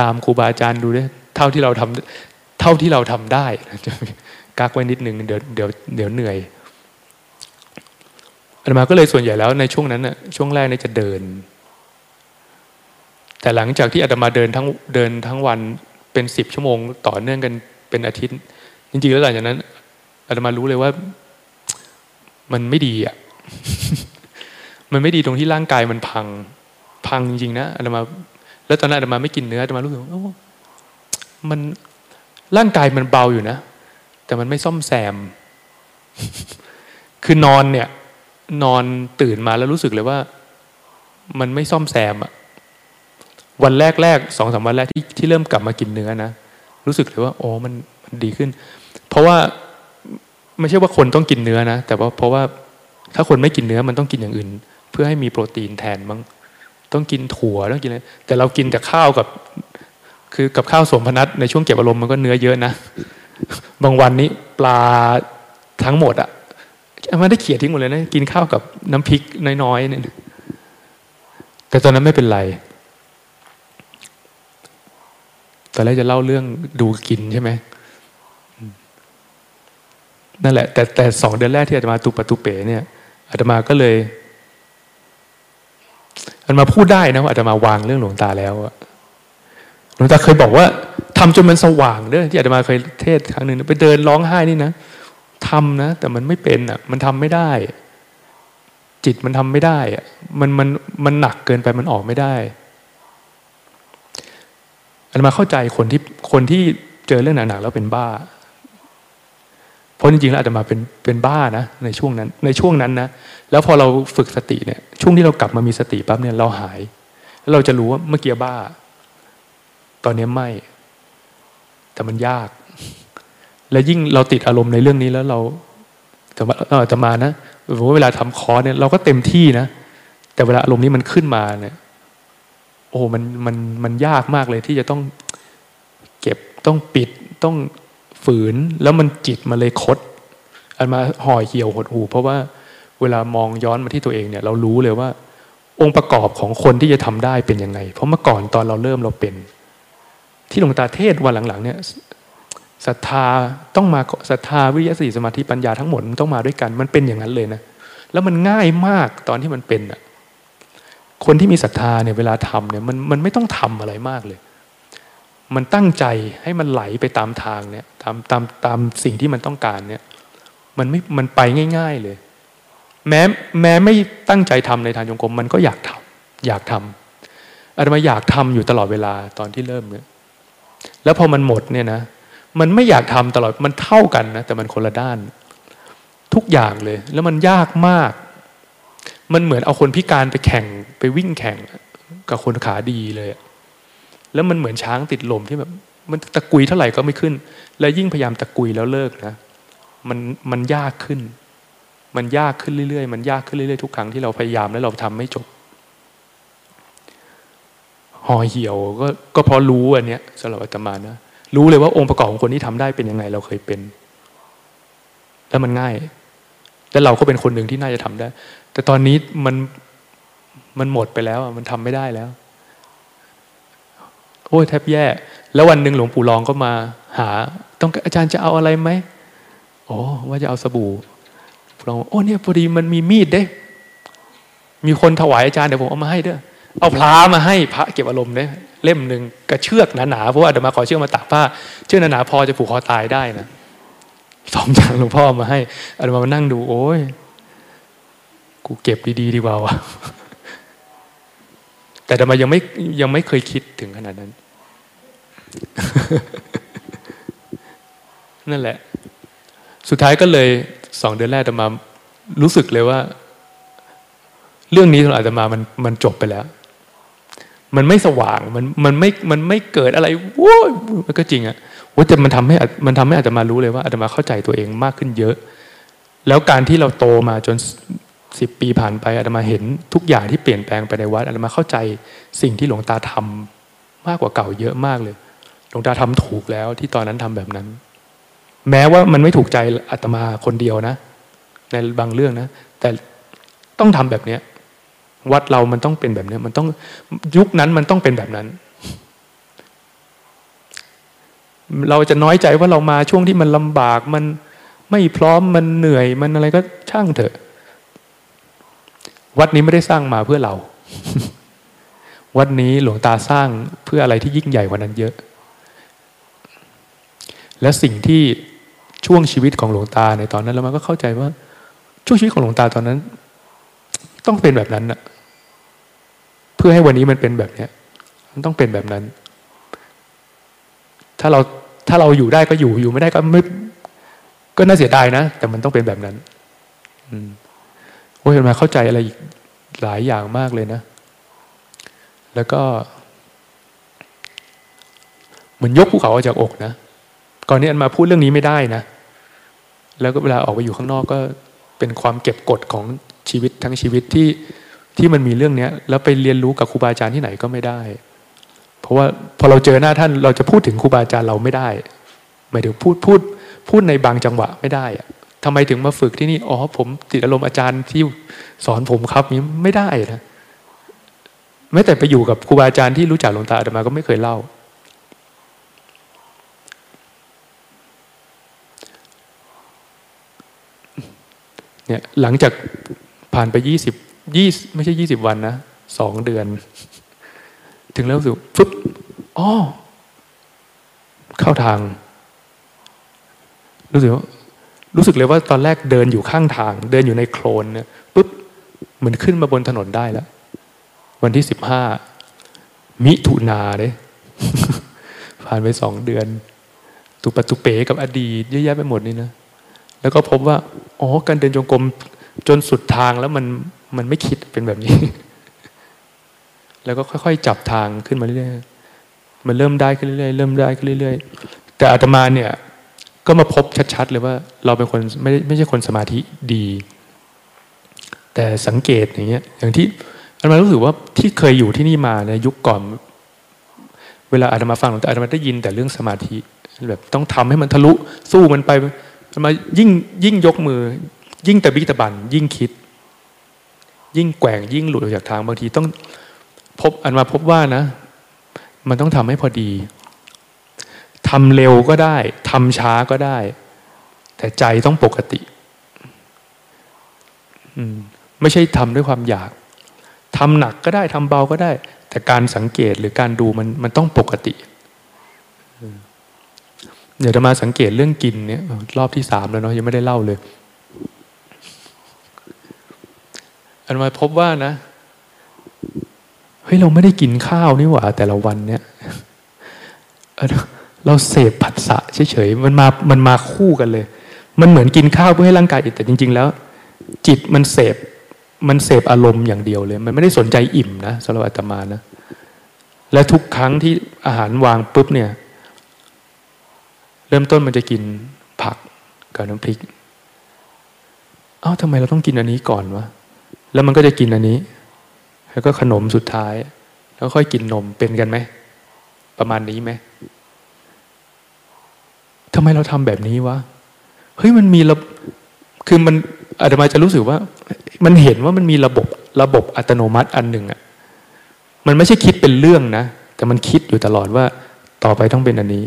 ตามครูบาอาจารย์ดูด้วยเท่าที่เราทำเท่าที่เราทำได้กักไว้นิดนึงเดี๋ยวเดี๋ยวเดี๋ยวเหนื่อยอาตมาก็เลยส่วนใหญ่แล้วในช่วงนั้นน่ะช่วงแรกนี่จะเดิน แต่หลังจากที่อาตมาเดินทั้งเดินทั้งวันเป็นสิบชั่วโมง ต่อเนื่องกัน เป็นอาทิตย์ จริงๆแล้วหลังจากนั้นอาตมารู้เลยว่า มันไม่ดีอะ มันไม่ดีตรงที่ร่างกายมันพัง พังจริงๆนะอาตมา แล้วตอนนั้นอาตมาไม่กินเนื้ออาตมารู้สึกว่ามันร่างกายมันเบาอยู่นะ แต่มันไม่ซ่อมแซม คือนอนเนี่ย นอนตื่นมาแล้วรู้สึกเลยว่า มันไม่ซ่อมแซมอะวันแรกแรกสองสามวันแรกที่ที่เริ่มกลับมากินเนื้อนะ รู้สึกเลยว่าโอ้มันมันดีขึ้น เพราะว่าไม่ใช่ว่าคนต้องกินเนื้อนะ แต่ว่าเพราะว่าถ้าคนไม่กินเนื้อมันต้องกินอย่างอื่น เพื่อให้มีโปรตีนแทนมั้งต้องกินถั่วต้องกินอะไรแต่เรากินแต่ข้าวกับ คือกับข้าวสมพนัตในช่วงเก็บอารมณ์มันก็เนื้อเยอะนะบางวันนี้ปลาทั้งหมดอะมันได้เขี่ยทิ้งหมดเลยนะ กินข้าวกับน้ำพริกน้อยๆเนี่ยแต่ตอนนั้นไม่เป็นไร ตอนแรกจะเล่าเรื่องดูกินใช่ไหมนั่นแหละ แต่แต่สองเดือนแรกที่อาตมาตุปตุเป๋เนี่ยอาตมาก็เลยอาตมาพูดได้นะว่าอาตมาวางเรื่องหลวงตาแล้วหลวงตาเคยบอกว่าทำจนมันสว่างเด้อที่อาตมาเคยเทศครั้งหนึ่งไปเดินร้องไห้นี่นะทำนะ แต่มันไม่เป็นอะมันทำไม่ได้ จิตมันทำไม่ได้อะมันมันมันหนักเกินไปมันออกไม่ได้ อันมาเข้าใจคนที่คนที่เจอเรื่องหนักๆแล้วเป็นบ้า เพราะจริงๆแล้วอาจจะมาเป็นเป็นบ้านะในช่วงนั้น ในช่วงนั้นนะแล้วพอเราฝึกสติเนี่ย ช่วงที่เรากลับมามีสติปั๊บเนี่ยเราหาย แล้วเราจะรู้ว่าเมื่อกี้บ้า ตอนนี้ไม่ แต่มันยาก และยิ่งเราติดอารมณ์ในเรื่องนี้แล้วเราจะมาจะมานะเวลาทำคอเนี่ยเราก็เต็มที่นะแต่เวลาอารมณ์นี้มันขึ้นมาเนี่ย โอ้มันมันมันยากมากเลยที่จะต้องเก็บต้องปิดต้องฝืนแล้วมันจิตมาเลยคดอันมาห่อเหี่ยวหดหูเพราะว่าเวลามองย้อนมาที่ตัวเองเนี่ย เรารู้เลยว่า องค์ประกอบของคนที่จะทำได้เป็นยังไง เพราะเมื่อก่อนตอนเราเริ่มเราเป็น ที่หลวงตาเทศวันหลังๆเนี่ยศรัทธาต้องมาศรัทธาวิริยะสีสมาธิปัญญาทั้งหมดมันต้องมาด้วยกัน มันเป็นอย่างนั้นเลยนะแล้วมันง่ายมากตอนที่มันเป็นอะ คนที่มีศรัทธาเนี่ยเวลาทำเนี่ยมันมันไม่ต้องทำอะไรมากเลย มันตั้งใจให้มันไหลไปตามทางเนี่ยตามตามตามสิ่งที่มันต้องการเนี่ยมันไม่มันไปง่าย ๆเลย แม้แม้ไม่ตั้งใจทำในทางจงกรมมันก็อยากทำอยากทำอาตมาอยากทำอยู่ตลอดเวลาตอนที่เริ่มเนี่ยแล้วพอมันหมดเนี่ยนะมันไม่อยากทำตลอดมันเท่ากันนะแต่มันคนละด้าน ทุกอย่างเลย แล้วมันยากมาก มันเหมือนเอาคนพิการไปแข่งไปวิ่งแข่งกับคนขาดีเลย แล้วมันเหมือนช้างติดลมที่แบบ มันตะกุยเท่าไหร่ก็ไม่ขึ้น แล้วยิ่งพยายามตะกุยแล้วเลิกนะมันมันยากขึ้น มันยากขึ้นเรื่อยๆ มันยากขึ้นเรื่อยๆทุกครั้งที่เราพยายามแล้วเราทำไม่จบห่อเหี่ยวก็ก็เพราะรู้อันเนี้ยสำหรับอาตมานะรู้เลยว่าองค์ประกอบของคนที่ทำได้เป็นยังไง เราเคยเป็น แล้วมันง่าย แล้วเราก็เป็นคนหนึ่งที่น่าจะทำได้ แต่ตอนนี้มันมันหมดไปแล้วมันทำไม่ได้แล้ว โอ้ยแทบแย่ แล้ววันหนึ่งหลวงปู่รองก็มา หา ต้องอาจารย์จะเอาอะไรไหมโอ้ว่าจะเอาสบู่ลองโอ้เนี่ยพอดีมันมีมีดเด้ มีคนถวายอาจารย์เดี๋ยวผมเอามาให้เด้อเอาพระมาให้พระเก็บอารมณ์เด้เล่มหนึ่งกระเชือกหนาๆเพราะว่าเดี๋ยวมาขอเชือกมาตากผ้าเชือกหนาๆพอจะผูกคอตายได้นะสองอย่างหลวงพ่อมาให้อาตมามานั่งดู โอ้ย กูเก็บดีๆดีกว่าวะแต่ทำไมยังไม่ยังไม่เคยคิดถึงขนาดนั้น นั่นแหละ สุดท้ายก็เลยสองเดือนแรกจะมารู้สึกเลยว่า เรื่องนี้สำหรับอาตมามันมันจบไปแล้ว มันไม่สว่างมันมันไม่มันไม่เกิดอะไรโว้ยมันก็จริงอะว่าแต่มันทำให้มันทำให้อาตมารู้เลยว่าอาตมาเข้าใจตัวเองมากขึ้นเยอะ แล้วการที่เราโตมาจน สิบปีผ่านไปอาตมาเห็นทุกอย่างที่เปลี่ยนแปลงไปในวัดอาตมาเข้าใจสิ่งที่หลวงตาทำมากกว่าเก่าเยอะมากเลย หลวงตาทำถูกแล้วที่ตอนนั้นทำแบบนั้น แม้ว่ามันไม่ถูกใจอาตมาคนเดียวนะ ในบางเรื่องนะ แต่ต้องทำแบบเนี้ยวัดเรามันต้องเป็นแบบนี้มันต้องยุคนั้นมันต้องเป็นแบบนั้น เราจะน้อยใจว่าเรามาช่วงที่มันลำบากมันไม่พร้อมมันเหนื่อยมันอะไรก็ช่างเถอะ วัดนี้ไม่ได้สร้างมาเพื่อเรา วัดนี้หลวงตาสร้างเพื่ออะไรที่ยิ่งใหญ่กว่านั้นเยอะ และสิ่งที่ช่วงชีวิตของหลวงตาในตอนนั้นแล้วมันก็เข้าใจว่า ช่วงชีวิตของหลวงตาตอนนั้น ต้องเป็นแบบนั้นนะเพื่อให้วันนี้มันเป็นแบบเนี้ย มันต้องเป็นแบบนั้น ถ้าเราถ้าเราอยู่ได้ก็อยู่อยู่ไม่ได้ก็ไม่ก็น่าเสียดายนะ แต่มันต้องเป็นแบบนั้น อืม โอ้ยมาเข้าใจอะไรอีกหลายอย่างมากเลยนะ แล้วก็เหมือนยกภูเขาออกจากอกนะก่อนนี้อันมาพูดเรื่องนี้ไม่ได้นะ แล้วก็เวลาออกไปอยู่ข้างนอกก็เป็นความเก็บกดของชีวิตทั้งชีวิตที่ที่มันมีเรื่องเนี้ย แล้วไปเรียนรู้กับครูบาอาจารย์ที่ไหนก็ไม่ได้ เพราะว่าพอเราเจอหน้าท่านเราจะพูดถึงครูบาอาจารย์เราไม่ได้หมายถึงพูดพูดพูดในบางจังหวะไม่ได้อะ ทำไมถึงมาฝึกที่นี่อ๋อผมติดอารมณ์อาจารย์ที่สอนผมครับนี้ไม่ได้นะแม้แต่ไปอยู่กับครูบาอาจารย์ที่รู้จักหลวงตาอาตมาก็ไม่เคยเล่า เนี่ยหลังจากผ่านไปยี่สิบยี่ไม่ใช่ยี่สิบวันนะสองเดือน ถึงแล้วรู้สึกฟึบอ๋อเข้าทาง รู้สึกว่า รู้สึกเลยว่าตอนแรกเดินอยู่ข้างทาง เดินอยู่ในโคลนเนี่ยปุ๊บเหมือนขึ้นมาบนถนนได้แล้ว วันที่สิบห้ามิถุนาเลยผ่านไปสองเดือน ตุปตุเป๋กับอดีตเยอะแยะไปหมดนี่นะแล้วก็พบว่าอ๋อการเดินจงกรมจนสุดทางแล้วมันมันไม่คิดเป็นแบบนี้ แล้วก็ค่อยๆ จับทางขึ้นมาเรื่อยๆมันเริ่มได้ขึ้นเรื่อยๆเริ่มได้ขึ้นเรื่อยๆแต่อาตมาเนี่ย ก็มาพบชัด ๆ เลยว่าเราเป็นคนไม่ไม่ใช่คนสมาธิดี แต่สังเกตอย่างเงี้ยอย่างที่อาตมารู้สึกว่าที่เคยอยู่ที่นี่มาในยุคก่อน เวลาอาตมาฟังหลวงตาอาตมาได้ยินแต่เรื่องสมาธิแบบต้องทำให้มันทะลุสู้มันไปอาตมายิ่งยิ่งยกมือ ยิ่งตะบิตะบัน ยิ่งคิด ยิ่งแกว่งยิ่งหลุดออกจากทางบางทีต้องพบอันมาพบว่านะ มันต้องทำให้พอดี ทำเร็วก็ได้ทำช้าก็ได้ แต่ใจต้องปกติไม่ใช่ทำด้วยความอยากทำหนักก็ได้ทำเบาก็ได้ แต่การสังเกตหรือการดูมันมันต้องปกติเดี๋ยวจะมาสังเกตเรื่องกินเนี่ยรอบที่สามแล้วเนาะยังไม่ได้เล่าเลย อันมาพบว่านะเฮ้ยเราไม่ได้กินข้าวนี่หว่าแต่ละวันเนี่ย เราเสพผัสสะเฉยๆมันมามันมาคู่กันเลย มันเหมือนกินข้าวเพื่อให้ร่างกายอิ่มแต่จริง ๆ แล้ว จิตมันเสพมันเสพอารมณ์อย่างเดียวเลย มันไม่ได้สนใจอิ่มนะสำหรับอาตมานะและทุกครั้งที่อาหารวางปุ๊บเนี่ย เริ่มต้นมันจะกินผักกับน้ำพริกเอ้าทำไมเราต้องกินอันนี้ก่อนวะแล้วมันก็จะกินอันนี้ แล้วก็ขนมสุดท้าย แล้วค่อยกินนมเป็นกันไหม ประมาณนี้ไหม ทำไมเราทำแบบนี้วะเฮ้ยมันมีระคือมันอาตมาจะรู้สึกว่า มันเห็นว่ามันมีระบบระบบอัตโนมัติอันหนึ่งอะมันไม่ใช่คิดเป็นเรื่องนะ แต่มันคิดอยู่ตลอดว่า ต่อไปต้องเป็นอันนี้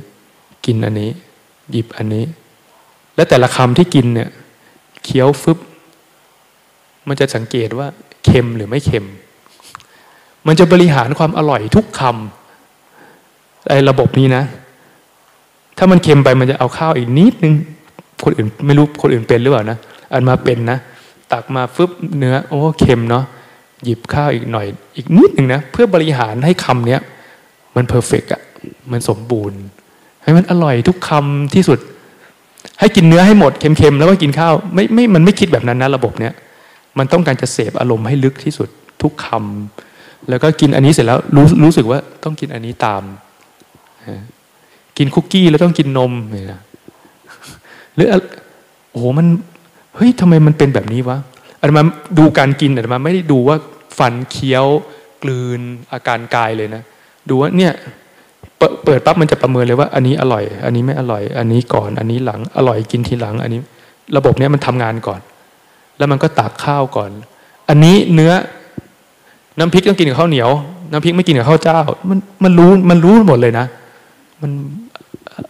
กินอันนี้ หยิบอันนี้ และแต่ละคำที่กินเนี่ยเคี้ยวฟึบมันจะสังเกตว่าเค็มหรือไม่เค็ม มันจะบริหารความอร่อยทุกคำไอ้ระบบนี้นะ ถ้ามันเค็มไปมันจะเอาข้าวอีกนิดนึง คนอื่นไม่รู้คนอื่นเป็นหรือเปล่านะอันมาเป็นนะ ตักมาฟึบเนื้อโอ้เค็มเนาะหยิบข้าวอีกหน่อย อีกนิดหนึ่งนะเพื่อบริหารให้คำเนี้ยมันเพอร์เฟกอะมันสมบูรณ์ ให้มันอร่อยทุกคำที่สุด ให้กินเนื้อให้หมดเค็มๆแล้วก็กินข้าวไม่ไม่มันไม่คิดแบบนั้นนะระบบเนี้ยมันต้องการจะเสพอารมณ์ให้ลึกที่สุดทุกคำแล้วก็กินอันนี้เสร็จแล้วรู้รู้สึกว่าต้องกินอันนี้ตาม กินคุกกี้แล้วต้องกินนมเนี่ยหรือโอ้โหมันเฮ้ยทำไมมันเป็นแบบนี้วะอาตมาดูการกินอาตมาไม่ได้ดูว่าฟันเคี้ยวกลืนอาการกายเลยนะ ดูว่าเนี่ยเปิดปั๊บมันจะประเมินเลยว่า อันนี้อร่อย อันนี้ไม่อร่อย อันนี้ก่อน อันนี้หลัง อร่อยกินทีหลัง อันนี้ ระบบเนี้ยมันทำงานก่อน แล้วมันก็ตักข้าวก่อน อันนี้เนื้อ น้ำพริกต้องกินกับข้าวเหนียว น้ำพริกไม่กินกับข้าวเจ้า มันมันรู้มันรู้หมดเลยนะ มัน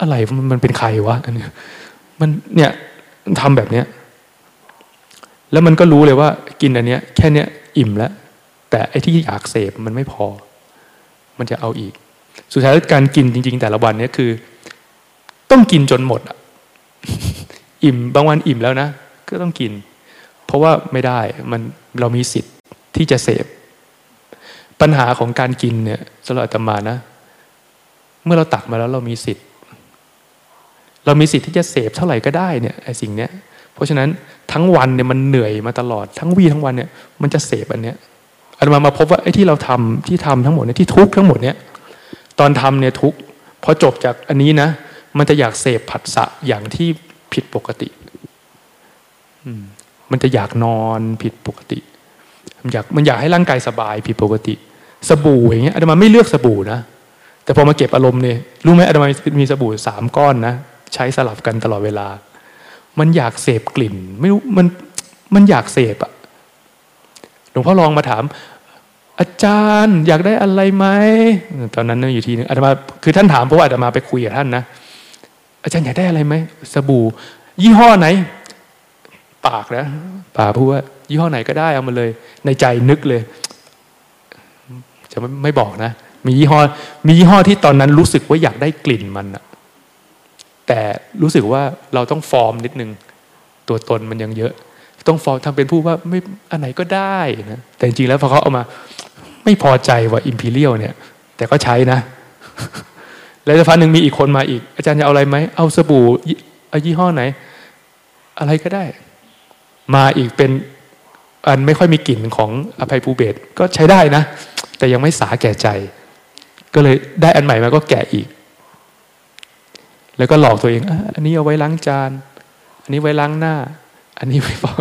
อะไรมันเป็นใครวะอันนี้มันเนี่ยทำแบบเนี้ยแล้วมันก็รู้เลยว่ากินอันเนี้ย แค่เนี้ยอิ่มแล้ว แต่ไอ้ที่อยากเสพมันไม่พอ มันจะเอาอีก สุดท้ายการกินจริง ๆ แต่ละวันเนี้ยคือ ต้องกินจนหมดอะอิ่มบางวันอิ่มแล้วนะก็ต้องกิน เพราะว่าไม่ได้มันเรามีสิทธิ์ที่จะเสพ ปัญหาของการกินเนี่ยสำหรับอาตมานะ เมื่อเราตักมาแล้วเรามีสิทธิ์ เรามีสิทธิ์ที่จะเสพเท่าไหร่ก็ได้เนี่ยไอ้สิ่งเนี้ยเพราะฉะนั้นทั้งวันเนี่ยมันเหนื่อยมาตลอดทั้งวีทั้งวันเนี่ยมันจะเสพอันเนี้ยอาตมามาพบว่าไอ้ที่เราทำที่ทำทั้งหมดเนี่ยที่ทุกทั้งหมดเนี่ยตอนทำเนี่ยทุกพอจบจากอันนี้นะ มันจะอยากเสพผัสสะอย่างที่ผิดปกติมันจะอยากนอนผิดปกติมันอยากมันอยากให้ร่างกายสบายผิดปกติ สบู่อย่างเงี้ยอาตมาไม่เลือกสบู่นะแต่พอมาเก็บอารมณ์เนี่ยรู้ไหมอาตมามีสบู่สามก้อนนะ ใช้สลับกันตลอดเวลา มันอยากเสพกลิ่น ไม่รู้มันมันอยากเสพอะหลวงพ่อลองมาถาม อาจารย์อยากได้อะไรไหมตอนนั้นอยู่ทีนึงอาตมาคือท่านถามเพราะว่าอาตมาไปคุยกับท่านนะอาจารย์อยากได้อะไรไหมสบู่ ยี่ห้อไหน ปากนะปากพูดว่า ยี่ห้อไหนก็ได้เอามาเลย ในใจนึกเลย จะไม่ไม่บอกนะมียี่ห้อมียี่ห้อที่ตอนนั้นรู้สึกว่าอยากได้กลิ่นมันอะ แต่รู้สึกว่าเราต้องฟอร์มนิดนึง ตัวตนมันยังเยอะ ต้องฟอร์มทำเป็นผู้ว่าไม่อันไหนก็ได้นะแต่จริงๆแล้วพอเขาเอามา ไม่พอใจว่าอิมพีเรียลเนี่ย แต่ก็ใช้นะ แล้วสักพักหนึ่งมีอีกคนมาอีก อาจารย์จะเอาอะไรไหมเอาสบู่เอายี่ห้อไหน อะไรก็ได้ มาอีกเป็นอันไม่ค่อยมีกลิ่นของอภัยภูเบศก็ใช้ได้นะ แต่ยังไม่สาแก่ใจ ก็เลยได้อันใหม่มาก็แกะอีก แล้วก็หลอกตัวเองอันนี้เอาไว้ล้างจาน อันนี้ไว้ล้างหน้า อันนี้ไว้พอ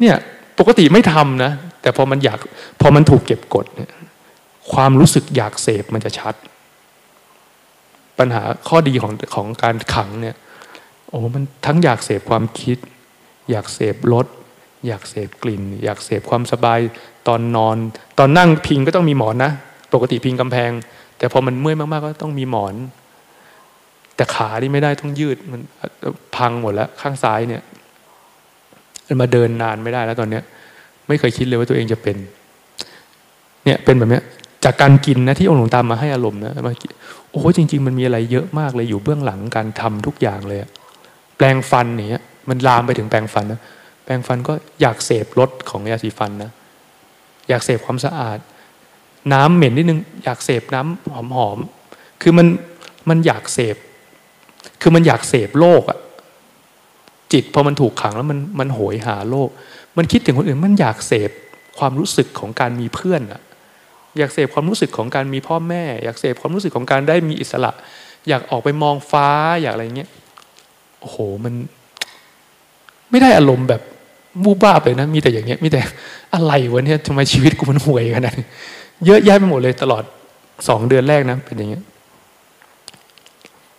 เนี่ยปกติไม่ทำนะ แต่พอมันอยากพอมันถูกเก็บกดเนี่ยความรู้สึกอยากเสพมันจะชัด ปัญหาข้อดีของของการขังเนี่ยโอ้มันทั้งอยากเสพความคิด อยากเสพรสอยากเสพกลิ่น อยากเสพความสบายตอนนอน ตอนนั่งพิงก็ต้องมีหมอนนะ ปกติพิงกำแพง แต่พอมันเมื่อยมากๆก็ต้องมีหมอน แต่ขาที่ไม่ได้ต้องยืดมันพังหมดแล้วข้างซ้ายเนี่ยมาเดินนานไม่ได้แล้วตอนเนี้ย ไม่เคยคิดเลยว่าตัวเองจะเป็น เนี่ยเป็นแบบเนี้ย จากการกินนะที่องค์หลวงตามมาให้อารมณ์นะมาโอ้จริง ๆ มันมีอะไรเยอะมากเลยอยู่เบื้องหลังการทำทุกอย่างเลยแปลงฟันเนี่ยมันลามไปถึงแปลงฟันนะแปลงฟันก็อยากเสพรสของยาสีฟันนะอยากเสพความสะอาด น้ำเหม็นนิดนึง อยากเสพน้ำหอมๆคือมันมันอยากเสพ คือมันอยากเสพโลกอะจิตพอมันถูกขังแล้วมันมันโหยหาโลก มันคิดถึงคนอื่นมันอยากเสพความรู้สึกของการมีเพื่อนอะอยากเสพความรู้สึกของการมีพ่อแม่ อยากเสพความรู้สึกของการได้มีอิสระ อยากออกไปมองฟ้าอยากอะไรเงี้ยโอ้โหมัน ไม่ได้อารมณ์แบบบูบ้าเลยนะ มีแต่อย่างเงี้ยมีแต่อะไรวะเนี่ยทำไมชีวิตกูมันห่วยขนาดนี้เยอะแยะไปหมดเลยตลอดสองเดือนแรกนะเป็นอย่างเงี้ย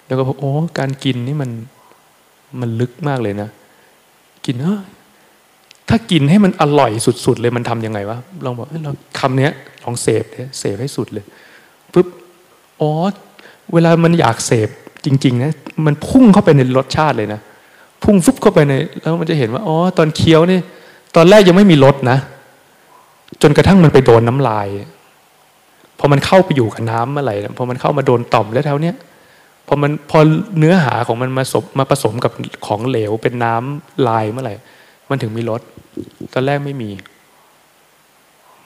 แล้วก็โอ้การกินนี่มันมันลึกมากเลยนะ กินเออถ้ากินให้มันอร่อยสุดๆเลยมันทํำยังไงวะลองบอกเราคำเนี้ยลองเสพเนี่ยเสพให้สุดเลยปุ๊บอ๋อเวลามันอยากเสพจริงๆนะมันพุ่งเข้าไปในรสชาติเลยนะพุ่งฟุบเข้าไปในแล้วมันจะเห็นว่าอ๋อตอนเคี้ยวนี่ ตอนแรกยังไม่มีรสนะ จนกระทั่งมันไปโดนน้ำลายพอมันเข้าไปอยู่กับน้ำเมื่อไรพอมันเข้ามาโดนต่อมแล้วแถวเนี้ย พอมันพอเนื้อหาของมันมาสมมาผสมกับของเหลวเป็นน้ำลายเมื่อไหร่ มันถึงมีรสตอนแรกไม่มี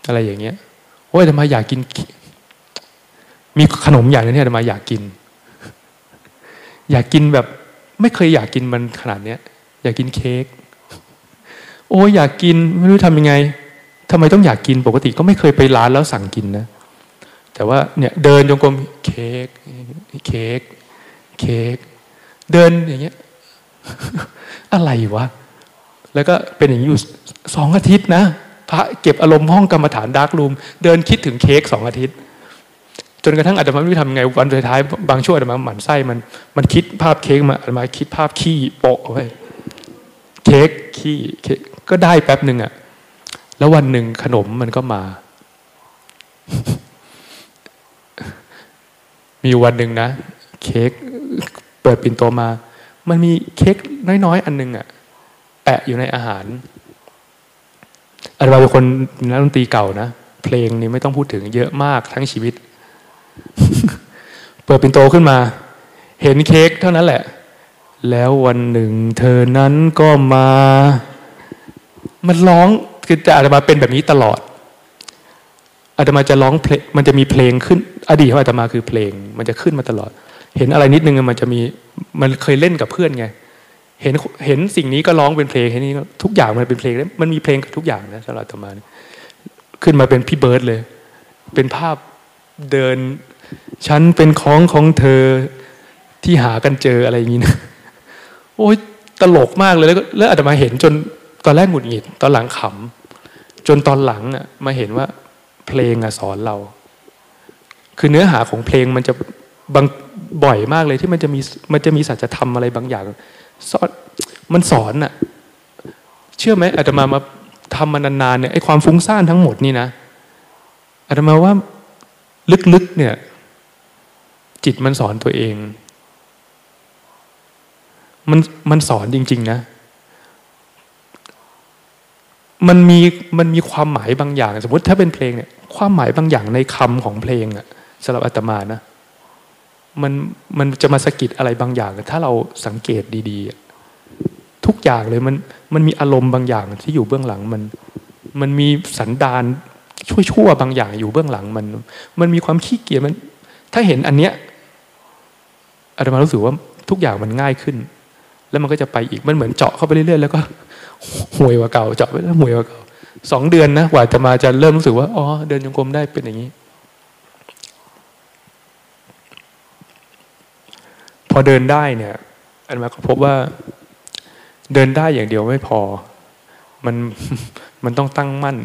อะไรอย่างเงี้ยโอ้ยทำไมอยากกิน มีขนมอย่างนี้เนี่ยทำไมอยากกิน อยากกินแบบ ไม่เคยอยากกินมันขนาดเนี้ย อยากกินเค้กโอ้ยอยากกินไม่รู้ทำยังไงทำไมต้องอยากกินปกติก็ไม่เคยไปร้านแล้วสั่งกินนะแต่ว่าเนี่ยเดินจงกรมเค้กเค้ก เค้กเดินอย่างเงี้ย อะไรวะ แล้วก็เป็นอย่างนี้อยู่สองอาทิตย์นะ พระเก็บอารมณ์ห้องกรรมฐานดาร์กรูม เดินคิดถึงเค้กสองอาทิตย์ จนกระทั่งอาตมาไม่รู้ทำไง วันสุดท้ายบางช่วงอาตมาหมั่นไส้มัน มันคิดภาพเค้กมาอาตมาคิดภาพขี้โปะเอาไว้เค้กขี้เค้กก็ได้แป๊บหนึ่งอะแล้ววันหนึ่งขนมมันก็มา มีวันหนึ่งนะ เค้กเปิดปิ่นโตมา มันมีเค้กน้อยๆ อันหนึ่งอะแปะอยู่ในอาหารอาจาเป็นคนนักดนตรีเก่านะ เพลงนี้ไม่ต้องพูดถึงเยอะมากทั้งชีวิต เปิดเป็นโตขึ้นมา เห็นเค้กเท่านั้นแหละ แล้ววันหนึ่ง เธอนั้นก็มา มันร้องคือจะอาตมาเป็นแบบนี้ตลอดอาตมาจะร้องเพลงมันจะมีเพลงขึ้น อดีตของอาตมาคือเพลง มันจะขึ้นมาตลอด เห็นอะไรนิดนึงมันจะมีมันเคยเล่นกับเพื่อนไง เห็นเห็นสิ่งนี้ก็ร้องเป็นเพลงเห็นนี้ทุกอย่างมันเป็นเพลงมันมีเพลงกับทุกอย่างนะสำหรับอาตมาขึ้นมาเป็นพี่เบิร์ดเลย เป็นภาพเดินฉันเป็นของของเธอที่หากันเจออะไรอย่างนี้นะโอ้ยตลกมากเลยแล้วแล้วอาตมาเห็นจนตอนแรกหงุดหงิดตอนหลังขำจนตอนหลังอะมาเห็นว่าเพลงอะสอนเรา คือเนื้อหาของเพลงมันจะ บางบ่อยมากเลยที่มันจะมีมันจะมีสัจธรรมอะไรบางอย่างสอนมันสอนอะเชื่อไหมอาตมามาทำมานานๆเนี่ยไอ้ความฟุ้งซ่านทั้งหมดนี่นะอาตมาว่าลึกๆเนี่ย จิตมันสอนตัวเอง มันมันสอนจริง ๆ นะ มันมีมันมีความหมายบางอย่าง สมมติถ้าเป็นเพลงเนี่ย ความหมายบางอย่างในคำของเพลงอะสำหรับอาตมานะ มันมันจะมาสะกิดอะไรบางอย่าง ถ้าเราสังเกตดี ๆ ทุกอย่างเลยมันมันมีอารมณ์บางอย่างที่อยู่เบื้องหลังมันมันมีสันดานชั่วๆบางอย่างอยู่เบื้องหลังมัน มันมีความขี้เกียจมัน ถ้าเห็นอันเนี้ยอาตมารู้สึกว่าทุกอย่างมันง่ายขึ้น แล้วมันก็จะไปอีกมันเหมือนเจาะเข้าไปเรื่อยๆแล้วก็ห่วยกว่าเก่าเจาะไปแล้วห่วยกว่าเก่าสองเดือนนะกว่าจะมาจะเริ่มรู้สึกว่าอ๋อเดินจงกรมได้เป็นอย่างนี้ พอเดินได้เนี่ยอันมาก็พบว่าเดินได้อย่างเดียวไม่พอ มันมันต้องตั้งมั่น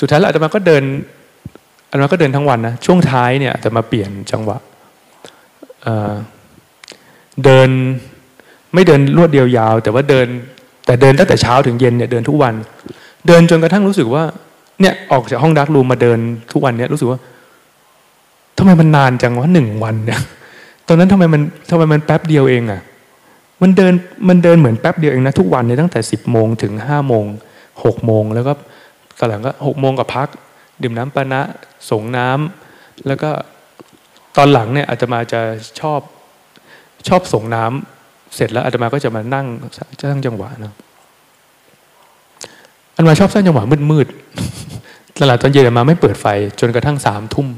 สุดท้ายแล้วอาตมาก็เดินอาตมาก็เดินทั้งวันนะช่วงท้ายเนี่ยอาตมาเปลี่ยนจังหวะเดินไม่เดินรวดเดียวยาว แต่ว่าเดิน แต่เดินตั้งแต่เช้าถึงเย็นเนี่ยเดินทุกวัน เดินจนกระทั่งรู้สึกว่า เนี่ยออกจากห้องดักรูมมาเดินทุกวันเนี่ยรู้สึกว่าทำไมมันนานจังวะหนึ่งวันเนี่ย ตอนนั้นทำไมมันทำไมมันแป๊บเดียวเองอะ่ะมันเดินมันเดินเหมือนแป๊บเดียวเองนะทุกวันเนี่ยตั้งแต่สิบโมงถึงห้าโมงหกโมงแล้วก็ตอนหลังก็หกโมงกับพัก ดื่มน้ำปานะส่งน้ำแล้วก็ตอนหลังเนี่ยอาจจะมาจะชอบชอบส่งน้ำเสร็จแล้วอาจจะมาก็จะมานั่งสร้างจังหวะนะอันมาชอบสร้างจังหวะมืดๆตลาดตอนเย็นมาไม่เปิดไฟ จนกระทั่งสามทุ่ม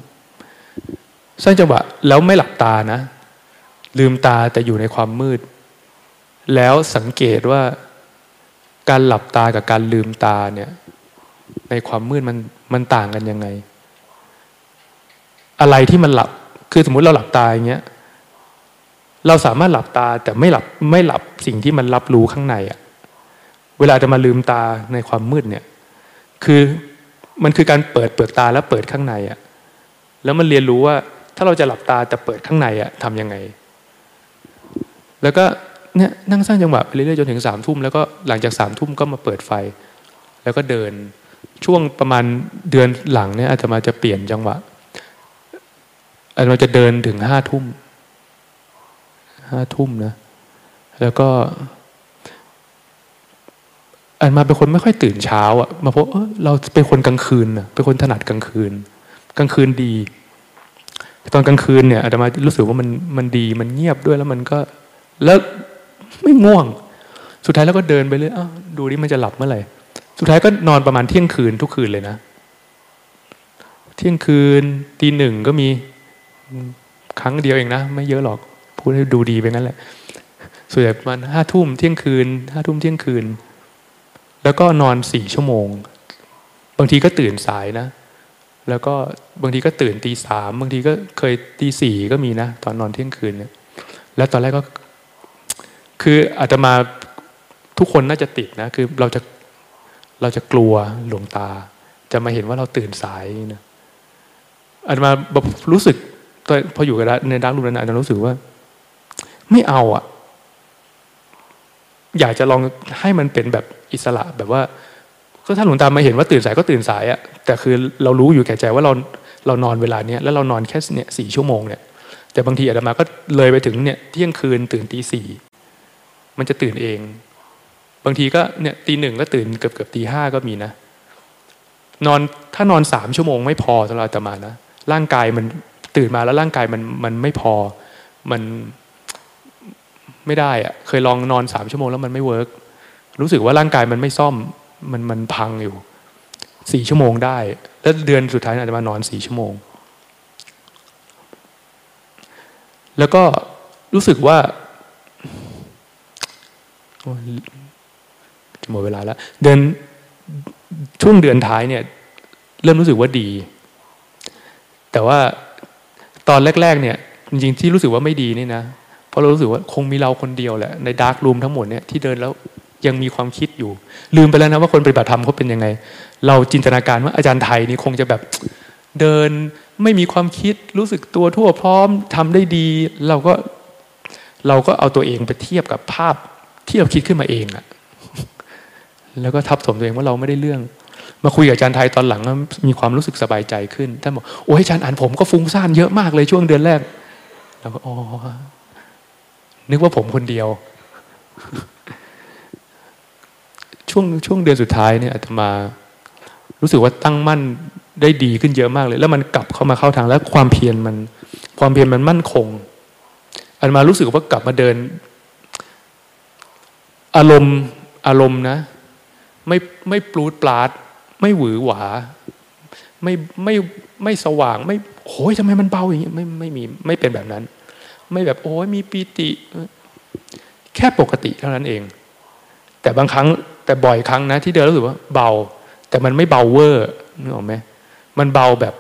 สร้างจังหวะแล้วไม่หลับตานะ ลืมตาแต่อยู่ในความมืด แล้วสังเกตว่าการหลับตากับการลืมตาเนี่ยในความมืดมันมันต่างกันยังไง อะไรที่มันหลับคือสมมุติเราหลับตาอย่างเงี้ยเราสามารถหลับตาแต่ไม่หลับไม่หลับสิ่งที่มันรับรู้ข้างในอะเวลาจะมาลืมตาในความมืดเนี่ย คือมันคือการเปิดเปลือกตาแล้วเปิดข้างในอะแล้วมันเรียนรู้ว่าถ้าเราจะหลับตาแต่เปิดข้างในอะทำยังไง แล้วก็เนี่ยนั่งสร้างจังหวะไปเรื่อยๆจนถึงสามทุ่มแล้วก็หลังจากสามทุ่มก็มาเปิดไฟ แล้วก็เดินช่วงประมาณเดือนหลังเนี่ยอาจจะมาจะเปลี่ยนจังหวะอาจจะจะเดินถึงห้าทุ่มห้าทุ่มนะ แล้วก็อันมาเป็นคนไม่ค่อยตื่นเช้าอะมาพบเออเราเป็นคนกลางคืนอะเป็นคนถนัดกลางคืน กลางคืนดี ตอนกลางคืนเนี่ยอาตมารู้สึกว่ามันมันดีมันเงียบด้วยแล้วมันก็ แล้วไม่ง่วง สุดท้ายแล้วก็เดินไปเลยอ้าดูดิมันจะหลับเมื่อไหร่ สุดท้ายก็นอนประมาณเที่ยงคืนทุกคืนเลยนะ เที่ยงคืนตีหนึ่งก็มีครั้งเดียวเองนะ ไม่เยอะหรอก พูดให้ดูดีไปงั้นแหละ ส่วนใหญ่ประมาณห้าทุ่มเที่ยงคืนห้าทุ่มเที่ยงคืน แล้วก็นอนสี่ชั่วโมง บางทีก็ตื่นสายนะ แล้วก็บางทีก็ตื่นตีสามบางทีก็เคยตีสี่ก็มีนะ ตอนนอนเที่ยงคืนเนี่ย แล้วตอนแรกก็ คืออาจจะมาทุกคนน่าจะติดนะ คือเราจะเราจะกลัวหลวงตา จะมาเห็นว่าเราตื่นสายนะอาจจะมารู้สึกตอนพออยู่กับในดักลูนั้นอาจจะรู้สึกว่า ไม่เอาอะอยากจะลองให้มันเป็นแบบอิสระแบบว่าก็ถ้าหลวงตามาเห็นว่าตื่นสายก็ตื่นสายอะแต่คือเรารู้อยู่แก่ใจว่าเราเรานอนเวลาเนี้ยแล้วเรานอนแค่เนี่ยสี่ชั่วโมงเนี่ยแต่บางทีอาตมาก็เลยไปถึงเนี่ยเที่ยงคืนตื่นตีสี่ มันจะตื่นเอง บางทีก็เนี่ยตีหนึ่งก็ตื่นเกือบเกือบตีห้าก็มีนะ นอนถ้านอนสามชั่วโมงไม่พอสำหรับอาตมานะร่างกายมันตื่นมาแล้วร่างกายมันมันไม่พอมันไม่ได้อะเคยลองนอนสามชั่วโมงแล้วมันไม่เวิร์กรู้สึกว่าร่างกายมันไม่ซ่อมมันมันพังอยู่สี่ชั่วโมงได้ แล้วเดือนสุดท้ายอาจจะมานอนสี่ชั่วโมง แล้วก็รู้สึกว่า หมดเวลาแล้ว เดือนช่วงเดือนท้ายเนี่ย เริ่มรู้สึกว่าดี แต่ว่าตอนแรก ๆ เนี่ย จริงๆที่รู้สึกว่าไม่ดีนี่นะเพราะเรารู้สึกว่าคงมีเราคนเดียวแหละในดาร์กรูมทั้งหมดเนี่ยที่เดินแล้วยังมีความคิดอยู่ ลืมไปแล้วนะว่าคนปฏิบัติธรรมเขาเป็นยังไง เราจินตนาการว่าอาจารย์ไทยนี่คงจะแบบเดินไม่มีความคิดรู้สึกตัวทั่วพร้อมทำได้ดี เราก็เราก็เอาตัวเองไปเทียบกับภาพ ที่เราคิดขึ้นมาเองอะแล้วก็ทับถมตัวเองว่าเราไม่ได้เรื่อง มาคุยกับอาจารย์ไทยตอนหลังมีความรู้สึกสบายใจขึ้นท่านบอกโอ้ยอาจารย์อ่านผมก็ฟุ้งซ่านเยอะมากเลยช่วงเดือนแรกเราก็อ๋อนึกว่าผมคนเดียว ช่วงช่วงเดือนสุดท้ายเนี่ยอาตมา รู้สึกว่าตั้งมั่นได้ดีขึ้นเยอะมากเลย แล้วมันกลับเข้ามาเข้าทางแล้วความเพียรมัน ความเพียรมันมั่นคงอาตมารู้สึกว่ากลับมาเดิน อารมณ์อารมณ์นะ ไม่ไม่ปลูดปลาด ไม่หวือหวา ไม่ไม่ไม่สว่าง ไม่โอ้ยทำไมมันเบาอย่างนี้ไม่ไม่มีไม่เป็นแบบนั้น ไม่แบบโอ้ยมีปีติ แค่ปกติเท่านั้นเอง แต่บางครั้งแต่บ่อยครั้งนะ ที่เดินรู้สึกว่าเบา แต่มันไม่เบาเวอร์นึกออกไหมมันเบาแบบ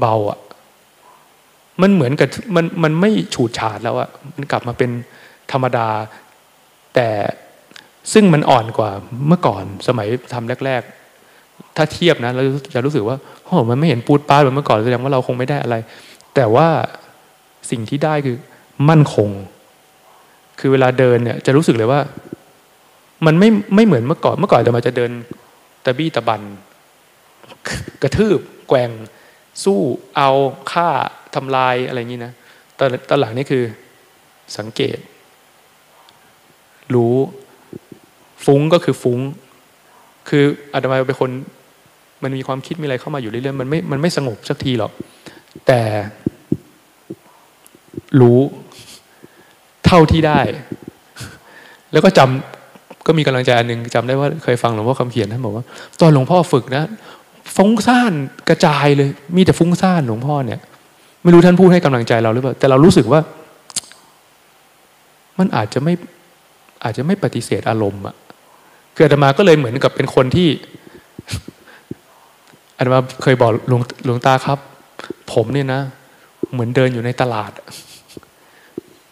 เบาอะมันเหมือนกับมันมันไม่ฉูดฉาดแล้วอะมันกลับมาเป็นธรรมดา แต่ซึ่งมันอ่อนกว่าเมื่อก่อนสมัยทำแรก ๆ ถ้าเทียบนะเราจะรู้สึกว่าโอ้มันไม่เห็นปูดป้าเหมือนเมื่อก่อนแสดงว่าเราคงไม่ได้อะไร แต่ว่าสิ่งที่ได้คือมั่นคง คือเวลาเดินเนี่ยจะรู้สึกเลยว่า มันไม่ไม่เหมือนเมื่อก่อนเมื่อก่อนแต่มาจะเดินตะบี้ตะบัน กระทืบ แกว่ง สู้เอาฆ่าทำลายอะไรอย่างนี้นะตอนตอนหลังนี่คือสังเกต รู้ ฟุ้งก็คือฟุ้ง คืออาตมาเป็นคนมันมีความคิดมีอะไรเข้ามาอยู่เรื่อยๆมันไม่มันไม่สงบสักทีหรอกแต่รู้เท่าที่ได้ แล้วก็จำก็มีกำลังใจอันหนึ่งจำได้ว่าเคยฟังหลวงพ่อคำเขียนท่านบอกว่า ตอนหลวงพ่อฝึกนะฟุ้งซ่านกระจายเลย มีแต่ฟุ้งซ่านหลวงพ่อเนี่ย ไม่รู้ท่านพูดให้กำลังใจเราหรือเปล่าแต่เรารู้สึกว่า มันอาจจะไม่ อาจจะไม่ปฏิเสธอารมณ์อะคืออาตมาก็เลยเหมือนกับเป็นคนที่อาตมาเคยบอกหลวงหลวงตาครับ ผมเนี่ยนะ เหมือนเดินอยู่ในตลาด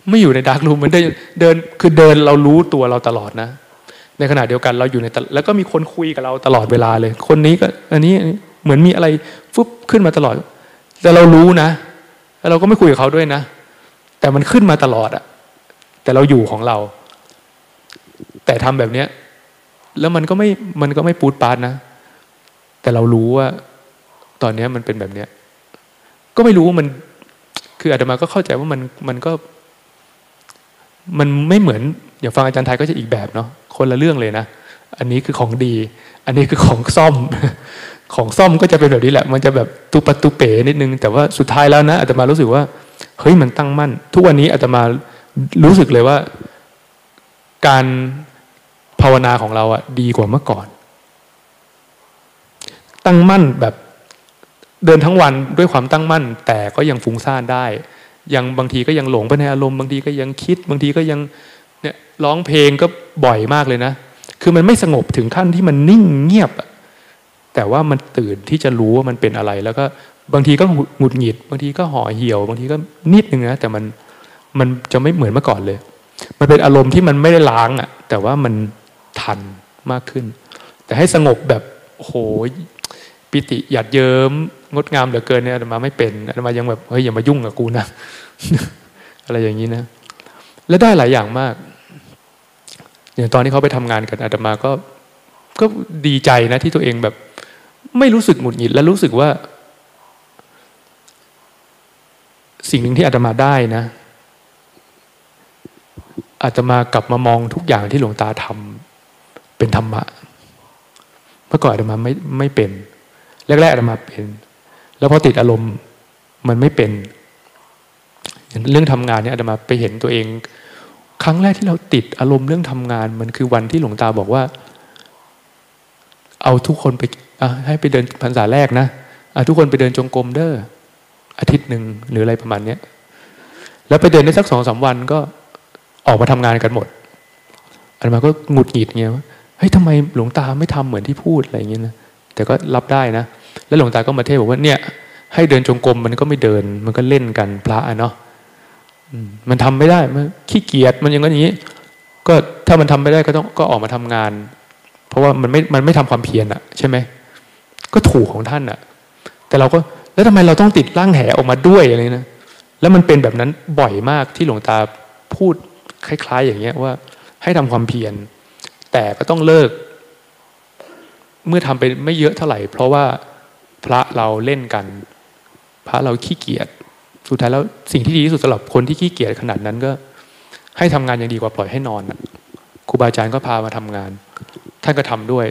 ไม่อยู่ในดาร์กรูมเหมือนเดินเดินคือเดินเรารู้ตัวเราตลอดนะ ในขณะเดียวกันเราอยู่ในแล้วก็มีคนคุยกับเราตลอดเวลาเลย คนนี้ก็อันนี้เหมือนมีอะไรฟุบขึ้นมาตลอด แต่เรารู้นะแล้วเราก็ไม่คุยกับเขาด้วยนะ แต่มันขึ้นมาตลอดอะแต่เราอยู่ของเรา แต่ทำแบบเนี้ย แล้วมันก็ไม่มันก็ไม่ปูดปาดนะ แต่เรารู้ว่า ตอนนี้มันเป็นแบบเนี้ย ก็ไม่รู้ว่ามัน คืออาตมาก็เข้าใจว่ามันมันก็ มันไม่เหมือนอย่างฟังอาจารย์ไทยก็จะอีกแบบเนาะคนละเรื่องเลยนะอันนี้คือของดี อันนี้คือของซ่อม ของซ่อมก็จะเป็นแบบนี้แหละ มันจะแบบตุปตุเป๋นิดนึง แต่ว่าสุดท้ายแล้วนะอาตมารู้สึกว่า เฮ้ยมันตั้งมั่น ทุกวันนี้อาตมารู้สึกเลยว่า การ ภาวนาของเราอะดีกว่าเมื่อก่อน ตั้งมั่นแบบเดินทั้งวันด้วยความตั้งมั่น แต่ก็ยังฟุ้งซ่านได้ ยังบางทีก็ยังหลงไปในอารมณ์บางทีก็ยังคิด บางทีก็ยังเนี่ยร้องเพลงก็บ่อยมากเลยนะ คือมันไม่สงบถึงขั้นที่มันนิ่งเงียบ แต่ว่ามันตื่นที่จะรู้ว่ามันเป็นอะไร แล้วก็บางทีก็หงุดหงิด บางทีก็ห่อเหี่ยว บางทีก็นิดนึงนะแต่มันมันจะไม่เหมือนเมื่อก่อนเลย มันเป็นอารมณ์ที่มันไม่ได้ล้างอะ่ะ แต่ว่ามัน ทันมากขึ้น แต่ให้สงบแบบโหปิติหยัดเยิ้มงดงามเหลือเกินเนี่ยอาตมาไม่เป็นอาตมายังแบบเฮ้ยอย่ามายุ่งกับกูนะอะไรอย่างนี้นะ แล้วได้หลายอย่างมาก อย่างตอนที่เขาไปทำงานกันอาตมาก็ก็ดีใจนะที่ตัวเองแบบ ไม่รู้สึกหงุดหงิด และรู้สึกว่า สิ่งหนึ่งที่อาตมาได้นะอาตมากลับมามองทุกอย่างที่หลวงตาทำ เป็นธรรมะ เมื่อก่อนอาตมาไม่ไม่เป็น แรกๆอาตมาเป็น แล้วพอติดอารมณ์มันไม่เป็น เรื่องทำงานเนี่ยอาตมาไปเห็นตัวเอง ครั้งแรกที่เราติดอารมณ์เรื่องทำงาน มันคือวันที่หลวงตาบอกว่า เอาทุกคนไปให้ไปเดินพรรษาแรกนะทุกคนไปเดินจงกรมเด้ออาทิตย์หนึ่งหรืออะไรประมาณเนี้ยแล้วไปเดินได้สักสองสาวันก็ออกมาทำงานกันหมดอันมาก็หงุดหงิดเงี้ยว เฮ้ยทำไมหลวงตาไม่ทำเหมือนที่พูดอะไรอย่างเงี้ยนะแต่ก็รับได้นะ แล้วหลวงตาก็มาเทศบอกว่าเนี่ย ให้เดินจงกรมมันก็ไม่เดิน มันก็เล่นกันพระเนาะมันทำไม่ได้มันขี้เกียจมันอย่างนี้ ก็ถ้ามันทำไม่ได้ก็ต้องก็ออกมาทำงาน เพราะว่ามันไม่มันไม่ทำความเพียรอะใช่ไหมก็ถูกของท่านอะแต่เราก็แล้วทำไมเราต้องติดร่างแหออกมาด้วยอะไรนะแล้วมันเป็นแบบนั้นบ่อยมากที่หลวงตาพูดคล้าย ๆ อย่างเงี้ยว่า ให้ทำความเพียร แต่ก็ต้องเลิก เมื่อทำไปไม่เยอะเท่าไหร่ เพราะว่าพระเราเล่นกัน พระเราขี้เกียจสุดท้ายแล้วสิ่งที่ดีที่สุดสำหรับคนที่ขี้เกียจขนาดนั้นก็ ให้ทำงานยังดีกว่าปล่อยให้นอนครูบาอาจารย์ก็พามาทำงาน ท่านก็ทำด้วย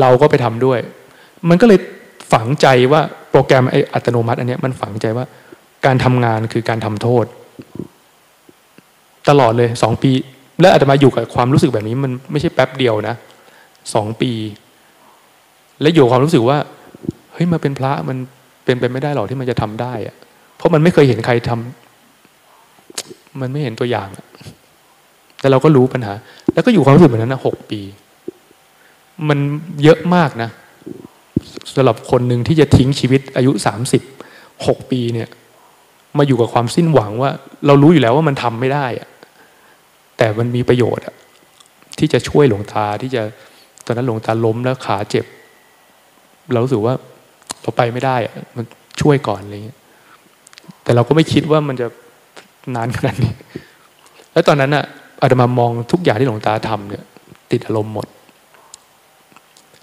เราก็ไปทำด้วย มันก็เลยฝังใจว่าโปรแกรมไออัตโนมัติ อันนี้มันฝังใจว่าการทำงานคือการทำโทษ ตลอดเลยสองปี และอาตมาอยู่กับความรู้สึกแบบนี้มันไม่ใช่แป๊บเดียวนะสองปี และอยู่ความรู้สึกว่า เฮ้ยมาเป็นพระมันเป็นไปไม่ได้หรอกที่มันจะทำได้อะเพราะมันไม่เคยเห็นใครทำมันไม่เห็นตัวอย่างแต่เราก็รู้ปัญหา แล้วก็อยู่ความรู้สึกแบบนั้นนะหกปี มันเยอะมากนะสำหรับคนหนึ่งที่จะทิ้งชีวิตอายุสามสิบหกปีเนี่ย มาอยู่กับความสิ้นหวังว่า เรารู้อยู่แล้วว่ามันทำไม่ได้อะ แต่มันมีประโยชน์อะที่จะช่วยหลวงตาที่จะตอนนั้นหลวงตาล้มแล้วขาเจ็บ เรารู้สึกว่าเราไปไม่ได้อะมันช่วยก่อนอะไรเงี้ยแต่เราก็ไม่คิดว่ามันจะนานขนาดนี้ แล้วตอนนั้นอะอาตมามองทุกอย่างที่หลวงตาทำเนี่ย ติดอารมณ์หมด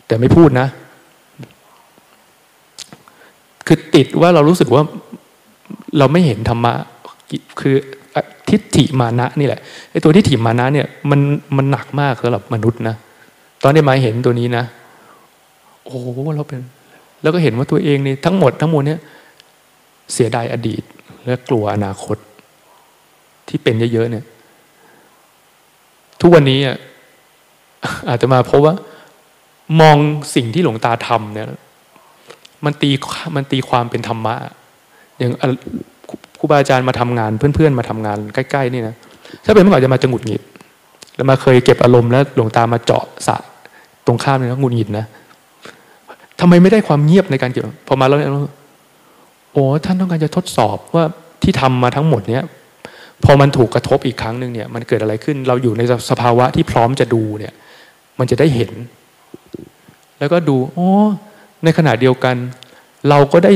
แต่ไม่พูดนะ คือติดว่าเรารู้สึกว่าเราไม่เห็นธรรมะคือ ทิฏฐิมานะนี่แหละไอ้ตัวทิฏฐิมานะเนี่ยมันมันหนักมากสำหรับมนุษย์นะตอนนี้มาเห็นตัวนี้นะ โอ้เราเป็น แล้วก็เห็นว่าตัวเองนี่ทั้งหมดทั้งมวลเนี่ยเสียดายอดีต และกลัวอนาคต ที่เป็นเยอะๆเนี่ย ทุกวันนี้อะอาจจะมาพบว่า มองสิ่งที่หลวงตาทำเนี่ย มันตีมันตีความเป็นธรรมะอย่าง รูบาอาจารย์มาทำงานเพื่อนๆมาทำงานใกล้ๆนี่นะถ้าเป็นเมื่อก่อนจะมาจะหงุดหงิด แล้วมาเคยเก็บอารมณ์แล้วหลวงตามาเจาะสะตรงข้ามนี่นะหงุดหงิดนะทำไมไม่ได้ความเงียบในการเก็บพอมาแล้วโอ้ท่านต้องการจะทดสอบว่าที่ทำมาทั้งหมดเนี้ยพอมันถูกกระทบอีกครั้งหนึ่งเนี่ย มันเกิดอะไรขึ้นเราอยู่ในสภาวะที่พร้อมจะดูเนี่ย มันจะได้เห็น แล้วก็ดูโอ้ในขณะเดียวกัน เราก็ได้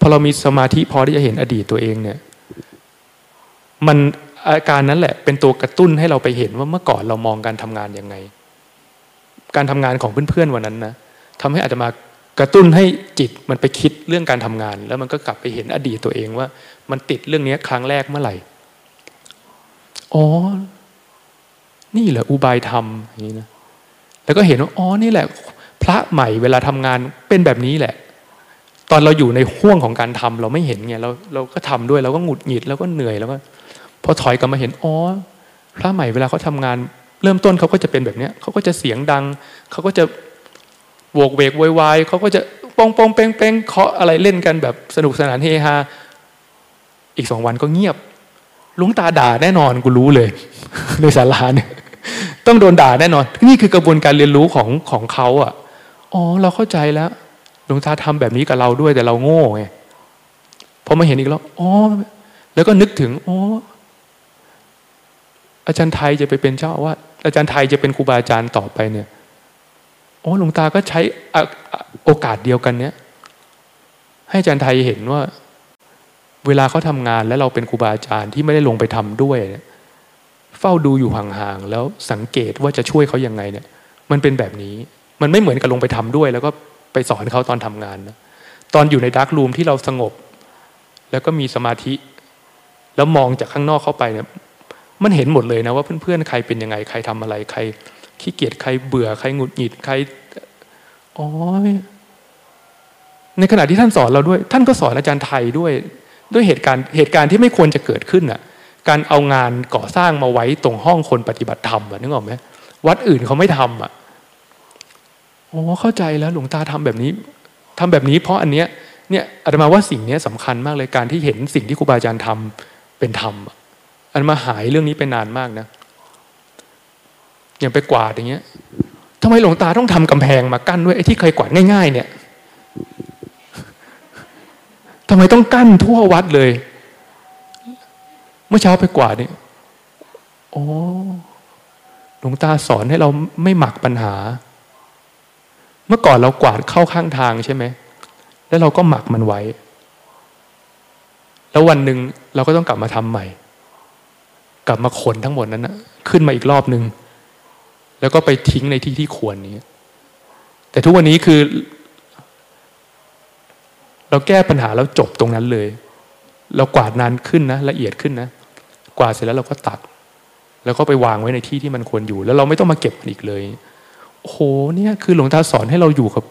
พอเรามีสมาธิพอที่จะเห็นอดีตตัวเองเนี่ย มันอาการนั้นแหละเป็นตัวกระตุ้นให้เราไปเห็นว่าเมื่อก่อนเรามองการทำงานยังไง การทำงานของเพื่อนๆวันนั้นนะทำให้อาจจะมากระตุ้นให้จิตมันไปคิดเรื่องการทำงาน แล้วมันก็กลับไปเห็นอดีตตัวเองว่า มันติดเรื่องนี้ครั้งแรกเมื่อไหร่อ๋อ นี่แหละอุบายธรรมอย่างนี้นะแล้วก็เห็นว่าอ๋อนี่แหละ พระใหม่เวลาทำงานเป็นแบบนี้แหละ ตอนเราอยู่ในห่วงของการทำเราไม่เห็นไงเราเราก็ทำด้วยเราก็หงุดหงิดแล้วก็เหนื่อยแล้วก็ พอถอยกลับมาเห็นอ๋อพระใหม่เวลาเขาทางาน เริ่มต้นเขาก็จะเป็นแบบเนี้ยเขาก็จะเสียงดัง เขาก็จะโวกเวกวายเขาก็จะปองปองเป้งเป้งเคาะอะไรเล่นกันแบบสนุกสนานเฮฮาอีกสองวันก็เงียบลุงตาด่าแน่นอนกูรู้เลยในศาลาเนี่ยต้องโดนด่าแน่นอน นี่คือกระบวนการเรียนรู้ของของเขาอะอ๋อเราเข้าใจแล้วหลวงตาทำแบบนี้กับเราด้วยแต่เราโง่ไงพอมาเห็นอีกแล้วอ๋อแล้วก็นึกถึงอ๋อ อาจารย์ไทยจะไปเป็นเจ้าว่าอาจารย์ไทยจะเป็นครูบาอาจารย์ต่อไปเนี่ยโอ๋อหลวงตาก็ใช้โอกาสเดียวกันเนี้ยให้อาจารย์ไทยเห็นว่า เวลาเขาทำงานแล้วเราเป็นครูบาอาจารย์ที่ไม่ได้ลงไปทำด้วยเนี่ยเฝ้าดูอยู่ห่างๆแล้วสังเกตว่าจะช่วยเขายังไงเนี่ย มันเป็นแบบนี้มันไม่เหมือนกับลงไปทำด้วย แล้วก็ไปสอนเขาตอนทำงานนะตอนอยู่ในดาร์กรูมที่เราสงบ แล้วก็มีสมาธิ แล้วมองจากข้างนอกเข้าไปเนี่ย มันเห็นหมดเลยนะว่าเพื่อนๆใครเป็นยังไงใครทำอะไรใครขี้เกียจใครเบื่อใครหงุดหงิดใครอ๋อในขณะที่ท่านสอนเราด้วย ท่านก็สอนอาจารย์ไทยด้วย ด้วยเหตุการณ์เหตุการณ์ที่ไม่ควรจะเกิดขึ้นอะ การเอางานก่อสร้างมาไว้ตรงห้องคนปฏิบัติธรรมอะนึกออกไหมวัดอื่นเขาไม่ทำอะโอ้เข้าใจแล้วหลวงตาทำแบบนี้ทำแบบนี้เพราะอันเนี้ยเนี่ยอาตมาว่าสิ่งนี้สำคัญมากเลยการที่เห็นสิ่งที่ครูบาอาจารย์ทำเป็นธรรมอั อันมาหายเรื่องนี้ไปนานมากนะอย่างไปกวาดอย่างเงี้ยทำไมหลวงตาต้องทำกำแพงมากั้นด้วยไอ้ที่เคยกวาดง่าย ๆ เนี่ยทำไมต้องกั้นทั่ววัดเลย เมื่อเช้าไปกวาดเนี่ยโอ้หลวงตาสอนให้เราไม่หมักปัญหา เมื่อก่อนเรากวาดเข้าข้างทางใช่ไหมแล้วเราก็หมักมันไว้ แล้ววันหนึ่งเราก็ต้องกลับมาทำใหม่ กลับมาขนทั้งหมดนั้นนะขึ้นมาอีกรอบหนึ่งแล้วก็ไปทิ้งในที่ที่ควรนี้ แต่ทุกวันนี้คือ เราแก้ปัญหาแล้วจบตรงนั้นเลย เรากวาดนานขึ้นนะละเอียดขึ้นนะกวาดเสร็จแล้วเราก็ตัดแล้วก็ไปวางไว้ในที่ที่มันควรอยู่ แล้วเราไม่ต้องมาเก็บมันอีกเลยโอ้โหเนี่ยคือหลวงตาสอนให้เราอยู่กับ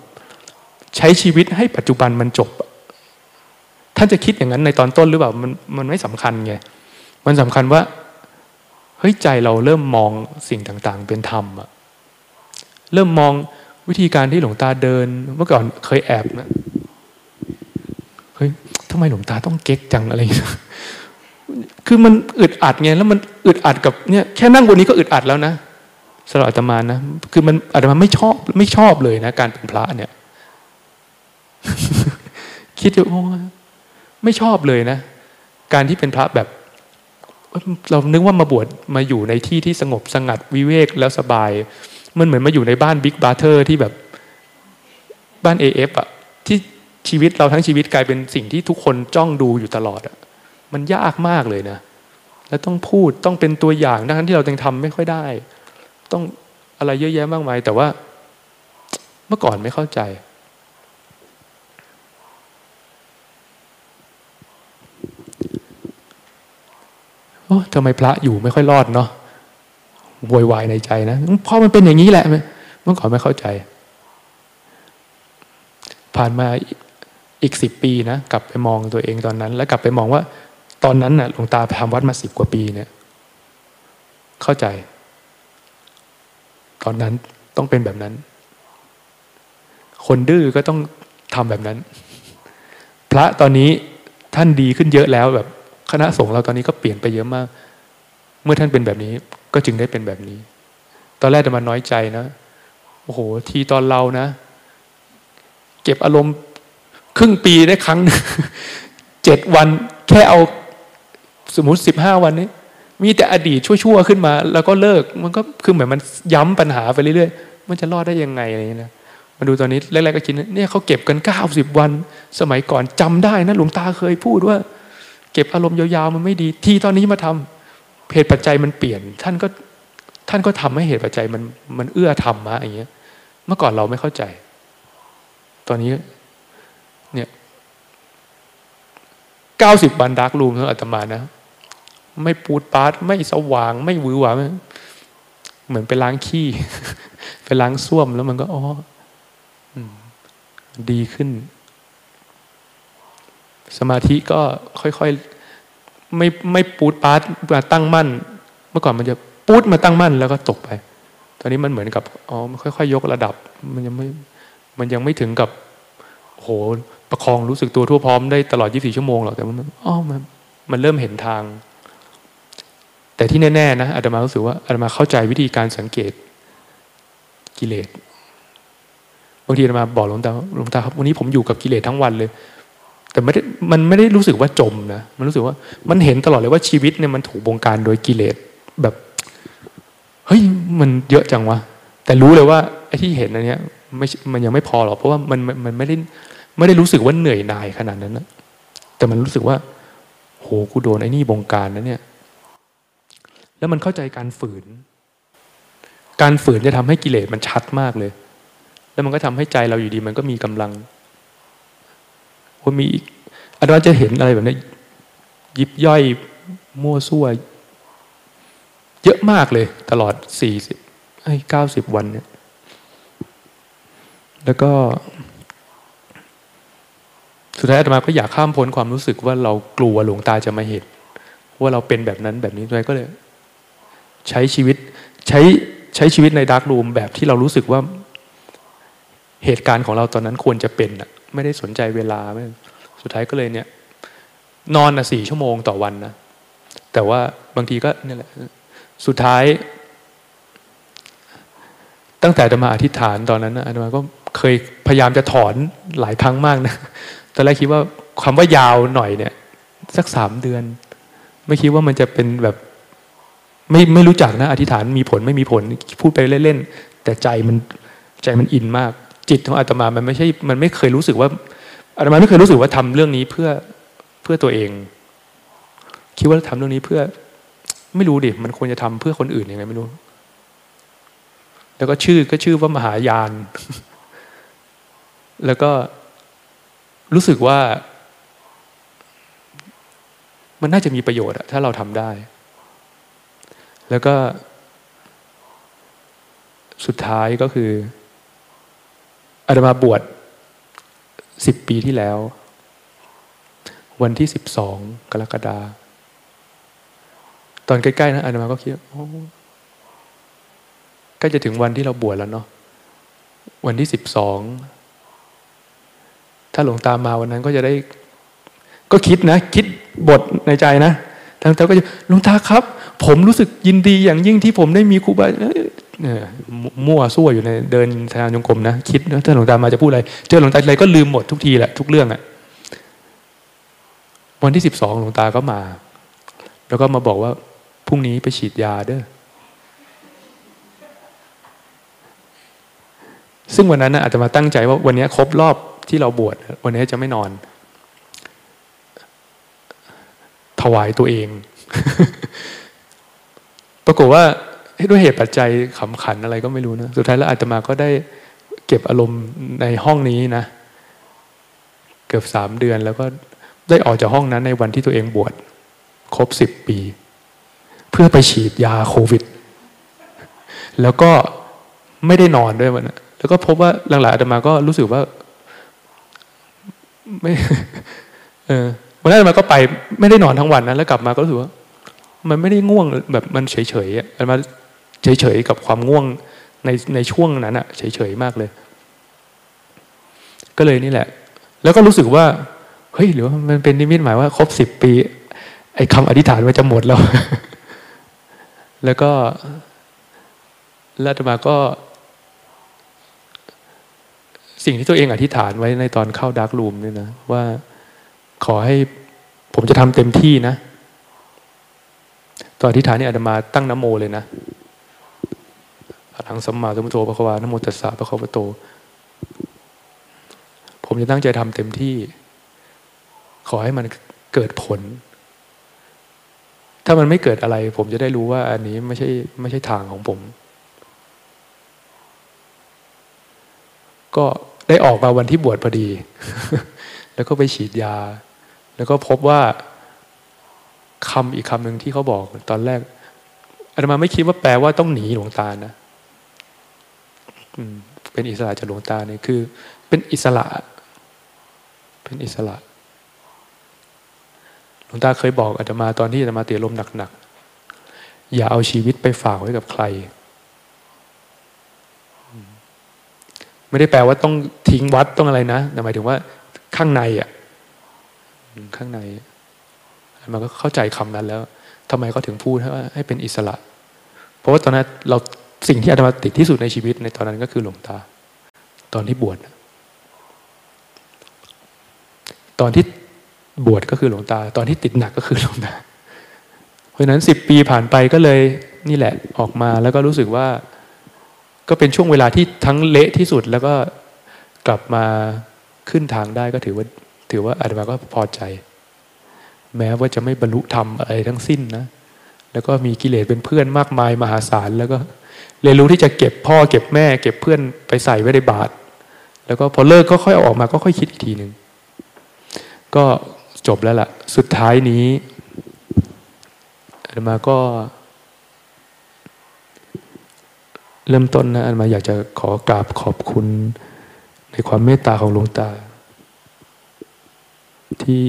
ใช้ชีวิตให้ปัจจุบันมันจบท่านจะคิดอย่างนั้นในตอนต้นหรือเปล่ามันมันไม่สำคัญไงมันสำคัญว่า ฮ้ยใจเราเริ่มมองสิ่งต่างๆ เป็นธรรมอะเริ่มมองวิธีการที่หลวงตาเดิน เมื่อก่อนเคยแอบนะเฮ้ยทำไมหลวงตาต้องเก๊กจังอะไรคือมันอึดอัดไงแล้วมันอึดอัดกับเนี่ยแค่นั่งบนนี้ก็อึดอัดแล้วนะสำหรับอาตมานะคือมันอาตมาไม่ชอบไม่ชอบเลยนะ การเป็นพระเนี่ย คิดอยู่ไม่ชอบเลยนะ การที่เป็นพระแบบ เรานึกว่ามาบวชมาอยู่ในที่ที่สงบสงัดวิเวกแล้วสบาย มันเหมือนมาอยู่ในบ้าน Big Brother ที่แบบบ้าน AF อะที่ชีวิตเราทั้งชีวิตกลายเป็นสิ่งที่ทุกคนจ้องดูอยู่ตลอดอะมันยากมากเลยนะ แล้วต้องพูดต้องเป็นตัวอย่างทั้งที่เรายังทำไม่ค่อยได้ ต้องอะไรเยอะแยะมากมาย แต่ว่าเมื่อก่อนไม่เข้าใจ ทำไมพระอยู่ไม่ค่อยรอดเนาะโวยวายในใจนะเพราะมันเป็นอย่างนี้แหละเมื่อก่อนไม่เข้าใจ ผ่านมาอีกสิบปีนะกลับไปมองตัวเองตอนนั้น แล้วกลับไปมองว่า ตอนนั้นน่ะหลวงตาทำวัดมาสิบกว่าปีเนี่ย เข้าใจ ตอนนั้นต้องเป็นแบบนั้น คนดื้อก็ต้องทำแบบนั้น พระตอนนี้ท่านดีขึ้นเยอะแล้วแบบ คณะสงฆ์เราตอนนี้ก็เปลี่ยนไปเยอะมาก เมื่อท่านเป็นแบบนี้ก็จึงได้เป็นแบบนี้ ตอนแรกจะมาน้อยใจนะโอ้โห ทีตอนเรานะ เก็บอารมณ์ครึ่งปีได้ครั้งเจ็ดวันแค่เอาสมมติสิบห้าวันนี้ มีแต่อดีตชั่วๆขึ้นมา แล้วก็เลิกมันก็คือเหมือนมันย้ำปัญหาไปเรื่อยๆมันจะรอดได้ยังไงอะไรอย่างนี้นะมาดูตอนนี้แรกๆก็คิดเนี่ยเขาเก็บกันเก้าสิบวัน สมัยก่อนจำได้นะหลวงตาเคยพูดว่า เก็บอารมณ์ยาวๆมันไม่ดี ที่ตอนนี้มาทำเหตุปัจจัยมันเปลี่ยน ท่านก็ท่านก็ทำให้เหตุปัจจัยมันมันเอื้อทำมาอย่างเงี้ย เมื่อก่อนเราไม่เข้าใจ ตอนนี้ เนี่ยเก้าสิบวันดักรูมของอาตมานะ ไม่ปูดปาร์ตไม่สว่าง ไม่วือหวาเหมือนไปล้างขี้ ไปล้างส้วมแล้วมันก็อ๋อดีขึ้น สมาธิก็ค่อยๆไม่ไม่ปูดปาร์ตมาตั้งมั่น เมื่อก่อนมันจะปูดมาตั้งมั่นแล้วก็ตกไป ตอนนี้มันเหมือนกับอ๋อมันค่อยๆยกระดับ มันยังไม่มันยังไม่ถึงกับโหประคองรู้สึกตัวทั่วพร้อมได้ตลอด 24 ชั่วโมงหรอกแต่มันอ๋อมันมันเริ่มเห็นทาง แต่ที่แน่ๆนะอาตมารู้สึกว่าอาตมาเข้าใจวิธีการสังเกตกิเลสบางทีอาตมาบอกหลวงตาหลวงตาครับวันนี้ผมอยู่กับกิเลสทั้งวันเลย แต่ไม่ได้มันไม่ได้รู้สึกว่าจมนะมันรู้สึกว่ามันเห็นตลอดเลยว่าชีวิตเนี่ยมันถูกบงการโดยกิเลสแบบเฮ้ยมันเยอะจังวะแต่รู้เลยว่าไอ้ที่เห็นอันเนี้ยไม่มันยังไม่พอหรอกเพราะว่ามันมันไม่ได้ไม่ได้รู้สึกว่าเหนื่อยหน่ายขนาดนั้นนะแต่มันรู้สึกว่า โหกูโดนไอ้นี่บงการนะเนี่ย แล้วมันเข้าใจการฝืน การฝืนจะทำให้กิเลสมันชัดมากเลย แล้วมันก็ทำให้ใจเราอยู่ดี มันก็มีกำลัง ว่ามีอาจารย์จะเห็นอะไรแบบนี้ยิบย่อยมั่วซั่วเยอะมากเลย ตลอดสี่สิบไอ้เก้าสิบวันเนี่ย แล้วก็ สุดท้ายอาตมาก็อยากข้ามพ้นความรู้สึกว่าเรากลัวหลวงตาจะมาเห็น ว่าเราเป็นแบบนั้นแบบนี้ด้วยก็เลย ใช้ชีวิตใช้ใช้ชีวิตในดาร์กรูมแบบที่เรารู้สึกว่าเหตุการณ์ของเราตอนนั้นควรจะเป็นอะ ไม่ได้สนใจเวลาไม่สุดท้ายก็เลยเนี่ย นอนนะสี่ชั่วโมงต่อวันนะแต่ว่าบางทีก็นี่แหละ สุดท้าย ตั้งแต่จะมาอธิษฐานตอนนั้นนะอาตมาก็เคยพยายามจะถอนหลายครั้งมากนะตอนแรกคิดว่าคำว่ายาวหน่อยเนี่ย สักสามเดือน ไม่คิดว่ามันจะเป็นแบบ ไม่ไม่รู้จักนะ อธิษฐานมีผลไม่มีผล พูดไปเล่นๆแต่ใจมันใจมันอินมาก จิตของอาตมามันไม่ใช่มันไม่เคยรู้สึกว่าอาตมาไม่เคยรู้สึกว่าทำเรื่องนี้เพื่อเพื่อตัวเอง คิดว่าทำเรื่องนี้เพื่อ ไม่รู้ดิมันควรจะทำเพื่อคนอื่นยังไงไม่รู้ แล้วก็ชื่อก็ชื่อว่ามหายาน แล้วก็รู้สึกว่า มันน่าจะมีประโยชน์ถ้าเราทำได้ แล้วก็สุดท้ายก็คือ อาตมาบวชสิบปีที่แล้ว วันที่สิบสองกรกฎาตอนใกล้ๆนะอาตมาก็คิดโอ้ใกล้จะถึงวันที่เราบวชแล้วเนาะวันที่สิบสองถ้าหลวงตามาวันนั้นก็จะได้ ก็คิดนะ คิดบทในใจนะทางเจ้าก็จะหลวงตาครับ ผมรู้สึกยินดีอย่างยิ่งที่ผมได้มีครูบา มั่วซั่วอยู่ในเดินทางยงกรมนะคิดนะถ้าหลวงตามาจะพูดอะไร เจอหลวงตาอะไรก็ลืมหมดทุกทีแหละทุกเรื่องอะวันที่สิบสองหลวงตาก็มา แล้วก็มาบอกว่าพรุ่งนี้ไปฉีดยาเด้อซึ่งวันนั้นนะอาจจะมาตั้งใจว่าวันนี้ครบรอบที่เราบวชวันนี้จะไม่นอน ถวายตัวเอง ปรากฏว่า ด้วยเหตุปัจจัยขำขันอะไรก็ไม่รู้นะสุดท้ายแล้วอาตมาก็ได้เก็บอารมณ์ในห้องนี้นะ เกือบสามเดือนแล้วก็ได้ออกจากห้องนั้นในวันที่ตัวเองบวชครบสิบปี เพื่อไปฉีดยาโควิด แล้วก็ไม่ได้นอนด้วยวันนะแล้วก็พบว่าหลังๆอาตมาก็รู้สึกว่าไม่เออวันนั้นมาก็ไปไม่ได้นอนทั้งวันนะแล้วกลับมาก็รู้สึกว่ามันไม่ได้ง่วงแบบมันเฉยๆอะมา เฉยๆกับความง่วงในในช่วงนั้นอะเฉยๆมากเลย ก็เลยนี่แหละ แล้วก็รู้สึกว่าเฮ้ยหรือว่ามันเป็นนิมิตหมายว่าครบสิบปี ไอ้คำอธิษฐานมันจะหมดแล้ว แล้วก็แล้วมาก็ สิ่งที่ตัวเองอธิษฐานไว้ในตอนเข้าดาร์กรูมนี่นะ ว่าขอให้ผมจะทำเต็มที่นะ ตอนอธิษฐานนี่อาตมาตั้งน้ำโมเลยนะ หลังสัมมาสัมพุทโธพระควานโมตัสสะพระควาโต ผมจะตั้งใจทำเต็มที่ ขอให้มันเกิดผล ถ้ามันไม่เกิดอะไร ผมจะได้รู้ว่า อันนี้ไม่ใช่ไม่ใช่ทางของผม ก็ได้ออกมาวันที่บวชพอดี แล้วก็ไปฉีดยา แล้วก็พบว่าคำอีกคำหนึ่งที่เขาบอกตอนแรกอาตมาไม่คิดว่าแปลว่าต้องหนีหลวงตานะ เป็นอิสระจากหลวงตาเนี่ยคือ เป็นอิสระ เป็นอิสระ หลวงตาเคยบอกอาตมาตอนที่อาตมาเตียลมหนักๆอย่าเอาชีวิตไปฝากไว้กับใคร ไม่ได้แปลว่าต้องทิ้งวัดต้องอะไรนะแต่หมายถึงว่าข้างในอะข้างใน มันก็เข้าใจคำนั้นแล้วทำไมเขาถึงพูดว่าให้เป็นอิสระ เพราะว่าตอนนั้นเรา สิ่งที่อาตมาติดที่สุดในชีวิตในตอนนั้นก็คือหลวงตา ตอนที่บวชตอนที่บวชก็คือหลวงตา ตอนที่ติดหนักก็คือหลวงตา เพราะฉะนั้นสิบปีผ่านไปก็เลยนี่แหละออกมาแล้วก็รู้สึกว่า ก็เป็นช่วงเวลาที่ทั้งเละที่สุดแล้วก็กลับมาขึ้นทางได้ก็ถือว่าถือว่าอาตมาก็พอใจ แม้ว่าจะไม่บรรลุธรรมอะไรทั้งสิ้นนะ แล้วก็มีกิเลสเป็นเพื่อนมากมายมหาศาลแล้วก็ เรียนรู้ที่จะเก็บพ่อเก็บแม่ เก็บเพื่อนไปใส่ไว้ในบาตรแล้วก็พอเลิกก็ค่อยเอาออกมาก็ค่อยคิดอีกทีหนึ่งก็จบแล้วล่ะ สุดท้ายนี้อาตมาก็ เริ่มต้นนะอันมาอยากจะขอกราบขอบคุณ ในความเมตตาของหลวงตา ที่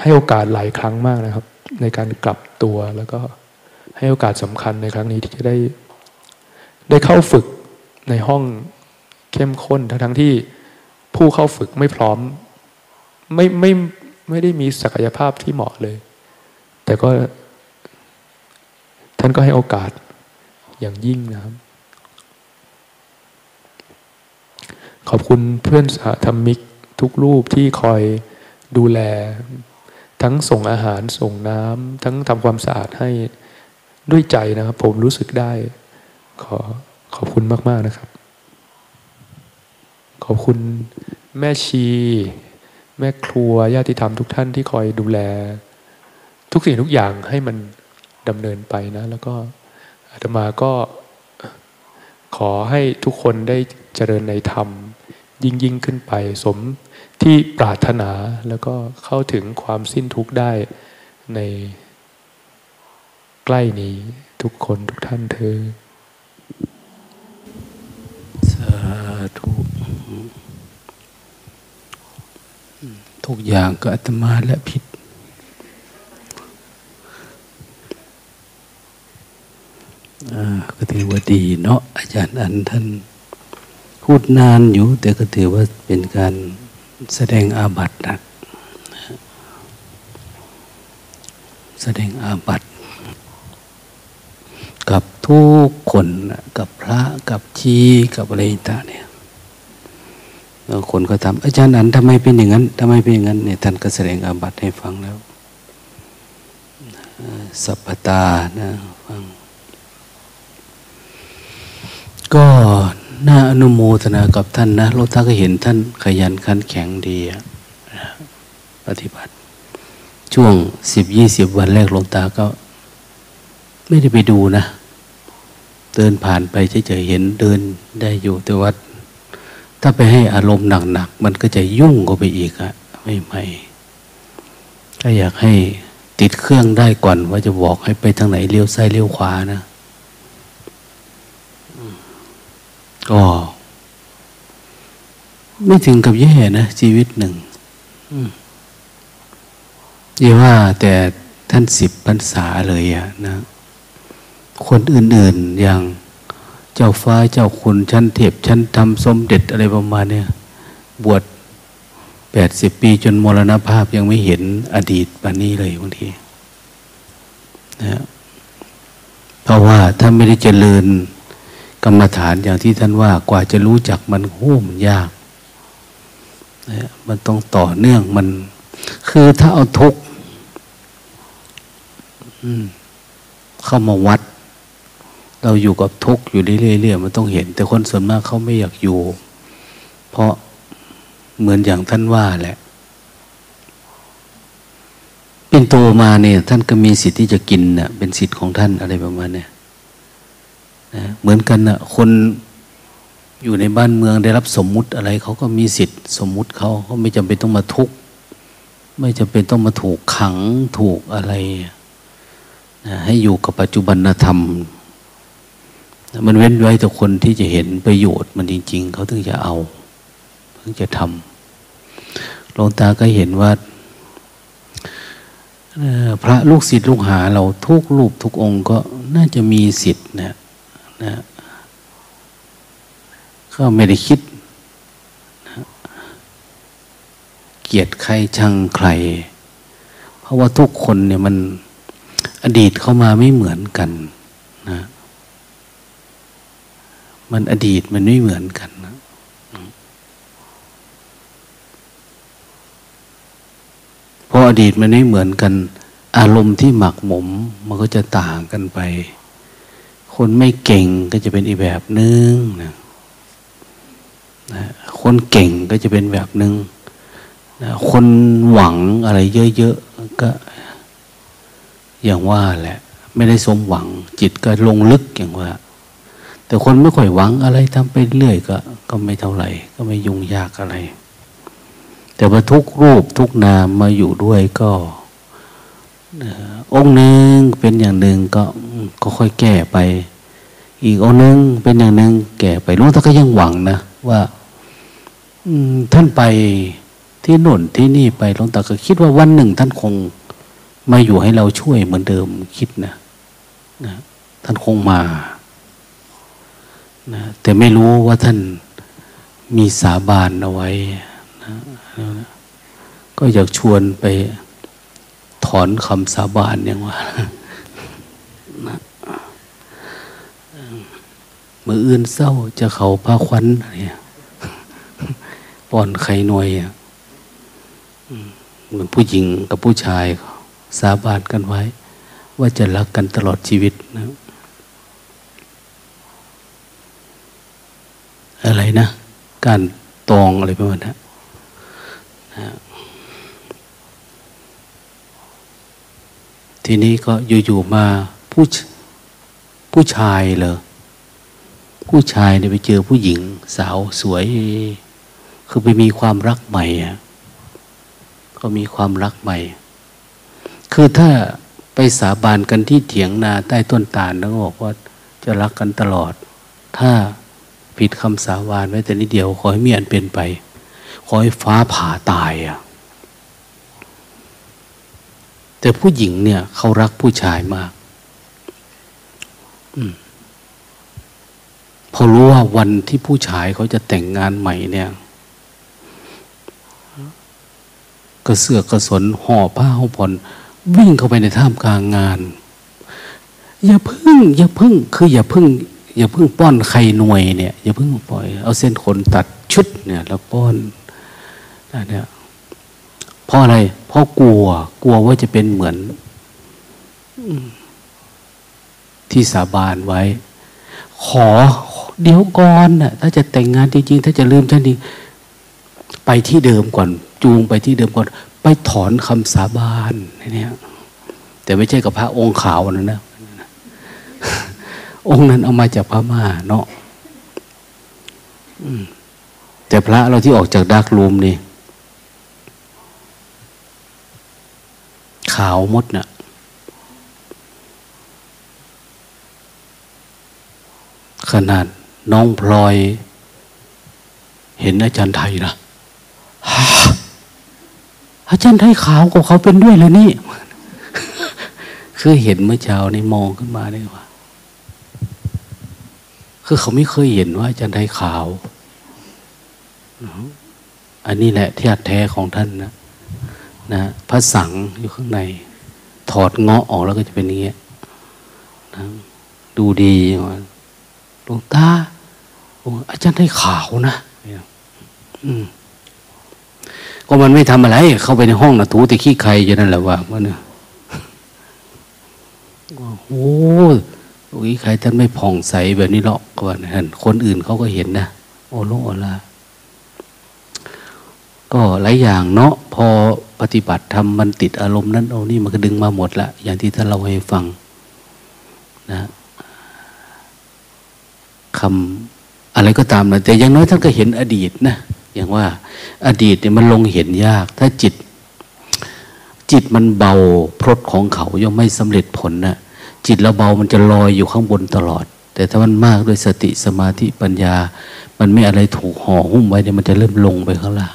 ให้โอกาสหลายครั้งมากนะครับ ในการกลับตัวแล้วก็ ให้โอกาสสำคัญในครั้งนี้ที่จะได้ ได้เข้าฝึกในห้องเข้มข้นทั้งทั้งที่ผู้เข้าฝึกไม่พร้อม ไม่ไม่ไม่ได้มีศักยภาพที่เหมาะเลย แต่ก็ท่านก็ให้โอกาสอย่างยิ่งนะครับ ขอบคุณเพื่อนสาธรรมิกทุกรูปที่คอยดูแล ทั้งส่งอาหารส่งน้ำทั้งทำความสะอาดให้ ด้วยใจนะครับ ผมรู้สึกได้ ขอขอบคุณมาก ๆนะครับ ขอบคุณแม่ชี แม่ครัวญาติธรรมทุกท่านที่คอยดูแล ทุกสิ่งทุกอย่างให้มันดำเนินไปนะ แล้วก็อาตมาก็ขอให้ทุกคนได้เจริญในธรรม ยิ่งยิ่งขึ้นไป สมที่ปรารถนาแล้วก็เข้าถึงความสิ้นทุกข์ได้ใน ใกล้นี้ทุกคนทุกท่านเธอสาธุทุกอย่างก็อาตมาและผิด ก็ถือว่าดีเนาะอาจารย์อันท่านพูดนานอยู่ แต่ก็ถือว่าเป็นการแสดงอาบัตินักแสดงอาบัติ กับทุกคนกับพระกับชีกับอะไรต่างเนี่ยแล้วคนก็ทำอาจารย์อันทำไมเป็นอย่างนั้นทำไมเป็นอย่างนั้นเนี่ยท่านก็แสดงอาบัติให้ฟังแล้วสัพพตานะฟังก็น่าอนุโมทนากับท่านนะเราถ้าก็เห็นท่านขยันขันแข็งดีปฏิบัติ ช่วงสิบยี่สิบวันแรกหลวงตาก็ ไม่ได้ไปดูนะ เดินผ่านไปเฉยๆเห็นเดินได้อยู่แต่ว่าถ้าไปให้อารมณ์หนักๆมันก็จะยุ่งก็ไปอีกอะไม่ไม่ถ้าอยากให้ติดเครื่องได้ก่อนว่าจะบอกให้ไปทางไหนเลี้ยวซ้ายเลี้ยวขวานะก็ไม่ถึงกับแย่นะ ชีวิตหนึ่งยี่ว่าแต่ท่านสิบพรรษาเลยอะนะ คนอื่น ๆ อย่างเจ้าฟ้าเจ้าคุณชั้นเทพชั้นธรรมสมเด็จอะไรประมาณเนี้ยบวชแปดสิบปีจนมรณภาพยังไม่เห็นอดีตแบบนี้เลยบางทีนะเพราะว่าถ้าไม่ได้เจริญกรรมฐานอย่างที่ท่านว่ากว่าจะรู้จักมันโอ้มันยากนะมันต้องต่อเนื่องมัน คือถ้าเอาทุกข์เข้ามาวัด เราอยู่กับทุกข์อยู่เรื่อยๆมันต้องเห็น แต่คนส่วนมากเขาไม่อยากอยู่ เพราะเหมือนอย่างท่านว่าแหละ เป็นโตมาเนี่ย ท่านก็มีสิทธิ์ที่จะกินเนะ่ะ เป็นสิทธิ์ของท่านอะไรประมาณเนี่ยนะเหมือนกันนะคนอยู่ในบ้านเมืองได้รับสมมุติอะไรเขาก็มีสิทธิ์สมมุติเขาเขาไม่จำเป็นต้องมาทุกข์ไม่จำเป็นต้องมาถูกขังถูกอะไรนะให้อยู่กับปัจจุบันธรรม มันเว้นไว้แต่คนที่จะเห็นประโยชน์มันจริง ๆ เขาถึงจะเอาถึงจะทำหลวงตาก็เห็นว่าพระลูกศิษย์ลูกหาเราทุกรูปทุกองค์ก็น่าจะมีสิทธิ์นะนะก็ไม่ได้คิดนะเกียดใครชังใคร เพราะว่าทุกคนเนี่ยมันอดีตเข้ามาไม่เหมือนกันนะ มันอดีตมันไม่เหมือนกันนะเพราะอดีตมันไม่เหมือนกัน อารมณ์ที่หมักหมม มันก็จะต่างกันไป คนไม่เก่งก็จะเป็นอีกแบบนึงนะนะคนเก่งก็จะเป็นแบบนึงนะคนหวังอะไรเยอะๆก็อย่างว่าแหละ ไม่ได้สมหวังจิตก็ลงลึกอย่างว่า แต่คนไม่ค่อยหวังอะไรทำไปเรื่อยก็ ก็ไม่เท่าไหร่ ก็ไม่ยุ่งยากอะไร แต่ว่าทุกรูปทุกนามมาอยู่ด้วยก็องค์หนึ่งเป็นอย่างหนึ่งก็ก็ค่อยแก้ไป อีกองค์หนึ่งเป็นอย่างหนึ่งแก้ไปลุงท่านก็ยังหวังนะว่าท่านไปที่โน่นที่นี่ไปหลวงตาก็คิดว่าวันหนึ่ง ท่านคงมาอยู่ให้เราช่วยเหมือนเดิมคิดนะนะ ท่านคงมา นะแต่ไม่รู้ว่าท่านมีสาบานเอาไว้นะก็อยากชวนไปถอนคำสาบานอย่างว่ามืออื่นเศร้าจะเขาพาควันเนี่ยป้อนไข่หน่วยเหมือนผู้หญิงกับผู้ชายสาบานกันไว้ ว่าจะรักกันตลอดชีวิตนะ อะไรนะ การตองอะไรประมาณนั้นทีนี้ก็อยู่ๆมาผู้ผู้ชายเลยผู้ชายเนี่ยไปเจอผู้หญิง สาวสวย คือไปมีความรักใหม่อะก็มีความรักใหม่ คือถ้าไปสาบานกันที่เถียงนาใต้ต้นตาลแล้วบอกว่าจะรักกันตลอด ถ้า ผิดคำสาบานไว้แต่นิดเดียว ขอให้มีอันเป็นไป ขอให้ฟ้าผ่าตายอะแต่ผู้หญิงเนี่ยเขารักผู้ชายมากอพอรู้ว่าวันที่ผู้ชายเขาจะแต่งงานใหม่เนี่ยกระเสือกกระสนห่อผ้าห่อผ่อนวิ่งเข้าไปในท่ามกลางงาน อย่าพึ่ง อย่าพึ่ง คืออย่าพึ่ง อย่าเพึ่งป้อนไข่หน่วยเนี่ยอย่าเพึ่งปล่อย เอาเส้นขนตัดชุดเนี่ยแล้วป้อนเนี่ยเพราะอะไรเพราะกลัว กลัวว่าจะเป็นเหมือนที่สาบานไว้ ขอเดี๋ยวก่อนน่ะถ้าจะแต่งงานจริงๆ ถ้าจะลืมท่านดีไปที่เดิมก่อน จูงไปที่เดิมก่อน ไปถอนคำสาบานเนี่ยแต่ไม่ใช่กับพระองค์ขาวนะนะ องค์นั้นเอามาจากพม่าเนาะแต่พระเราที่ออกจากดักลูมนี่ ขาวมดนะ่ะ ขนาดน้องพลอย เห็นอาจารย์ไทยนะอาจารย์ไทยขาวกว่าเขาเป็นด้วยเลยนี่ คือเห็นเมื่อเช้านี่มองขึ้นมาได้ว่า คือเขาไม่เคยเห็นว่าอาจารย์ไทยขาว อันนี้แหละที่แท้ของท่านนะนะพระสังอยู่ข้างใน ถอดเงาะออกแล้วก็จะเป็นอย่างเงี้ยนะดูดีหลวงตาอาจารย์ได้ขาวนะอืมก็มันไม่ทำอะไร เข้าไปในห้องนะถูแต่ขี้ใครจะนั่นแหละว่ามันเนี่ยโอ้ ยใครท่านไม่ผ่องใสแบบนี้หรอกก็ว่าเห็นคนอื่นเขาก็เห็นนะโอ้โลโอลาก็หลายอย่างเนาะพอปฏิบัติทำมันติดอารมณ์นั้นเอานี่มันก็ดึงมาหมดละอย่างที่ท่านเราให้ฟังนะคำอะไรก็ตามนะแต่อย่างน้อยท่านก็เห็นอดีตนะอย่างว่า อดีตเนี่ยมันลงเห็นยาก ถ้าจิต จิตมันเบาพรตของเขายังไม่สำเร็จผลนะ จิตเราเบามันจะลอยอยู่ข้างบนตลอด แต่ถ้ามันมากด้วยสติสมาธิปัญญา มันไม่อะไรถูกห่อหุ้มไว้เนี่ยมันจะเริ่มลงไปข้างล่าง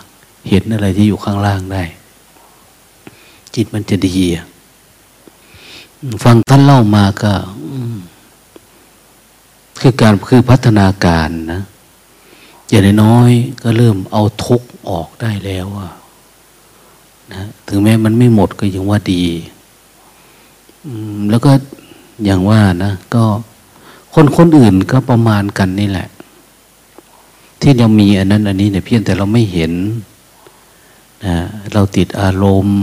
เห็นอะไรที่อยู่ข้างล่างได้ จิตมันจะดีฟังท่านเล่ามาก็คือการคือพัฒนาการนะอย่างน้อยก็เริ่มเอาทุกออกได้แล้วอะนะถึงแม้มันไม่หมดก็ยังว่าดีแล้วก็ อย่างว่านะ ก็คนคนอื่นก็ประมาณกันนี่แหละ ที่ยังมีอันนั้นอันนี้เนี่ยเพียงแต่เราไม่เห็นนะเราติดอารมณ์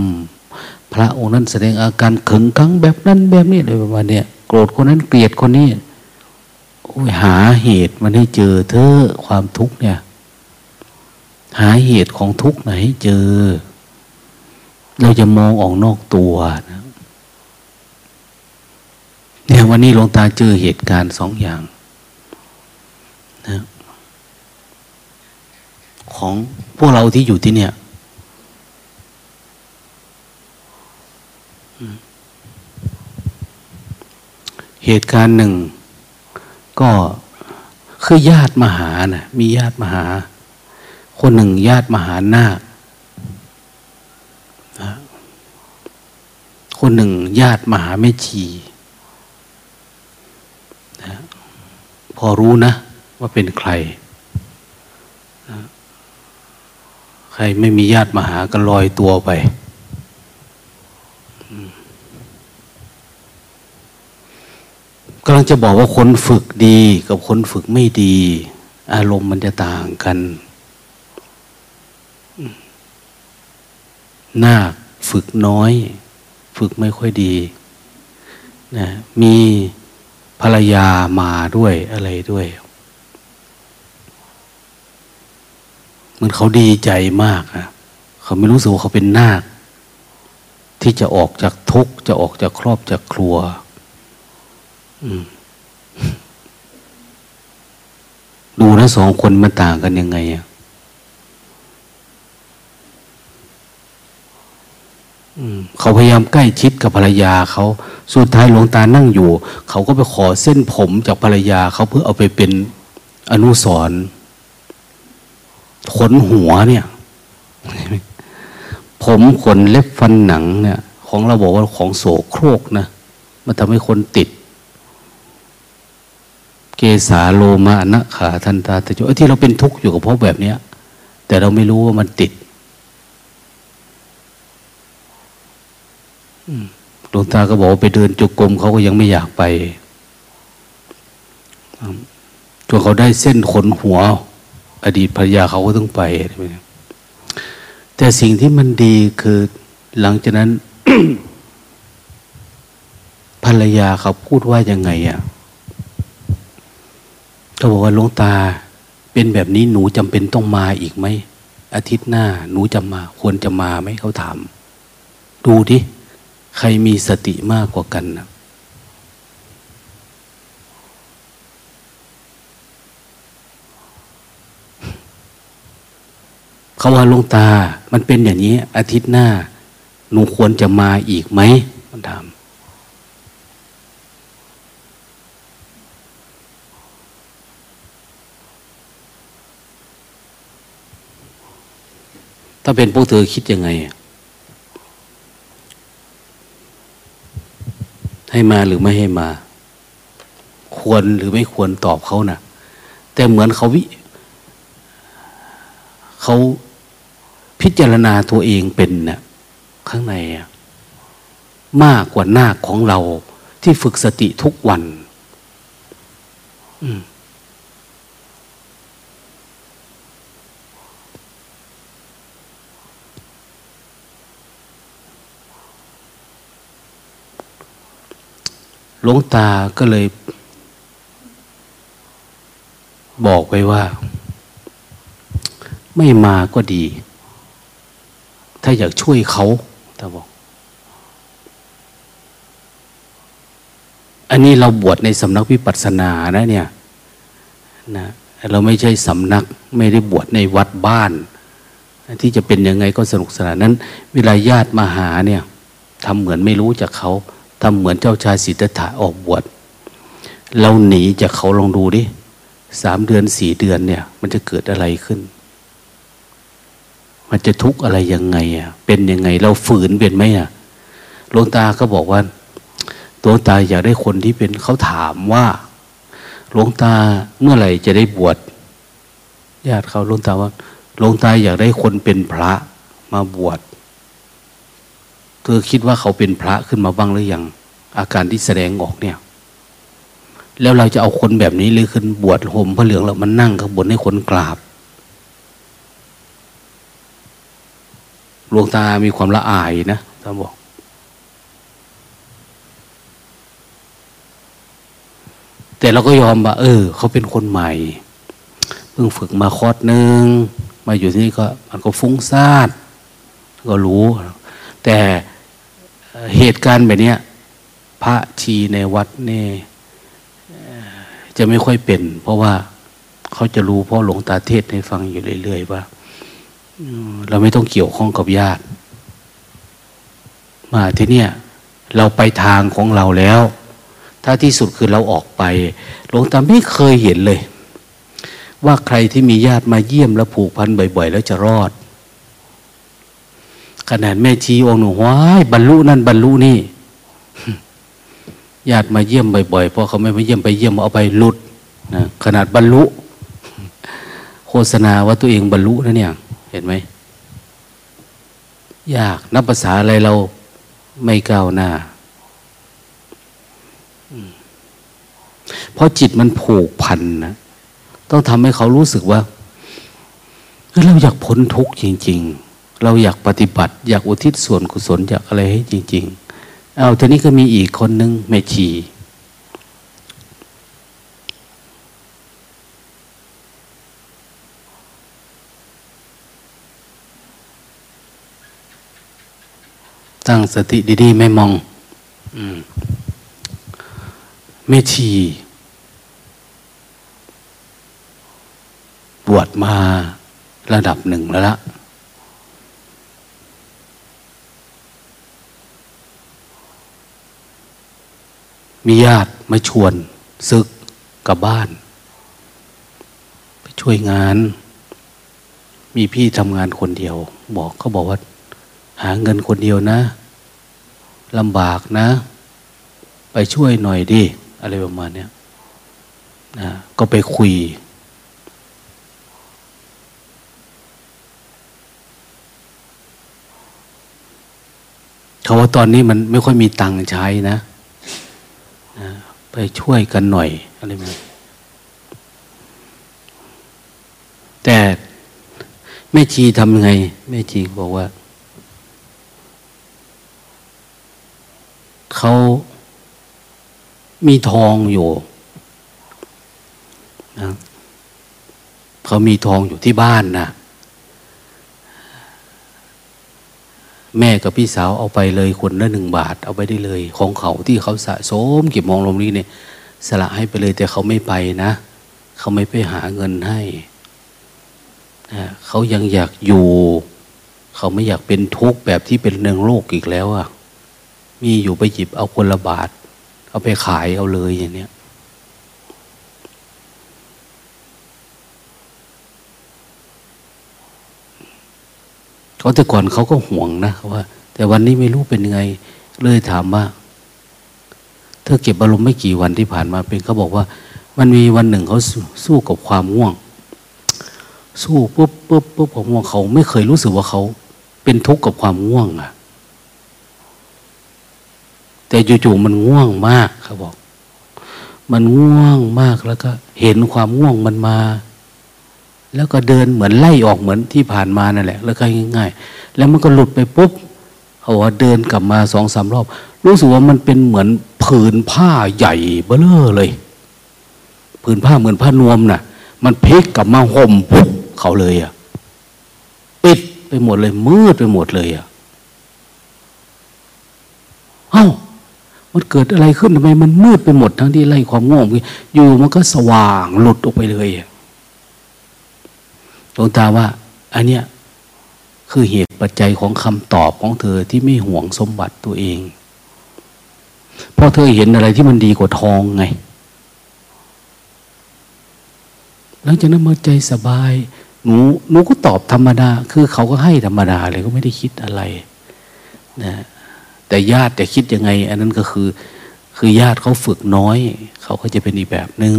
พระองค์นั้นแสดงอาการขึงขังแบบนั้นแบบนี้เลยประมาณเนี้โกรธคนนั้นเกลียดคนนี้หาเหตุมันให้เจอเธอความทุกข์เนี่ย หาเหตุของทุกข์ไหนเจอ เราจะมองออกนอกตัวนะ อย่างวันนี้หลวงตาเจอเหตุการณ์สองอย่างนะของพวกเราที่อยู่ที่เนี่ยเหตุการณ์หนึ่ง ก็คือญาติมหานะมีญาติมหา คนหนึ่งญาติมหาหน้าคคนหนึ่งญาติมหาแม่ชี อรู้นะ ว่าเป็นใคร ใครไม่มีญาติมาหาก็ลอยตัวไป กำลังจะบอกว่าคนฝึกดีกับคนฝึกไม่ดี อารมณ์มันจะต่างกันหน้าฝึกน้อย ฝึกไม่ค่อยดีนะมี ภรรยามาด้วยอะไรด้วยมือนเขาดีใจมากอะเขาไม่รู้สึกว่าเขาเป็นนาค ที่จะออกจากทุกข์จะออกจากครอบจากครัว ดูนะสองคนมันต่างกันยังไงอะเขาพยายามใกล้ชิดกับภรรยาเขา สุดท้ายหลวงตานั่งอยู่ เขาก็ไปขอเส้นผมจากภรรยาเขาเพื่อเอาไปเป็นอนุสรขนหัวเนี่ย ผมขนเล็บฟันหนังเนี่ย ของเราบอกว่าของโสโครกนะมันทำให้คนติด เกสาโลมานะขาทันตาตะจุที่เราเป็นทุกข์อยู่กับเพราะแบบเนี้ย แต่เราไม่รู้ว่ามันติด หลวงตาก็บอกไปเดินจุกกรมเขาก็ยังไม่อยากไปจนเขาได้เส้นขนหัว อดีตภรรยาเขาก็ต้องไป แต่สิ่งที่มันดีคือหลังจากนั้น ภรรยาเขาพูดว่ายังไงอะเขาบอกว่าหลวงตาเป็นแบบนี้หนูจำเป็นต้องมาอีกไหมอาทิตย์หน้า หนูจะมา ควรจะมาไหมเขาถาม ดูดิ ใครมีสติมากกว่ากันนะเขาว่าลงตา มันเป็นอย่างนี้ อาทิตย์หน้า หนูควรจะมาอีกไหมมันถามถ้าเป็นพวกเธอคิดยังไง ให้มาหรือไม่ให้มา ควรหรือไม่ควรตอบเขานะ่ะ แต่เหมือนเขาวิเขาพิจารณาตัวเองเป็นนะ่ะข้างในมากกว่าหน้าของเราที่ฝึกสติทุกวัน อืม หลวงตาก็เลย บอกไว้ว่า ไม่มาก็ดี ถ้าอยากช่วยเขาตาบอก อันนี้เราบวชในสำนักวิปัสสนานะเนี่ยนะเราไม่ใช่สำนักไม่ได้บวชในวัดบ้าน ที่จะเป็นยังไงก็สนุกสนานนั้น เวลาญาติมาหาเนี่ยทำเหมือนไม่รู้จากเขา ทำเหมือนเจ้าชายสิทธัตถะออกบวชเราหนีจากเขาลองดูดิสามเดือนสี่เดือนเนี่ย มันจะเกิดอะไรขึ้น มันจะทุกข์อะไรยังไงอะเป็นยังไง เราฝืนเป็นไหมอะหลวงตาก็บอกว่าหลวงตาอยากได้คนที่เป็นเขาถามว่าหลวงตาเมื่อไหร่จะได้บวชญาติเขาหลวงตาว่าหลวงตาอยากได้คนเป็นพระมาบวช ธอคิดว่าเขาเป็นพระขึ้นมาบ้างหรือยังอาการที่แสดงออกเนี่ย แล้วเราจะเอาคนแบบนี้เลยขึ้นบวชห่มพระเหลืองแล้วมันนั่งข้างบนให้คนกราบหลวงตามีความละอายนะท่านบอก แต่เราก็ยอมว่าเออ เขาเป็นคนใหม่ เพิ่งฝึกมาคอร์สหนึ่งมาอยู่ที่นี่ก็มันก็ฟุ้งซ่านก็รู้แต่ เหตุการณ์แบบนี้พระชีในวัดนี่จะไม่ค่อยเป็น เพราะว่าเขาจะรู้เพราะหลวงตาเทศให้ฟังอยู่เรื่อยๆว่าเราไม่ต้องเกี่ยวข้องกับญาติ มาที่เนี่ย เราไปทางของเราแล้ว ถ้าที่สุดคือเราออกไปหลวงตาไม่เคยเห็นเลย ว่าใครที่มีญาติมาเยี่ยมแล้วผูกพันบ่อย ๆ แล้วจะรอด ขนาดแม่ชีองค์หนูว้ายบรรลุนั่นบรรลุนี่ญาติมาเยี่ยมบ่อยๆเพอเขาไม่มาเยี่ยมไปเยี่ยมเอาไปหลุดนะขนาดบรรลุ โฆษณาว่าตัวเองบรรลุนะเนี่ย เห็นไหมยากนับภาษาอะไรเราไม่ก้าวหน้าเพราะจิตมันผูกพันนะต้องทำให้เขารู้สึกว่าเราอยากพ้นทุกข์จริง ๆ เราอยากปฏิบัติ อยากอุทิศส่วนกุศลอยากอะไรให้จริง ๆ เอาทีนี้ก็มีอีกคนนึงแม่ชีตั้งสติดีๆ ไม่มองแม่ชี บวชมาระดับหนึ่งแล้วละ มีญาติมาชวนซึกกับบ้าน ไปช่วยงาน มีพี่ทำงานคนเดียว บอกเขาบอกว่า หาเงินคนเดียวนะลำบากนะ ไปช่วยหน่อยดิ อะไรประมาณนี้นะก็ไปคุย เขาว่าตอนนี้มันไม่ค่อยมีตังค์ใช้นะ ไปช่วยกันหน่อยอะไรแบบแต่แม่ชีทำไง แม่ชีบอกว่า เขามีทองอยู่นะเขามีทองอยู่ที่บ้านนะ แม่กับพี่สาวเอาไปเลยคนละหนึ่งบาท เอาไปได้เลย ของเขาที่เขาสะสมเก็บมองลมนี้เนี่ย สละให้ไปเลยแต่เขาไม่ไปนะ เขาไม่ไปหาเงินให้นะเขายังอยากอยู่ เขาไม่อยากเป็นทุกข์แบบที่เป็นเนืองโลกอีกแล้วอะ่ะมีอยู่ไปหยิบเอาคนละบาท เอาไปขายเอาเลยอย่างเนี้ย เขาแต่ก่อนเขาก็ห่วงนะว่า แต่วันนี้ไม่รู้เป็นยังไง เลยถามว่า เธอเก็บอารมณ์ไม่กี่วันที่ผ่านมาเป็นเขาบอกว่า มันมีวันหนึ่งเขาสู้กับความง่วง สู้ปุ๊บปุ๊บปุ๊บของง่วงเขาไม่เคยรู้สึกว่าเขา เป็นทุกข์กับความง่วงอะแต่จู่ๆมันง่วงมากเขาบอก มันง่วงมากแล้วก็ เห็นความง่วงมันมา แล้วก็เดินเหมือนไล่ออกเหมือนที่ผ่านมานั่นแหละ แล้วก็ง่าย ๆ แล้วมันก็หลุดไปปุ๊บเขาว่าเดินกลับมาสองสามรอบ รู้สึกว่ามันเป็นเหมือนผืนผ้าใหญ่เบ้อเลย ผืนผ้าเหมือนผ้านวมน่ะ มันพลิกกลับมาห่มเขาเลยอะปิดไปหมดเลย มืดไปหมดเลยอะเอ้ามันเกิดอะไรขึ้นทำไมมันมืดไปหมดทั้งที่ไล่ความง่วงอยู่มันก็สว่างหลุดออกไปเลยอะ ลวงตาว่า อันเนี้ยคือเหตุปัจจัยของคำตอบของเธอที่ไม่ห่วงสมบัติตัวเอง เพราะเธอเห็นอะไรที่มันดีกว่าทองไง หลังจากนั้นมาใจสบาย หนูหนูก็ตอบธรรมดา คือเขาก็ให้ธรรมดาเลยก็ไม่ได้คิดอะไรนะแต่ญาติจะคิดยังไง อันนั้นก็คือ คือญาติเขาฝึกน้อย เขาก็จะเป็นอีกแบบหนึง่ง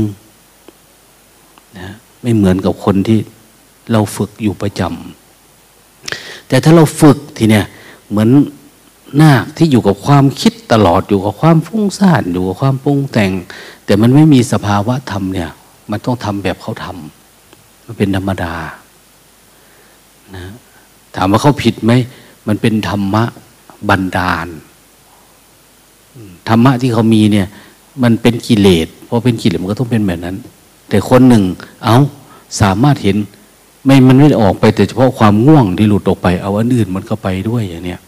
นะไม่เหมือนกับคนที่ เราฝึกอยู่ประจำแต่ถ้าเราฝึกทีเนี้ยเหมือนนาคที่อยู่กับความคิดตลอดอยู่กับความฟุ้งซ่านอยู่กับความปรุงแต่ง แต่มันไม่มีสภาวะธรรมเนี่ย มันต้องทำแบบเขาทำมันเป็นธรรมดานะถามว่าเขาผิดไหมมันเป็นธรรมะบันดาลธรรมะที่เขามีเนี่ย มันเป็นกิเลสเพราะเป็นกิเลสมันก็ต้องเป็นแบบนั้น แต่คนหนึ่ง เอาสามารถเห็น ไม่มันไม่ออกไปแต่เฉพาะความง่วงที่หลุดออกไป เอาอันอื่นมันก็ไปด้วยอย่างเนี้ย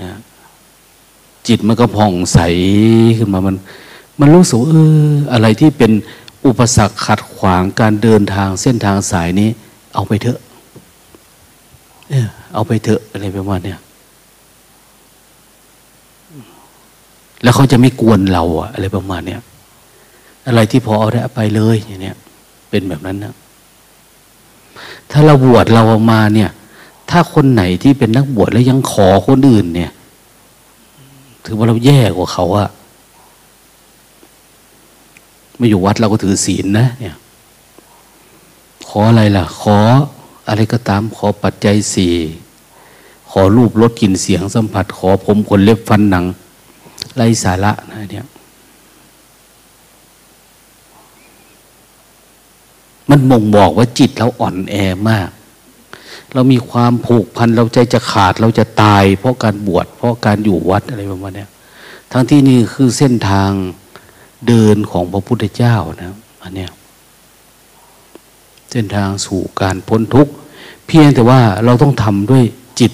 นะจิตมันก็ผ่องใสขึ้นมามัน มันรู้สึกเอออะไรที่เป็นอุปสรรคขัดขวางการเดินทางเส้นทางสายนี้ เอาไปเถอะเออเอาไปเถอะอะไรประมาณเนี้ยแล้วเขาจะไม่กวนเราอะอะไรประมาณเนี้ยอะไรที่พอเอาได้ไปเลยอย่างเนี้ยเป็นแบบนั้นนะ ถ้าเราบวชเราออกมาเนี่ย ถ้าคนไหนที่เป็นนักบวชแล้วยังขอคนอื่นเนี่ย ถือว่าเราแย่กว่าเขาอะไม่อยู่วัดเราก็ถือศีลนะ เนี่ย ขออะไรล่ะ ขออะไรก็ตาม ขอปัจจัยสี่ขอรูปรสกลิ่นเสียงสัมผัส ขอผมขนเล็บฟันหนังไรสาระนะเนี่ย มันบ่งบอกว่าจิตเราอ่อนแอมาก เรามีความผูกพันเราใจจะขาดเราจะตาย เพราะการบวชเพราะการอยู่วัดอะไรประมาณนี้ทั้งที่นี่คือเส้นทางเดินของพระพุทธเจ้านะอันนี้เส้นทางสู่การพ้นทุกข์เพียงแต่ว่าเราต้องทำด้วยจิต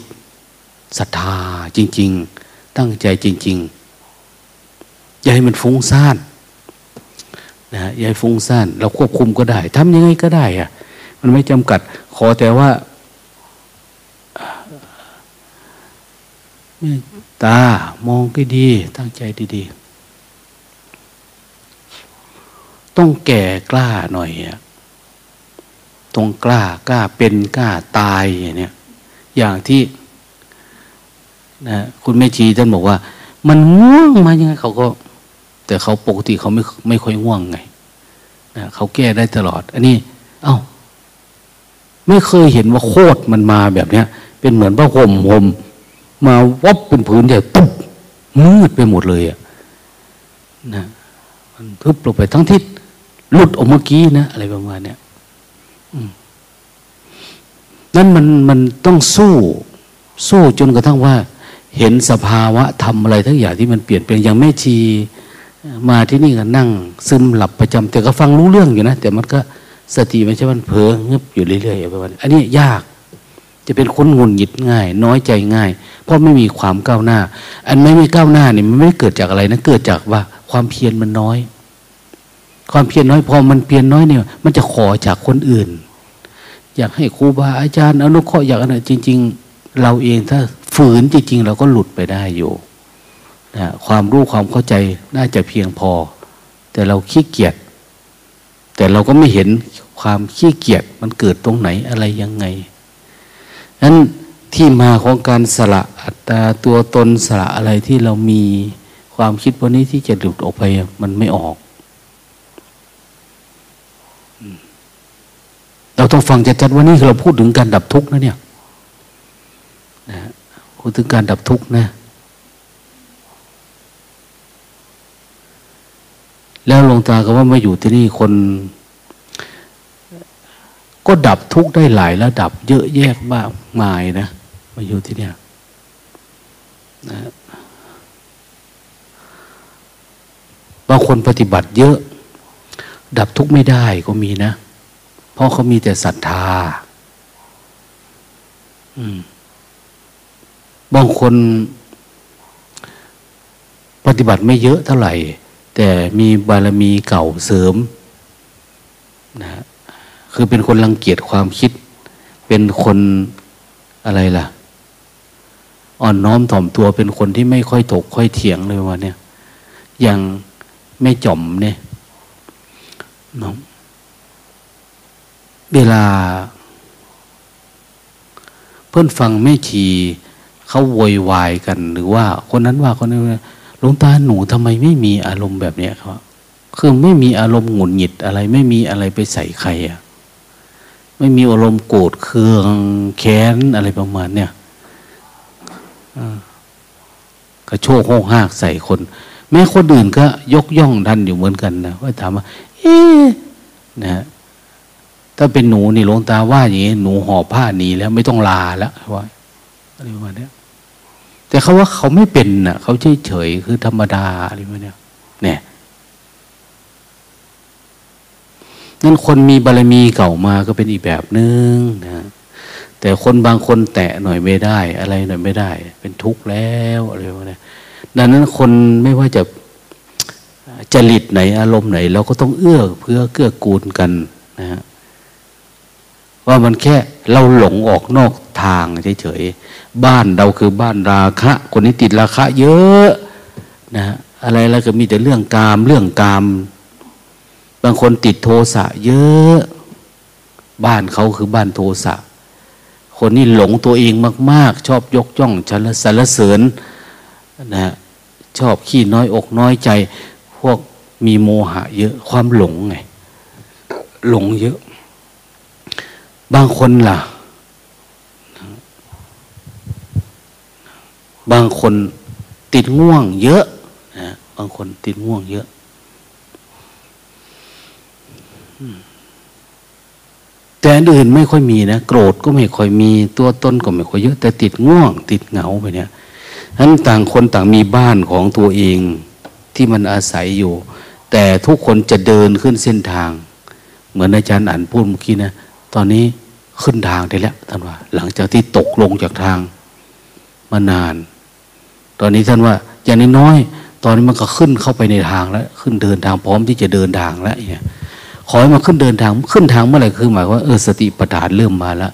ศรัทธาจริง ๆ ตั้งใจจริง ๆ อย่าให้มันฟุ้งซ่าน นะอย่าให้ฟุ้งซ่านเราควบคุมก็ได้ทำยังไงก็ได้อะมันไม่จำกัด ขอแต่ว่าตามองก็ดี ตั้งใจดีๆ ต้องแก่กล้าหน่อยอะต้องกล้ากล้าเป็นกล้าตายอย่างเนี้ยอย่างที่นะคุณแม่ชีท่านบอกว่า มันง่วงมายังไงเขาก็ แต่เขาปกติเขาไม่ไม่ค่อยง่วงไงนะเขาแก้ได้ตลอด อันนี้ เอา้า ไม่เคยเห็นว่าโคตรมันมาแบบเนี้ย เป็นเหมือนพระห่มห่มมาวับเป็นผืนใหญ่ตุ๊บมืดไปหมดเลยอะนะมันทึบลงไปทั้งทิศหลุดออกเมื่อกี้นะ อะไรประมาณเนี้ยนั่นมันมันต้องสู้ สู้จนกระทั่งว่า เห็นสภาวะทำอะไรทั้งอย่างที่มันเปลี่ยนแปลงอย่างแม่ชี มาที่นี่ก็นั่ง ซึมหลับประจำแต่ก็ฟังรู้เรื่องอยู่นะ แต่มันก็สติไม่ใช่มันเพ้อเงึบอยู่เรื่อยๆประมาณอันนี้ยากจะเป็นคนงุนหงิดง่าย น้อยใจง่าย เพราะไม่มีความก้าวหน้า อันไม่มีก้าวหน้านี่มันไม่เกิดจากอะไรนะเกิดจากว่าความเพียรมันน้อย ความเพียรน้อยพอมันเพียรน้อยเนี่ย มันจะขอจากคนอื่น อยากให้ครูบาอาจารย์อนุเคราะห์อยากอะไรจริง ๆ เราเองถ้าฝืนจริง ๆ เราก็หลุดไปได้อยู่ นะความรู้ความเข้าใจน่าจะเพียงพอ แต่เราขี้เกียจแต่เราก็ไม่เห็นความขี้เกียจมันเกิดตรงไหนอะไรยังไงนั้นที่มาของการสละอัตตาตัวตนสละอะไรที่เรามีความคิดวันนี้ที่จะหลุดออกไปมันไม่ออก เราต้องฟังจัดๆว่านี่เราพูดถึงการดับทุกข์นะเนี่ยนะพูดถึงการดับทุกข์นะ แล้วลงตาก็ว่ามาอยู่ที่นี่คน ก็ดับทุกข์ได้หลายระดับ เยอะแยะมากมายนะมาอยู่ที่เนี่ยนะบางคนปฏิบัติเยอะ ดับทุกข์ไม่ได้ก็มีนะ เพราะเขามีแต่ศรัทธาอืมบางคนปฏิบัติไม่เยอะเท่าไหร่ แต่มีบารมีเก่าเสริมนะคือเป็นคนรังเกียจความคิด เป็นคนอะไรล่ะ อ่อนน้อมถ่อมตัวเป็นคนที่ไม่ค่อยถกค่อยเถียงเลยว่าเนี่ย อย่างไม่จอมเนี่ยน้องเวลา เพื่อนฟังแม่ชีเขาโวยวายกัน หรือว่าคนนั้นว่าคนนี้ หลวงตาหนูทำไมไม่มีอารมณ์แบบเนี้ยครับคือไม่มีอารมณ์หงุดหงิดอะไร ไม่มีอะไรไปใส่ใครอะไม่มีอารมณ์โกรธเคืองแค้นอะไรประมาณเนี้ยกระโชกโหกหากใส่คน แม้คนอื่นก็ยกย่องดันอยู่เหมือนกันนะว่าถามว่า เอ๊นะถ้าเป็นหนูนี่หลวงตาว่าอย่างนี้หนูห่อผ้าหนีแล้วไม่ต้องลาแล้วว่าอะไรประมาณนี้ แต่เขาว่าเขาไม่เป็นน่ะ เขาเฉยเฉยคือธรรมดาอะไรประมาณนี้เนี่ยนั่นคนมีบารมีเก่ามาก็เป็นอีกแบบนึงนะแต่คนบางคนแตะหน่อยไม่ได้ อะไรหน่อยไม่ได้ เป็นทุกข์แล้วอะไรประมาณนี้ดังนั้นคนไม่ว่าจะจริตไหนอารมณ์ไหน เราก็ต้องเอื้อเพื่อเกื้อกูลกันนะฮะว่ามันแค่เราหลงออกนอก ทางเฉยๆบ้านเราคือบ้านราคะ คนนี้ติดราคะ เยอะนะอะไรแล้วก็มีแต่เรื่องกาม เรื่องกาม บางคนติดโทสะเยอะ บ้านเขาคือบ้านโทสะคนนี้หลงตัวเองมาก ๆ ชอบยกย่องชสรรเสริญนะชอบขี้น้อยอกน้อยใจ พวกมีโมหะ เยอะความหลงไงหลงเยอะ บางคนล่ะ บางคนติดง่วงเยอะนะบางคนติดง่วงเยอะแต่อื่นไม่ค่อยมีนะโกรธก็ไม่ค่อยมีตัวตนก็ไม่ค่อยเยอะ แต่ติดง่วง ติดเหงาไปเนี่ยนั้นต่างคนต่างมีบ้านของตัวเองที่มันอาศัยอยู่ แต่ทุกคนจะเดินขึ้นเส้นทาง เหมือนอาจารย์อ่านพูดเมื่อกี้นะตอนนี้ขึ้นทางได้แล้วท่านว่า หลังจากที่ตกลงจากทางมานาน ตอนนี้ท่านว่า อย่างน้อยตอนนี้มันก็ขึ้นเข้าไปในทางแล้ว ขึ้นเดินทางพร้อมที่จะเดินทางแล้วเนี่ยขอให้มาขึ้นเดินทางขึ้นทางเมื่อไหร่คือหมายว่าเออสติปัฏฐานเริ่มมาแล้ว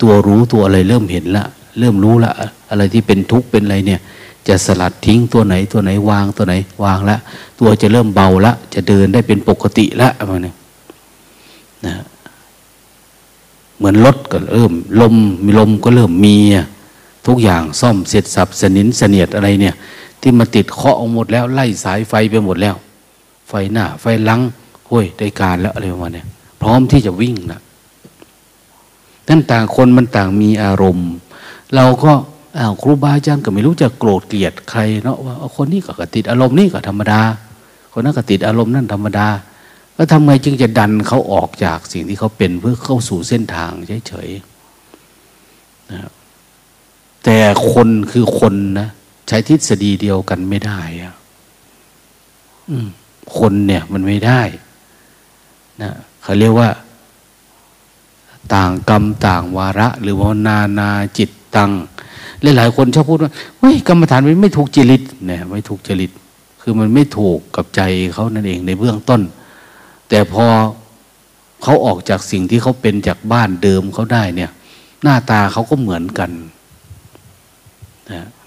ตัวรู้ตัวอะไรเริ่มเห็นละเริ่มรู้ละอะไรที่เป็นทุกข์เป็นอะไรเนี่ย จะสลัดทิ้งตัวไหนตัวไหนวางตัวไหน วางละตัวจะเริ่มเบาละจะเดินได้เป็นปกติละอะไรเนี่ยนะเหมือนรถก็เริ่ม ลมมีลมก็เริ่มมีอะ ทุกอย่างซ่อมเสร็จสับสนินเสนียดอะไรเนี่ย ที่มาติดเคาะหมดแล้วไล่สายไฟไปหมดแล้ว ไฟหน้า ไฟลังโอ้ยได้การแล้วอะไรประมาณนี้พร้อมที่จะวิ่งนะนั่นต่างคนมันต่างมีอารมณ์ เราก็อ้าวครูบาอาจารย์ก็ไม่รู้จะโกรธเกลียดใครเนาะว่าคนนี้ก็ติดอารมณ์นี่ก็ธรรมดา คนนั้นก็ติดอารมณ์นั่นธรรมดาก็ทำไงจึงจะดันเขาออกจากสิ่งที่เขาเป็นเพื่อเข้าสู่เส้นทางเฉยๆนะ แต่คนคือคนนะใช้ทฤษฎีเดียวกันไม่ได้อะคนเนี่ยมันไม่ได้นะเขาเรียกว่า ต่างกรรมต่างวาระ หรือว่านานาจิตตังลหลายคนชอบพูดว่าเฮ้ยกรรมฐานมันไม่ถูกจริตเนี่ยไม่ถูกจริต คือมันไม่ถูกกับใจเขานั่นเองในเบื้องต้น แต่พอเขาออกจากสิ่งที่เขาเป็นจากบ้านเดิมเขาได้เนี่ย หน้าตาเขาก็เหมือนกัน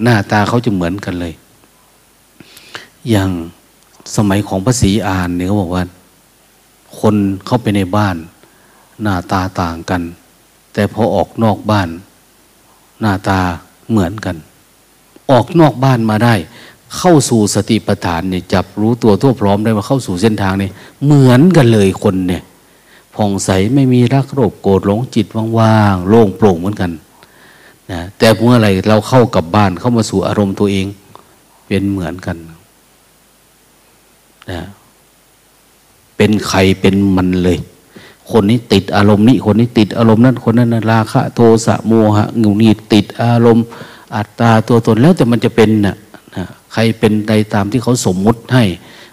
หน้าตาเขาจะเหมือนกันเลย อย่างสมัยของพระศรีอานเนี่ยเขาบอกว่า คนเข้าไปในบ้าน หน้าตาต่างกัน แต่พอออกนอกบ้าน หน้าตาเหมือนกัน ออกนอกบ้านมาได้ เข้าสู่สติปัฏฐานเนี่ยจับรู้ตัวทั่วพร้อมได้ว่าเข้าสู่เส้นทางนี่เหมือนกันเลยคนเนี่ยผ่องใสไม่มีรักโรคโกรธหลงจิตว่างๆโล่งโปร่งเหมือนกัน นะแต่เมื่อไรเราเข้ากับบ้านเข้ามาสู่อารมณ์ตัวเอง เป็นเหมือนกันนะเป็นใครเป็นมันเลย คนนี้ติดอารมณ์นี้ คนนี้ติดอารมณ์นั้น คนนั้นราคะ โทสะโมหะงุนีติดอารมณ์ อัตตาตัวตนแล้วแต่มันจะเป็นนะ่ะใครเป็นใดตามที่เขาสมมุติให้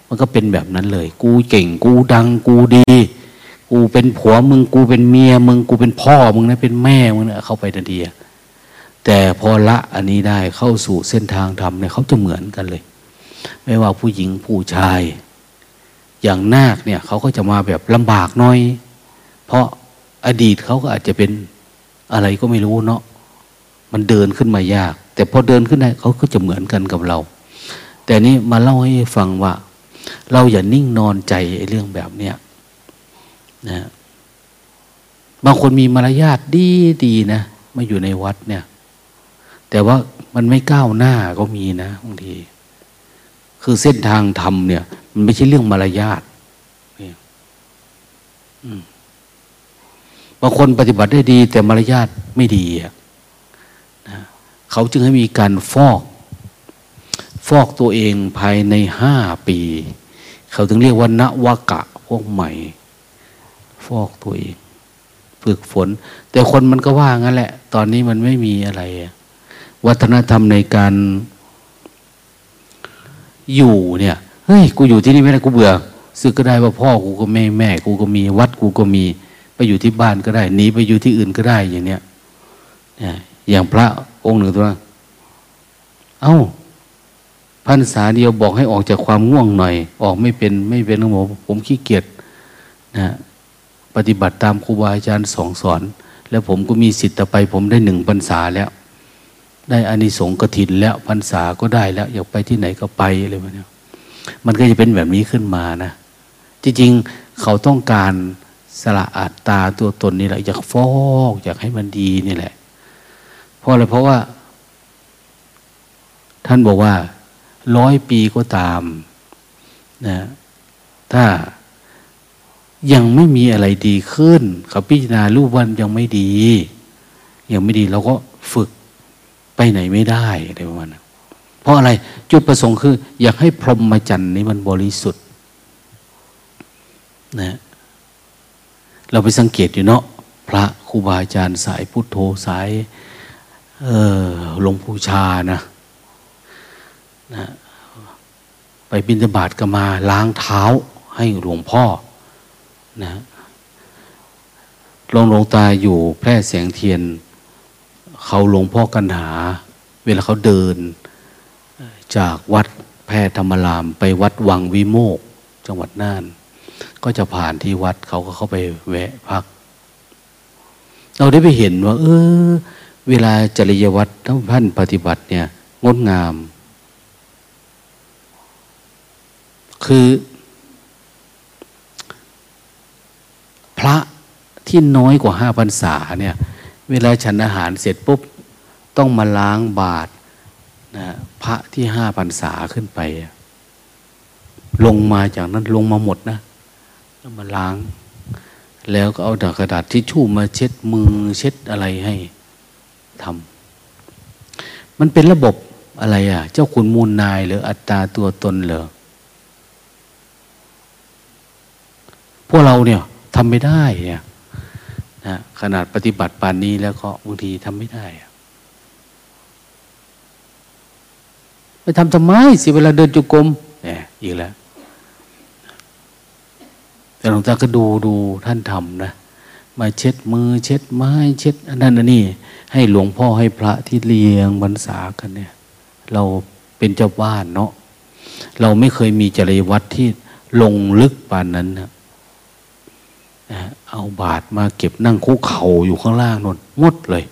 มันก็เป็นแบบนั้นเลย กูเก่ง กูดัง กูดี กูเป็นผัวมึง กูเป็นเมียมึง กูเป็นพ่อมึงนะ เป็นแม่มึงนะเข้าไปทันที แต่พอละอันนี้ได้เข้าสู่เส้นทางธรรมเนี่ยเขาจะเหมือนกันเลย ไม่ว่าผู้หญิงผู้ชาย อย่างนาคเนี่ยเขาก็จะมาแบบลำบากน้อย เพราะอดีตเขาก็อาจจะเป็นอะไรก็ไม่รู้เนาะมันเดินขึ้นมายาก แต่พอเดินขึ้นได้เขาก็จะเหมือนกันกับเรา แต่นี้มาเล่าให้ฟังว่า เราอย่านิ่งนอนใจเรื่องแบบเนี้ยนะบางคนมีมารยาทดีดีนะมาอยู่ในวัดเนี่ย แต่ว่ามันไม่ก้าวหน้าก็มีนะบางที คือเส้นทางธรรมเนี่ย มันไม่ใช่เรื่องมารยาทบางคนปฏิบัติได้ดี แต่มารยาทไม่ดีนะเขาจึงให้มีการฟอก ฟอกตัวเองภายในห้าปี เขาถึงเรียกว่านวกะพวกใหม่ ฟอกตัวเอง ฝึกฝน แต่คนมันก็ว่างั้นแหละ ตอนนี้มันไม่มีอะไร วัฒนธรรมในการอยู่เนี่ยเฮ้ยกูอยู่ที่นี่ไม่ได้กูเบื่อซึกก็ได้ว่าพ่อกูก็แม่แม่กูก็มีวัดกูก็มี ไปอยู่ที่บ้านก็ได้หนีไปอยู่ที่อื่นก็ได้อย่างเนี้ยเนี่ยอย่างพระองค์หนึ่งตัว เอา้าพรรษาเดียวบอกให้ออกจากความง่วงหน่อย ออกไม่เป็นไม่เป็นหมอผมขี้เกียจนะปฏิบัติตามครูบาอาจารย์สองสอน แล้วผมก็มีสิทธิ์ต่อไป ผมได้หนึ่งพรรษาแล้ว ได้อานิสงส์กถินแล้วพรรษาก็ได้แล้ว อยากไปที่ไหนก็ไปอะไรแบบนี้มันก็จะเป็นแบบนี้ขึ้นมานะ จริงๆเขาต้องการสละอัตตาตัวตนนี่แหละอยากฟอกอยากให้มันดีนี่แหละ เพราะอะไรเพราะว่า ท่านบอกว่าร้อยปีก็ตามนะถ้ายังไม่มีอะไรดีขึ้นเขาพิจารณารูปวันยังไม่ดี ยังไม่ดีเราก็ฝึก ไปไหนไม่ได้อะไรประมาณนั้นเพราะอะไรจุดประสงค์คือ อยากให้พรหมจรรย์นี้มันบริสุทธิ์นะเราไปสังเกตอยู่เนาะพระครูบาอาจารย์สายพุทโธสายเออหลวงปู่ชานะนะ ไปบินบาตก็มาล้างเท้าให้หลวงพ่อนะลงหลวงตาอยู่แพร่แสงเทียน เขาหลวงพ่อกันหา เวลาเขาเดิน จากวัดแพรธรรมราม ไปวัดวังวิโมก จังหวัดน่าน ก็จะผ่านที่วัดเขาก็เข้าไปแวะพัก เราได้ไปเห็นว่า เออ เวลาจริยวัตรท่านปฏิบัติเนี่ย งดงาม คือพระที่น้อยกว่าห้าพรรษาเนี่ย เวลาฉันอาหารเสร็จปุ๊บ ต้องมาล้างบาตรนะพระที่ห้าพรรษาขึ้นไป ลงมาจากนั้นลงมาหมดนะแล้วมาล้าง แล้วก็เอาดกระดาษทิชชู่มาเช็ดมือเช็ดอะไรให้ทำมันเป็นระบบอะไรอะ เจ้าคุณมูลนายหรืออัตตาตัวตนเหรอพวกเราเนี่ยทำไม่ได้เนี่ย นะขนาดปฏิบัติปานนี้แล้วก็บางทีทำไม่ได้ไปทำทำไมสิเวลาเดินจุกรมเนี่ยอีกแล้ว แต่หลวงตาก็ดูดูท่านทำนะมาเช็ดมือ เช็ดไม้ เช็ดอันนั้นอันนี้ ให้หลวงพ่อให้พระที่เลี้ยงบรรษากันเนี่ย เราเป็นเจ้าบ้านเนาะเราไม่เคยมีจริยวัตรที่ลงลึกปานนั้นนะ เอาบาทมาเก็บนั่งคุกเข่าอยู่ข้างล่างนนหมดเลย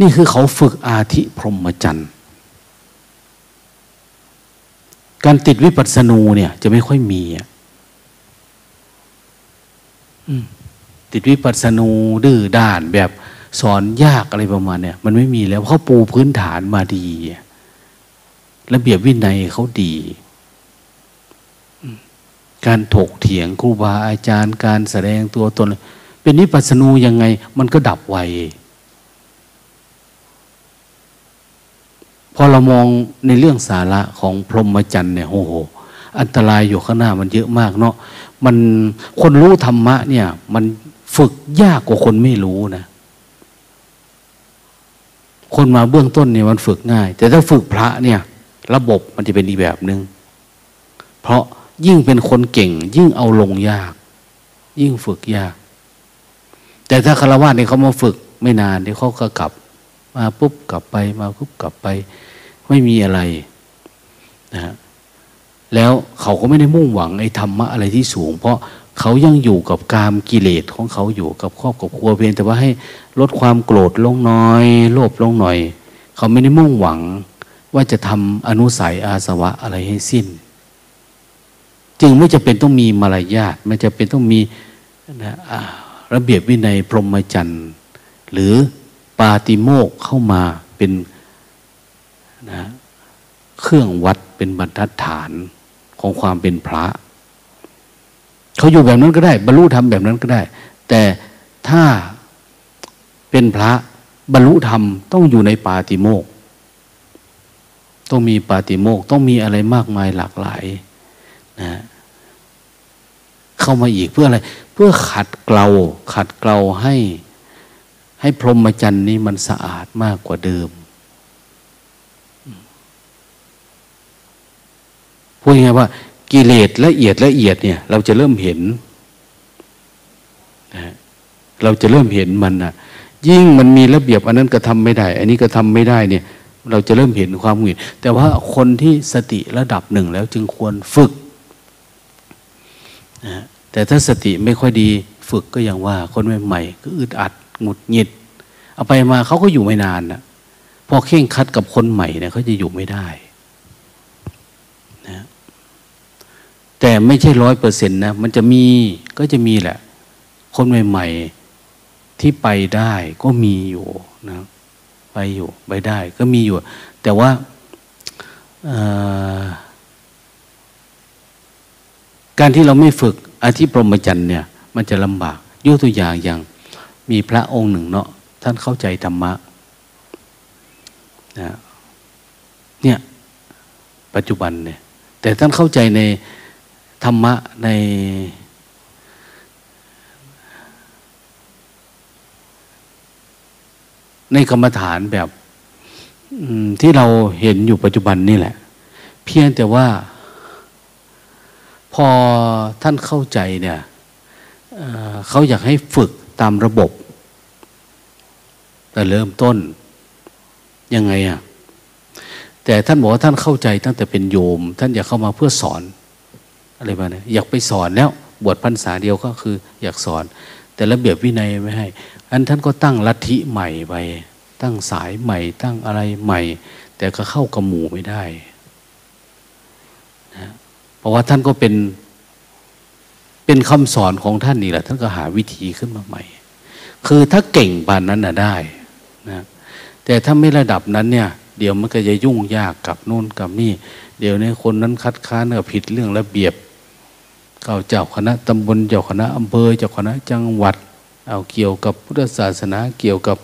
นี่คือเขาฝึกอาธิพรหมจรรย์การติดวิปัสสนูเนี่ย จะไม่ค่อยมีอะติดวิปัสสนูดื้อด้านแบบสอนยากอะไรประมาณเนี่ย มันไม่มีแล้วเขาปูพื้นฐานมาดี ระเบียบวินัยเขาดี การถกเถียงครูบาอาจารย์การแสดงตัวตน เป็นนิพพานูยังไง มันก็ดับไวพอเรามองในเรื่องสาระของพรหมจรรย์เนี่ยโอ้โหอันตรายอยู่ข้างหน้ามันเยอะมากเนาะมันคนรู้ธรรมะเนี่ย มันฝึกยากกว่าคนไม่รู้นะ คนมาเบื้องต้นเนี่ยมันฝึกง่าย แต่ถ้าฝึกพระเนี่ย ระบบมันจะเป็นอีกแบบหนึง่งเพราะ ยิ่งเป็นคนเก่ง ยิ่งเอาลงยาก ยิ่งฝึกยาก แต่ถ้าคารวะเนี่ยเขามาฝึกไม่นานเดี๋ยวเขาก็กลับ มาปุ๊บกลับไป มาปุ๊บกลับไป ไม่มีอะไรนะฮะแล้วเขาก็ไม่ได้มุ่งหวังไอ้ธรรมะอะไรที่สูง เพราะเขายังอยู่กับกามกิเลสของเขาอยู่กับครอบกับครัวเพียงแต่ว่าให้ลดความโกรธลงน้อย โลภลงหน่อย เขาไม่ได้มุ่งหวังว่าจะทำอนุสัยอาสวะอะไรให้สิ้น จึงไม่จะเป็นต้องมีมารยาทไม่จะเป็นต้องมีนะระเบียบวินัยพรหมจรรย์หรือปาติโมกเข้ามาเป็นนะเครื่องวัดเป็นบรรทัดฐานของความเป็นพระ เขาอยู่แบบนั้นก็ได้ บรรลุธรรมแบบนั้นก็ได้ แต่ถ้าเป็นพระบรรลุธรรมต้องอยู่ในปาติโมกต้องมีปาติโมกต้องมีอะไรมากมายหลากหลายนะ เข้ามาอีกเพื่ออะไร เพื่อขัดเกลาขัดเกลาให้ ให้พรหมจรรย์นี้มันสะอาดมากกว่าเดิมพูดยังไงว่า กิเลสละเอียดละเอียดเนี่ย เราจะเริ่มเห็นนะเราจะเริ่มเห็นมันนะยิ่งมันมีระเบียบอันนั้นก็ทำไม่ได้ อันนี้ก็ทำไม่ได้เนี่ย เราจะเริ่มเห็นความหงุดแต่ว่าคนที่สติระดับหนึ่งแล้วจึงควรฝึกนะ แต่ถ้าสติไม่ค่อยดี ฝึกก็อย่างว่า คนใหม่ๆก็อึดอัดหงุดหงิด เอาไปมาเขาก็อยู่ไม่นานนะพอเข่งคัดกับคนใหม่เนี่ยเขาจะอยู่ไม่ได้นะแต่ไม่ใช่ร้อยเปอร์เซ็นต์นะมันจะมีก็จะมีแหละ คนใหม่ๆที่ไปได้ก็มีอยู่นะไปอยู่ไปได้ก็มีอยู่ แต่ว่าการที่เราไม่ฝึก อาธิปรมจันทร์เนี่ย มันจะลำบากยกตัวอย่างอย่าง มีพระองค์หนึ่งเนาะท่านเข้าใจธรรมะนะเนี่ยปัจจุบันเนี่ย แต่ท่านเข้าใจในธรรมะในในกรรมฐานแบบที่เราเห็นอยู่ปัจจุบันนี่แหละ เพียงแต่ว่า พอท่านเข้าใจเนี่ยเขาอยากให้ฝึกตามระบบ แต่เริ่มต้นยังไงอะ่ะแต่ท่านบอกว่าท่านเข้าใจตั้งแต่เป็นโยม ท่านอยากเข้ามาเพื่อสอนอะไรมาเนี่ยอยากไปสอนแล้วบวชพรรษาเดียวก็คือ อยากสอน แต่ระเบียบวินัยไม่ให้อันท่านก็ตั้งลัทธิใหม่ไปตั้งสายใหม่ ตั้งอะไรใหม่ แต่ก็เข้ากระหมูไม่ได้ เพราะว่าท่านก็เป็นเป็นคำสอนของท่านนี่แหละ ท่านก็หาวิธีขึ้นมาใหม่ คือถ้าเก่งปานนั้นน่ะได้นะแต่ถ้าไม่ระดับนั้นเนี่ย เดี๋ยวมันก็จะยุ่งยากกับโน่นกับนี่ เดี๋ยวนี้คนนั้นคัดค้านก็ผิดเรื่องระเบียบเขาเจ้าคณะตำบลเจ้าคณะอำเภอเจ้าคณะจังหวัด เอาเกี่ยวกับพุทธศาสนาเกี่ยวกับ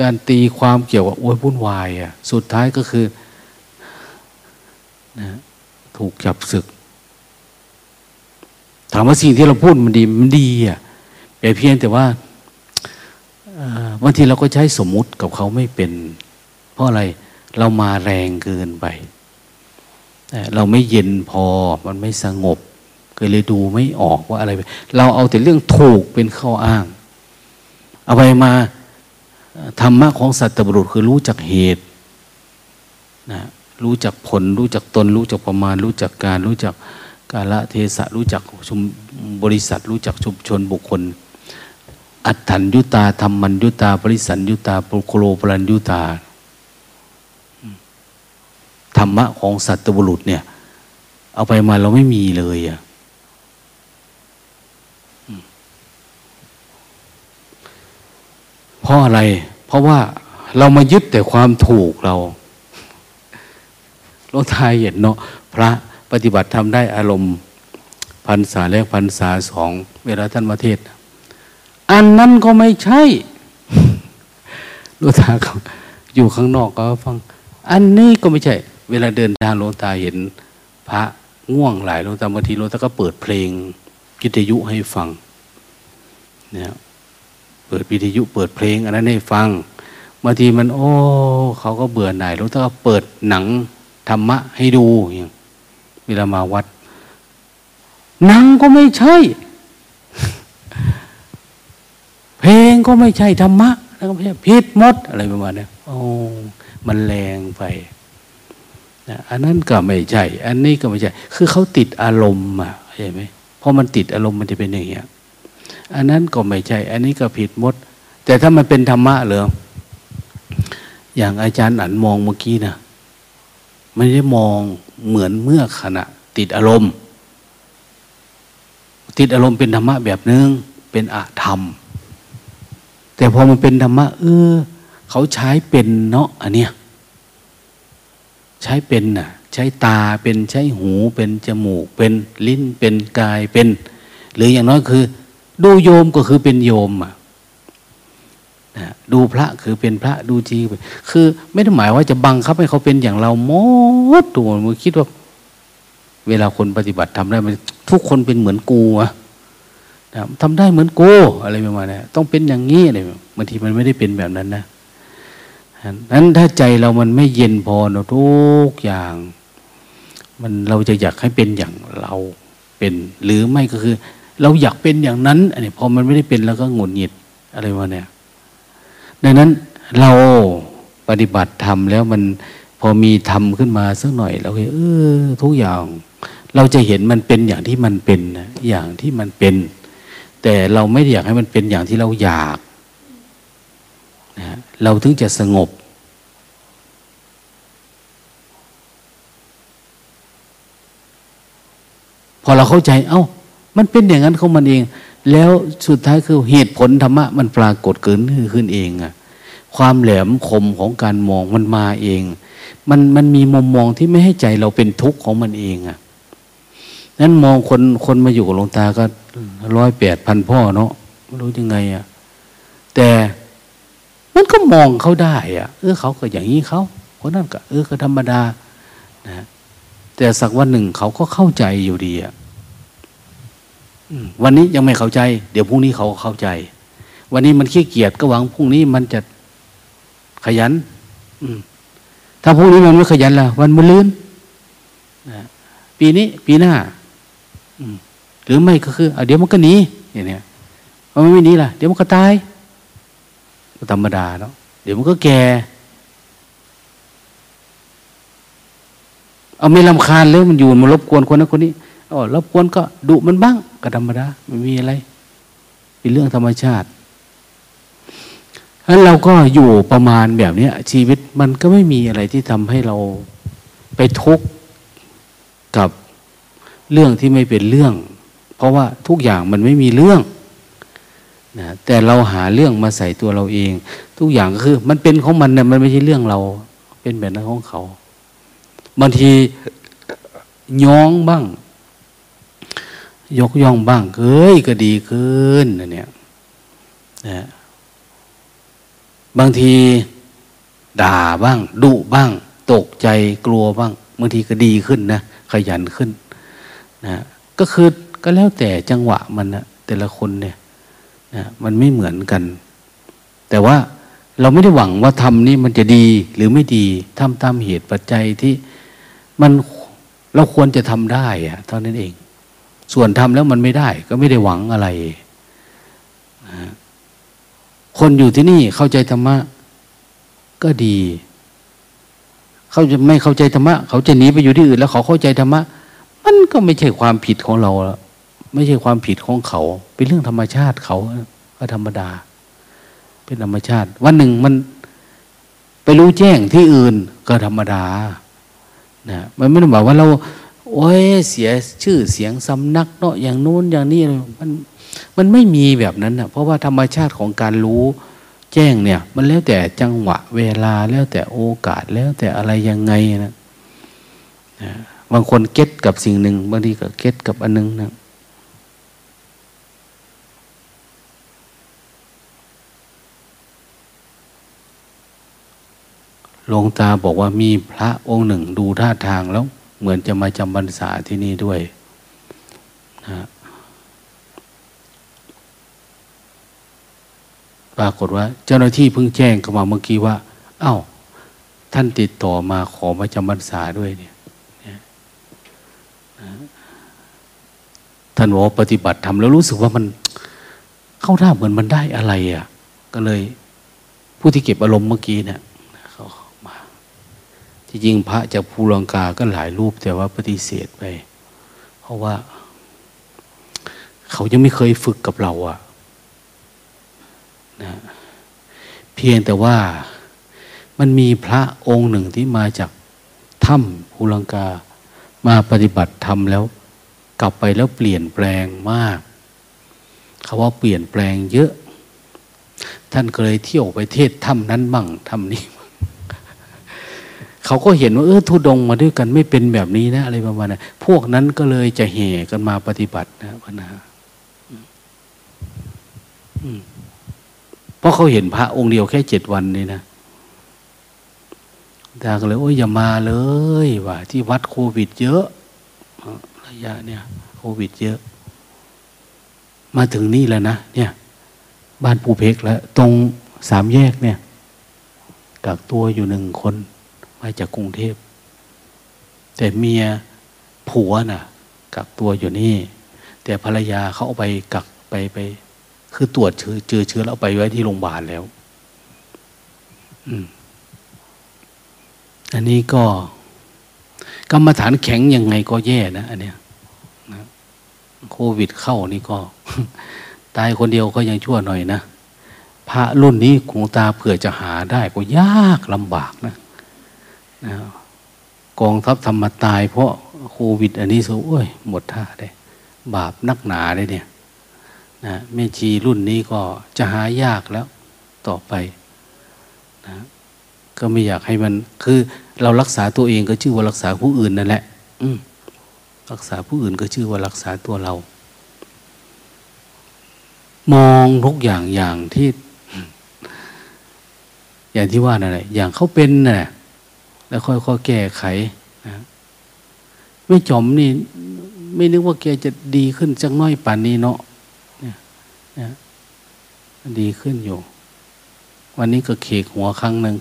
การตีความเกี่ยวกับโอ้ยวุ่นวายอะสุดท้ายก็คือนะถูกจับศึก ถามว่าสิ่งที่เราพูดมันดีมันดีอะแต่เพียงแต่ว่าบางทีเราก็ใช้สมมุติกับเขาไม่เป็น เพราะอะไรเรามาแรงเกินไป เราไม่เย็นพอมันไม่สงบก็เลยดูไม่ออกว่าอะไร เราเอาแต่เรื่องถูกเป็นข้ออ้าง เอาไปมาธรรมะของสัตบุรุษคือรู้จักเหตุนะรู้จักผล รู้จักตน รู้จักประมาณ รู้จักการรู้จัก กาละเทศะรู้จักชุมบริษัทรู้จักชุมชนบุคคล อัตถัญยุตาธรรมัญยุตาบริสันยุตาปุโคโลปรัญยุตาธรรมะของสัตบุรุษเนี่ย เอาไปมาเราไม่มีเลยอะเพราะอะไร เพราะว่าเรามายึดแต่ความถูกเราลงทายเห็นเนาะพระ ปฏิบัติทำได้อารมณ์พันษาแรกพันษาสองเวลาท่านมาเทศ อันนั้นก็ไม่ใช่ลูกตาอยู่ข้างนอกก็ฟัง อันนี้ก็ไม่ใช่ เวลาเดินทางลงตาเห็น พระง่วงหลายลงตาบางทีลงตาก็เปิดเพลงกิตยุให้ฟังเนี่ยปิดวิทยุเปิดเพลงอันนั้นให้ฟังบางทีมัน โอ้เขาก็เบื่อหน่ายแล้วถ้าเปิดหนังธรรมะให้ดูอย่าง เวลามาวัดนังก็ไม่ใช่ เพลงก็ไม่ใช่ธรรมะแล้วก็ไม่ใช่พิษมดอะไรประมาณนี้โอ้มันแรงไปนะอันนั้นก็ไม่ใช่ อันนี้ก็ไม่ใช่ คือเขาติดอารมณ์อะใช่ไหมพอมันติดอารมณ์มันจะเป็นอย่างเงี้ยอันนั้นก็ไม่ใช่ อันนี้ก็ผิดมด แต่ถ้ามันเป็นธรรมะเหรออย่างอาจารย์อันมองเมื่อกี้นะ ไม่ได้มองเหมือนเมื่อขณะ ติดอารมณ์ ติดอารมณ์เป็นธรรมะแบบนึง เป็นอาธรรม แต่พอมันเป็นธรรมะเออ เขาใช้เป็นเนาะอันเนี้ยใช้เป็นน่ะ ใช้ตาเป็นใช้หูเป็นจมูกเป็นลิ้นเป็นกายเป็น หรืออย่างน้อยคือ ดูโยมก็คือเป็นโยมอะ นะดูพระคือเป็นพระดูจีคือไม่ได้หมายว่าจะบังคับให้เขาเป็นอย่างเราหมดตัวมึงคิดว่า เวลาคนปฏิบัติทำได้มันทุกคนเป็นเหมือนกูอะทำได้เหมือนกูอะไรประมาณนี้ต้องเป็นอย่างนี้อะไรบางทีมันไม่ได้เป็นแบบนั้นนะนั้นถ้าใจเรามันไม่เย็นพอเนาะทุกอย่าง มันเราจะอยากให้เป็นอย่างเราเป็น หรือไม่ก็คือ เราอยากเป็นอย่างนั้นอันนี้พอมันไม่ได้เป็นแล้วก็หงุดหงิดอะไรวะเนี่ย ดังนั้นเราปฏิบัติทำแล้วมันพอมีทำขึ้นมาสักหน่อยเราเออทุกอย่าง เราจะเห็นมันเป็นอย่างที่มันเป็นนะอย่างที่มันเป็น แต่เราไม่อยากให้มันเป็นอย่างที่เราอยากนะเราถึงจะสงบพอเราเข้าใจ เอา้า มันเป็นอย่างนั้นของมันเอง แล้วสุดท้ายคือเหตุผลธรรมะมันปรากฏเกิดขึ้นเองอะความแหลมคมของการมองมันมาเอง มันมันมีมุมมองที่ไม่ให้ใจเราเป็นทุกข์ของมันเองอะ่ะนั้นมองคนคนมาอยู่กับหลวงตาก็ร้อยแปดพันพ่อเนาะรู้ยังไงอะ่ะแต่มันก็มองเขาได้อะ่ะเออเขาก็อย่างนี้เขาคนนั้นก็เออก็ธรรมดานะแต่สักวันหนึ่งเขาก็เข้าใจอยู่ดีอะ วันนี้ยังไม่เข้าใจ เดี๋ยวพรุ่งนี้เขาเข้าใจ วันนี้มันขี้เกียจก็หวังพรุ่งนี้มันจะขยัน อืถ้าพรุ่งนี้มันไม่ขยันล่ะ วันมันลื่นปีนี้ ปีหน้าหรือไม่ก็คือเดี๋ยวมันก็หนีอย่างเนี้ยมันไม่หนีล่ะ เดี๋ยวมันก็ตายก็ธรรมดาแล้วเดี๋ยวมันก็แก่เอาไม่ลำคาญเลยมันอยู่มันรบกวนคนนั้นคนนี้ อ๋อรบกวนก็ดุมันบ้างก็ธรรมดาไม่มีอะไร เป็นเรื่องธรรมชาติแล้วเราก็อยู่ประมาณแบบนี้ชีวิตมันก็ไม่มีอะไรที่ทำให้เราไปทุกข์กับเรื่องที่ไม่เป็นเรื่อง เพราะว่าทุกอย่างมันไม่มีเรื่องนะแต่เราหาเรื่องมาใส่ตัวเราเอง ทุกอย่างก็คือ มันเป็นของมันเนี่ยมันไม่ใช่เรื่องเรา เป็นแบบนั้นของเขาบางทีย้องบ้าง ยกย่องบ้างเอ้ยก็ดีขึ้นนะเนี่ยนะบางทีด่าบ้างดุบ้าง ตกใจกลัวบ้างบางทีก็ดีขึ้นนะขยันขึ้นนะก็คือก็แล้วแต่จังหวะมันนะแต่ละคนเนี่ยนะมันไม่เหมือนกัน แต่ว่าเราไม่ได้หวังว่าทำนี่มันจะดีหรือไม่ดีทำตามเหตุปัจจัยที่มันเราควรจะทำได้อะเท่านั้นเอง ส่วนทำแล้วมันไม่ได้ ก็ไม่ได้หวังอะไร คนอยู่ที่นี่เข้าใจธรรมะ ก็ดี เขาจะไม่เข้าใจธรรมะ เขาจะหนีไปอยู่ที่อื่น แล้วเขาเข้าใจธรรมะ มันก็ไม่ใช่ความผิดของเราไม่ใช่ความผิดของเขา เป็นเรื่องธรรมชาติเขาก็ธรรมดา เป็นธรรมชาติ วันหนึ่งมันไปรู้แจ้งที่อื่นก็ธรรมดานะมันไม่ได้บอกว่าเรา โอ้ยเสียชื่อเสียงสำนักเนาะอย่างนู้นอย่างนี้มันมันไม่มีแบบนั้นนะเพราะว่าธรรมชาติของการรู้แจ้งเนี่ย มันแล้วแต่จังหวะเวลาแล้วแต่โอกาสแล้วแต่อะไรยังไงนะบางคนเก็ตกับสิ่งหนึ่งบางทีก็เก็ตกับอันนึงนะหลวงตาบอกว่ามีพระองค์หนึ่งดูท่าทางแล้ว เหมือนจะมาจำพรรษาที่นี่ด้วยนะปรากฏว่า เจ้าหน้าที่เพิ่งแจ้งเข้ามาเมื่อกี้ว่า เอา้า ท่านติดต่อมาขอมาจำพรรษาด้วยเนี่ยท่านบอกปฏิบัติทำแล้วรู้สึกว่ามันเข้าท่าเหมือนมันได้อะไรอะ่ะ ก็เลย ผู้ที่เก็บอารมณ์เมื่อกี้เนี่ย ที่จริงพระจากภูลังกาก็หลายรูปแต่ว่าปฏิเสธไป เพราะว่า เขายังไม่เคยฝึกกับเราอะ่ะนะเพียงแต่ว่ามันมีพระองค์หนึ่งที่มาจากถ้ำภูลังกามาปฏิบัติธรรมแล้ว กลับไปแล้วเปลี่ยนแปลงมากเขาว่าเปลี่ยนแปลงเยอะ ท่านเคยเที่ยวไปเทศถ้ำนั้นบ้างถ้ำนี้ เขาก็เห็นว่าเออทุดงมาด้วยกันไม่เป็นแบบนี้นะอะไรประมาณนั้นพวกนั้นก็เลยจะแห่กันมาปฏิบัตินะพนะอืมเพราะเขาเห็นพระองค์เดียวแค่เจ็ดวันนี่นะตาก็เลย โอ้ยอย่ามาเลยว่ะที่วัดโควิด เยอะระยะเนี่ย โควิด เยอะ มาถึงนี่แล้วนะเนี่ย บ้านปูเพกแล้ว ตรงสามแยกเนี่ยกักตัวอยู่หนึ่งคน มาจากกรุงเทพ แต่เมียผัวน่ะ กักตัวอยู่นี่ แต่ภรรยาเขาเอาไปกักไปไป คือตรวจเชื้อเจอเชื้อแล้วไปไว้ที่โรงพยาบาลแล้ว อืม อันนี้ก็ กรรมฐานแข็งยังไงก็แย่นะอันเนี้ยนะโควิดเข้านี่ก็ ตายคนเดียวก็ยังชั่วหน่อยนะพระรุ่นนี้คงตาเผื่อจะหาได้ก็ยากลำบากนะ นะกองทัพธรรมตาย เพราะโควิด อันนี้สุโอ้ยหมดท่าได้บาปนักหนาได้เนี่ยนะแม่ชีรุ่นนี้ก็จะหายากแล้วต่อไปนะก็ไม่อยากให้มัน คือเรารักษาตัวเองก็ชื่อว่ารักษาผู้อื่นนั่นแหละ อืรักษาผู้อื่นก็ชื่อว่ารักษาตัวเรา มองทุกอย่างอย่างที่ อย่างที่ว่านั่นแหละอย่างเขาเป็นน่ะ แล้วค่อยๆแก้ไขนะไม่จอมนี่ ไม่นึกว่าแกจะดีขึ้นจักน้อยป่านนี้เนาะเนี่ยนะดีขึ้นอยู่ วันนี้ก็เขกหัวครั้งหนึ่ง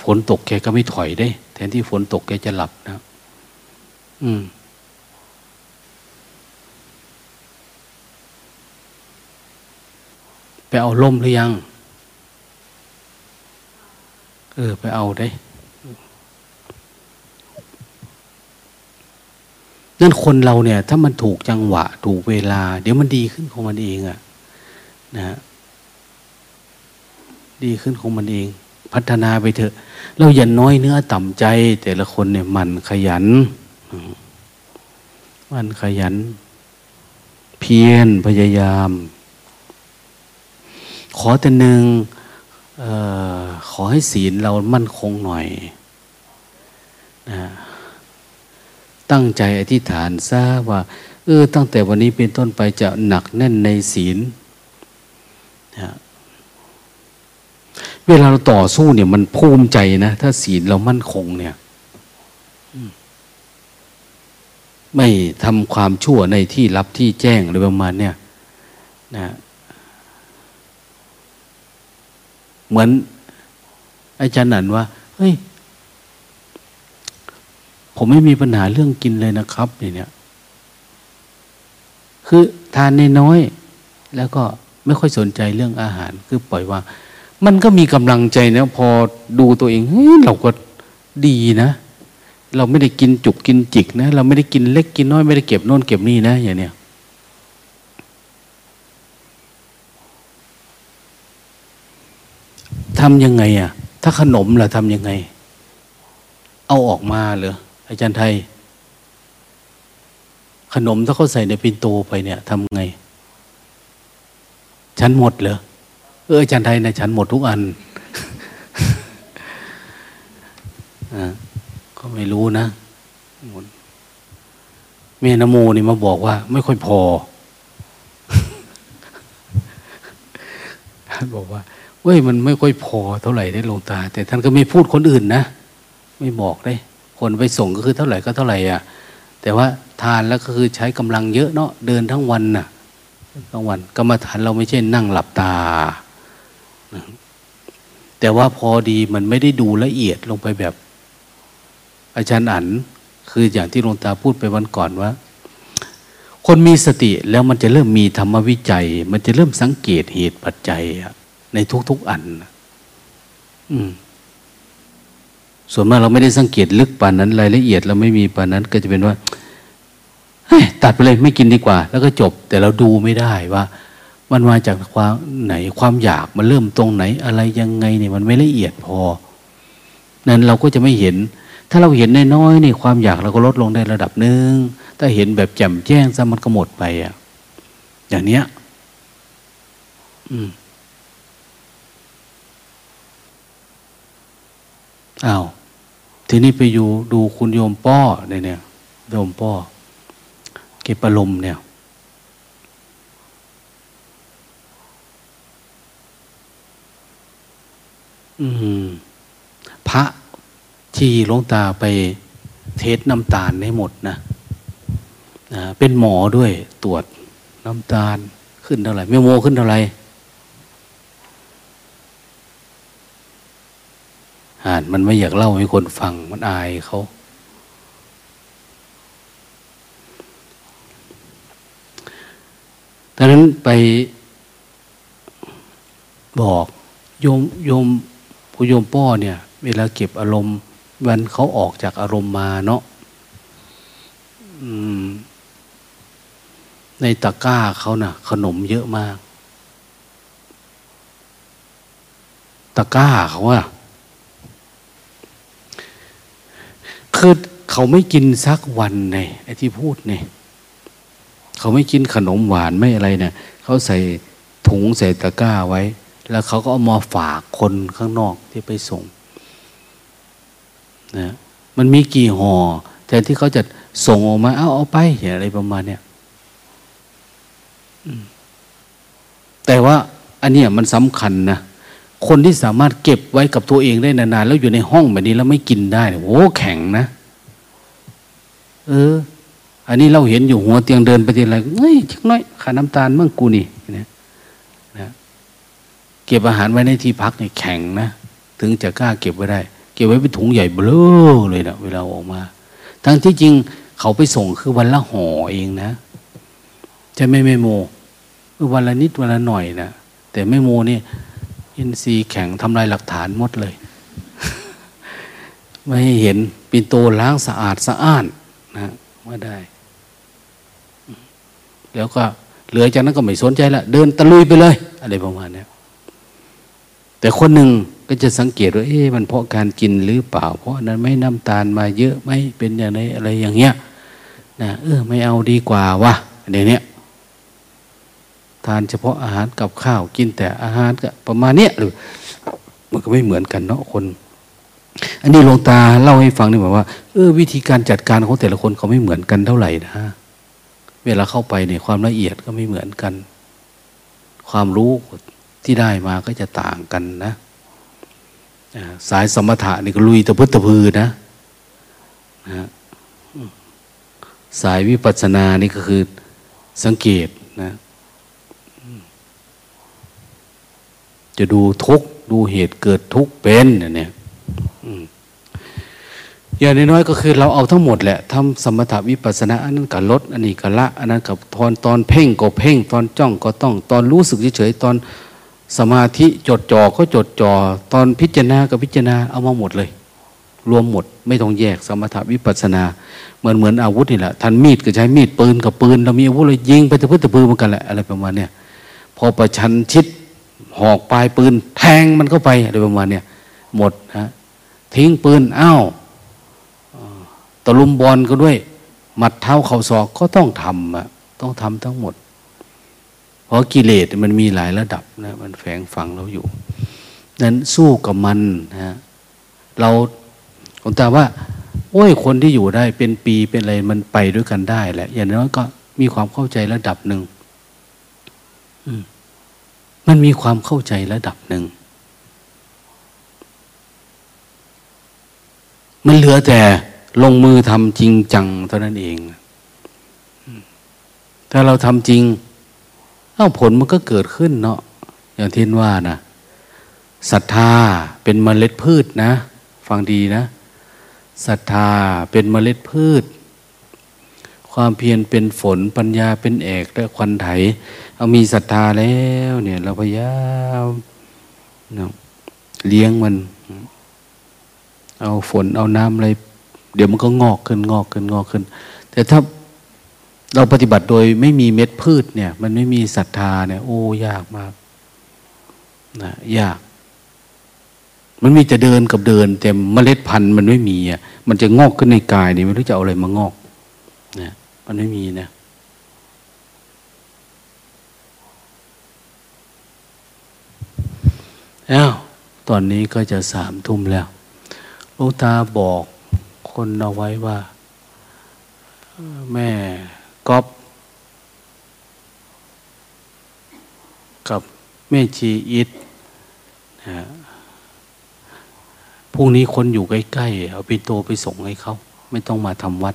ฝนตกแกก็ไม่ถอยได้ แทนที่ฝนตกแกจะหลับนะ อืม ไปเอาล่มหรือยัง เออ ไปเอาได้ นั่นคนเราเนี่ย ถ้ามันถูกจังหวะ ถูกเวลา เดี๋ยวมันดีขึ้นของมันเองอะนะดีขึ้นของมันเอง พัฒนาไปเถอะ เราอย่าน้อยเนื้อต่ำใจ แต่ละคนเนี่ยมันขยัน มันขยัน เพียรพยายาม ขอแต่หนึ่งออขอให้ศีลเรามั่นคงหน่อยนะตั้งใจอธิษฐานซะว่า เออ ตั้งแต่วันนี้เป็นต้นไปจะหนักแน่นในศีลนะเวลาเราต่อสู้เนี่ย มันภูมิใจนะ ถ้าศีลเรามั่นคงเนี่ย ไม่ทำความชั่วในที่รับที่แจ้งอะไรประมาณเนี่ย นะ เหมือนอาจารย์นันว่า เฮ้ย ผมไม่มีปัญหาเรื่องกินเลยนะครับเนี่ย คือทานในน้อย แล้วก็ไม่ค่อยสนใจเรื่องอาหาร คือปล่อยวางมันก็มีกำลังใจนะพอดูตัวเองเฮ้ยเราก็ดีนะ เราไม่ได้กินจุกกินจิกนะ เราไม่ได้กินเล็กกินน้อยไม่ได้เก็บโน่นเก็บนี่นะอย่างเนี้ย ทำยังไงอะ ถ้าขนมล่ะทำยังไง เอาออกมาเหรออาจารย์ไทย ขนมถ้าเขาใส่ในปินโตไปเนี่ยทำไงฉันหมดเหรอเอออาจารย์ไทยนะฉันหมดทุกอันอ่าก็ไม่รู้นะเมนโมนี่มาบอกว่า ไม่ค่อยพอท่านบอกว่า เว้ยมันไม่ค่อยพอเท่าไหร่ได้ลงตา แต่ท่านก็ไม่พูดคนอื่นนะ ไม่บอกได้ คนไปส่งก็คือเท่าไหร่ก็เท่าไหร่อะ แต่ว่าทานแล้วก็คือใช้กำลังเยอะเนาะเดินทั้งวันน่ะทั้งวันกรรมฐานเราไม่ใช่นั่งหลับตา แต่ว่าพอดีมันไม่ได้ดูละเอียดลงไปแบบ อาจารย์อันคืออย่างที่หลวงตาพูดไปวันก่อนว่า คนมีสติแล้วมันจะเริ่มมีธรรมวิจัย มันจะเริ่มสังเกตเหตุปัจจัย ในทุกๆอันอืมส่วนมากเราไม่ได้สังเกตลึกป่านนั้นรายละเอียดเราไม่มีป่านนั้น ก็จะเป็นว่าตัดไปเลยไม่กินดีกว่า แล้วก็จบ แต่เราดูไม่ได้ว่า มันมาจากความไหนความอยากมันเริ่มตรงไหน อะไรยังไงเนี่ยมันไม่ละเอียดพอ นั้นเราก็จะไม่เห็น ถ้าเราเห็นน้อยๆนี่ความอยากเราก็ลดลงได้ระดับหนึ่งถ้าเห็นแบบแจ่มแจ้งซะมันก็หมดไปอะอย่างเนี้ย อืม อ้าวทีนี้ไปอยู่ดูคุณโยมป้อเนี่ยโยมป้อเก็บอารมณ์เนี่ย อืม พระที่หลวงตาไปเทสน้ำตาลให้หมดนะนะเป็นหมอด้วยตรวจน้ำตาลขึ้นเท่าไหร่ไม่โมขึ้นเท่าไหร่ อ่านมันไม่อยากเล่าให้คนฟังมันอายเขา ดังนั้นไปบอกโยมโยมผู้โยมป้อเนี่ย เวลาเก็บอารมณ์วันเขาออกจากอารมณ์มาเนาะในตะกร้าเขานะ่ะ ขนมเยอะมาก ตะกร้าเขาอะ คือเขาไม่กินสักวันไงไอ้ที่พูดเนี่ยเขาไม่กินขนมหวานไม่อะไรเนี่ยเขาใส่ถุงใส่ตะกร้าไว้ แล้วเขาก็เอามาฝากคนข้างนอกที่ไปส่งนะมันมีกี่ห่อแต่ที่เขาจะส่งออกมา เอาเอาไปอะไรประมาณเนี้ยแต่ว่าอันเนี้ยมันสำคัญนะ คนที่สามารถเก็บไว้กับตัวเองได้นานๆแล้วอยู่ในห้องแบบนี้แล้วไม่กินได้โอ้แข็งนะ เออ อันนี้เราเห็นอยู่หัวเตียงเดินไปทีไรเฮ้ยชักน้อยขาน้ำตาลเมื่อกูนี่นะนะเก็บอาหารไว้ในที่พักเนี่ยแข็งนะถึงจะกล้าเก็บไว้ได้ เก็บไว้เป็นถุงใหญ่เบ้อเลยนะเวลาออกมา ทั้งที่จริงเขาไปส่งคือวันละห่อเองนะจะไม่ไม่โมวันละนิดวันละหน่อยนะแต่ไม่โมนี่ อินทรีย์แข็งทำลายหลักฐานหมดเลย ไม่ให้เห็นปินโตล้างสะอาดสะอ้านนะว่าได้ แล้วก็เหลือจากนั้นก็ไม่สนใจละเดินตะลุยไปเลย อะไรประมาณนี้แต่คนหนึ่งก็จะสังเกตว่าเอ๊ะมันเพราะการกินหรือเปล่า เพราะนั้นไม่น้ำตาลมาเยอะไม่เป็นอย่างไรอะไรอย่างเงี้ยนะเออไม่เอาดีกว่าวะเดี๋ยวนี้ ทานเฉพาะอาหารกับข้าวกินแต่อาหารก็ประมาณเนี้ยหรือมันก็ไม่เหมือนกันเนาะคน อันนี้หลวงตาเล่าให้ฟังนี่บอกว่าเออวิธีการจัดการของแต่ละคนเขาไม่เหมือนกันเท่าไหร่นะเวลาเข้าไปเนี่ยความละเอียดก็ไม่เหมือนกัน ความรู้ที่ได้มาก็จะต่างกันนะสายสมถะนี่ก็ลุยตะพื้ตะพือนะนะสายวิปัสสนานี่ก็คือสังเกตนะ จะดูทุกดูเหตุเกิดทุกเป็นเนี่ยอย่างน้อยก็คือเราเอาทั้งหมดแหละทำสมถวิปัสสนาอันนั้นกับลดอันนี้กับละ อันนั้นกับตอนตอนเพ่งก็เพ่ง ตอนจ้องก็ต้อง ตอนรู้สึกเฉยๆตอนสมาธิจดจ่อก็จดจ่อตอนพิจารณากับพิจารณาเอามาหมดเลย รวมหมดไม่ต้องแยกสมถวิปัสนา เหมือนเหมือนอาวุธนี่แหละทันมีดก็ใช้มีดปืนกับปืนเรามีอาวุธเลยยิงไปตะพื้นตะพือเหมือนกันแหละอะไรประมาณเนี้ยพอประชันชิด หอกปลายปืน แทงมันเข้าไปอะไรประมาณเนี้ยหมดฮะทิ้งปืนอ้าวตะลุมบอลก็ด้วยมัดเท้าเข่าศอกก็ต้องทำอะต้องทำทั้งหมด เพราะกิเลสมันมีหลายระดับนะมันแฝงฝังเราอยู่ นั้นสู้กับมันนะเราผมตาว่า โอ้ยคนที่อยู่ได้เป็นปีเป็นอะไรมันไปด้วยกันได้แหละ อย่างน้อยก็มีความเข้าใจระดับหนึ่งมัันมีความเข้าใจระดับหนึ่ง มันเหลือแต่ลงมือทำจริงจังเท่านั้นเอง ถ้าเราทำจริง เอ้าผลมันก็เกิดขึ้นเนาะ อย่างที่นว่านะศรัทธาเป็นเมล็ดพืชนะ ฟังดีนะศรัทธาเป็นเมล็ดพืช ความเพียรเป็นฝนปัญญาเป็นเอกและควันไถ เอามีศรัทธาแล้วเนี่ย เราพยายามเนาะเลี้ยงมัน เอาฝนเอาน้ำอะไร เดี๋ยวมันก็งอกขึ้นงอกขึ้นงอกขึ้น แต่ถ้าเราปฏิบัติโดยไม่มีเม็ดพืชเนี่ย มันไม่มีศรัทธาเนี่ย โอ้ยากมากนะยาก มันมีจะเดินกับเดิน แต่เมล็ดพันธุ์มันไม่มีอะมันจะงอกขึ้นในกายนี่ไม่รู้จะเอาอะไรมางอกนะมันไม่มีนะ อ้าวตอนนี้ก็จะสามทุ่มแล้วลูกตาบอกคนเอาไว้ว่า แม่ก๊อฟกับแม่ชีอิทนะพรุ่งนี้คนอยู่ใกล้ๆเอาไปโตไปส่งให้เขา ไม่ต้องมาทำวัด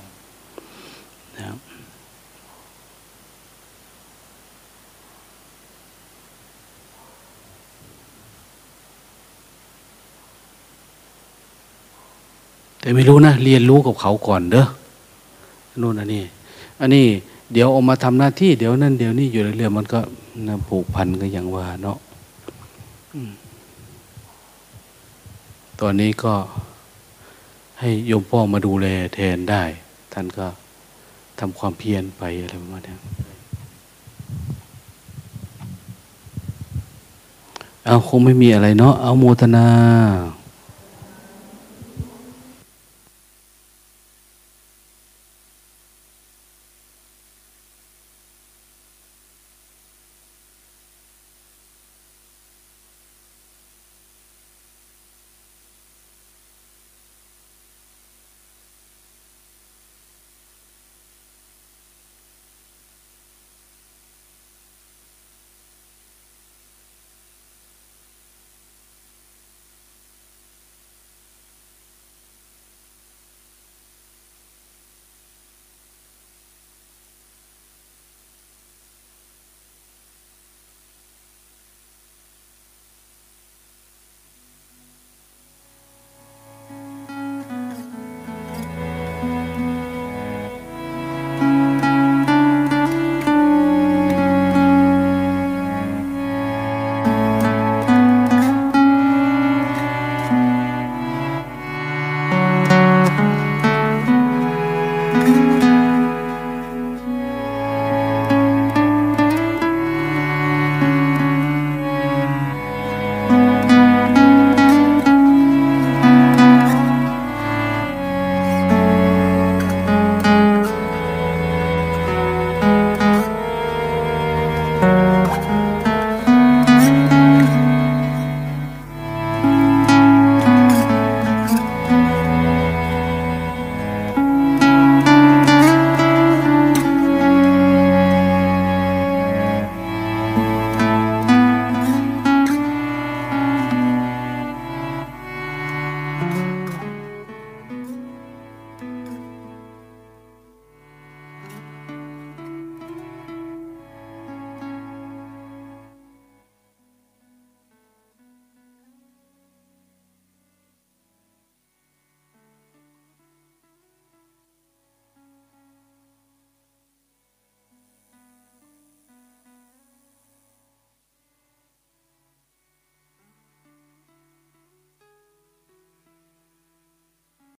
แต่ไม่รู้นะเรียนรู้กับเขาก่อนเด้อนู่นอันนี้ อันนี้เดี๋ยวออกมาทำหน้าที่เดี๋ยวนั่นเดี๋ยวนี้อยู่เรื่อยๆมันก็ผูกพันก็อย่างว่าเนาะตอนนี้ก็ให้โยมพ่อมาดูแลแทนได้ ท่านก็ทำความเพียรไปอะไรประมาณนี้เอาคงไม่มีอะไรเนาะเอาโมทนา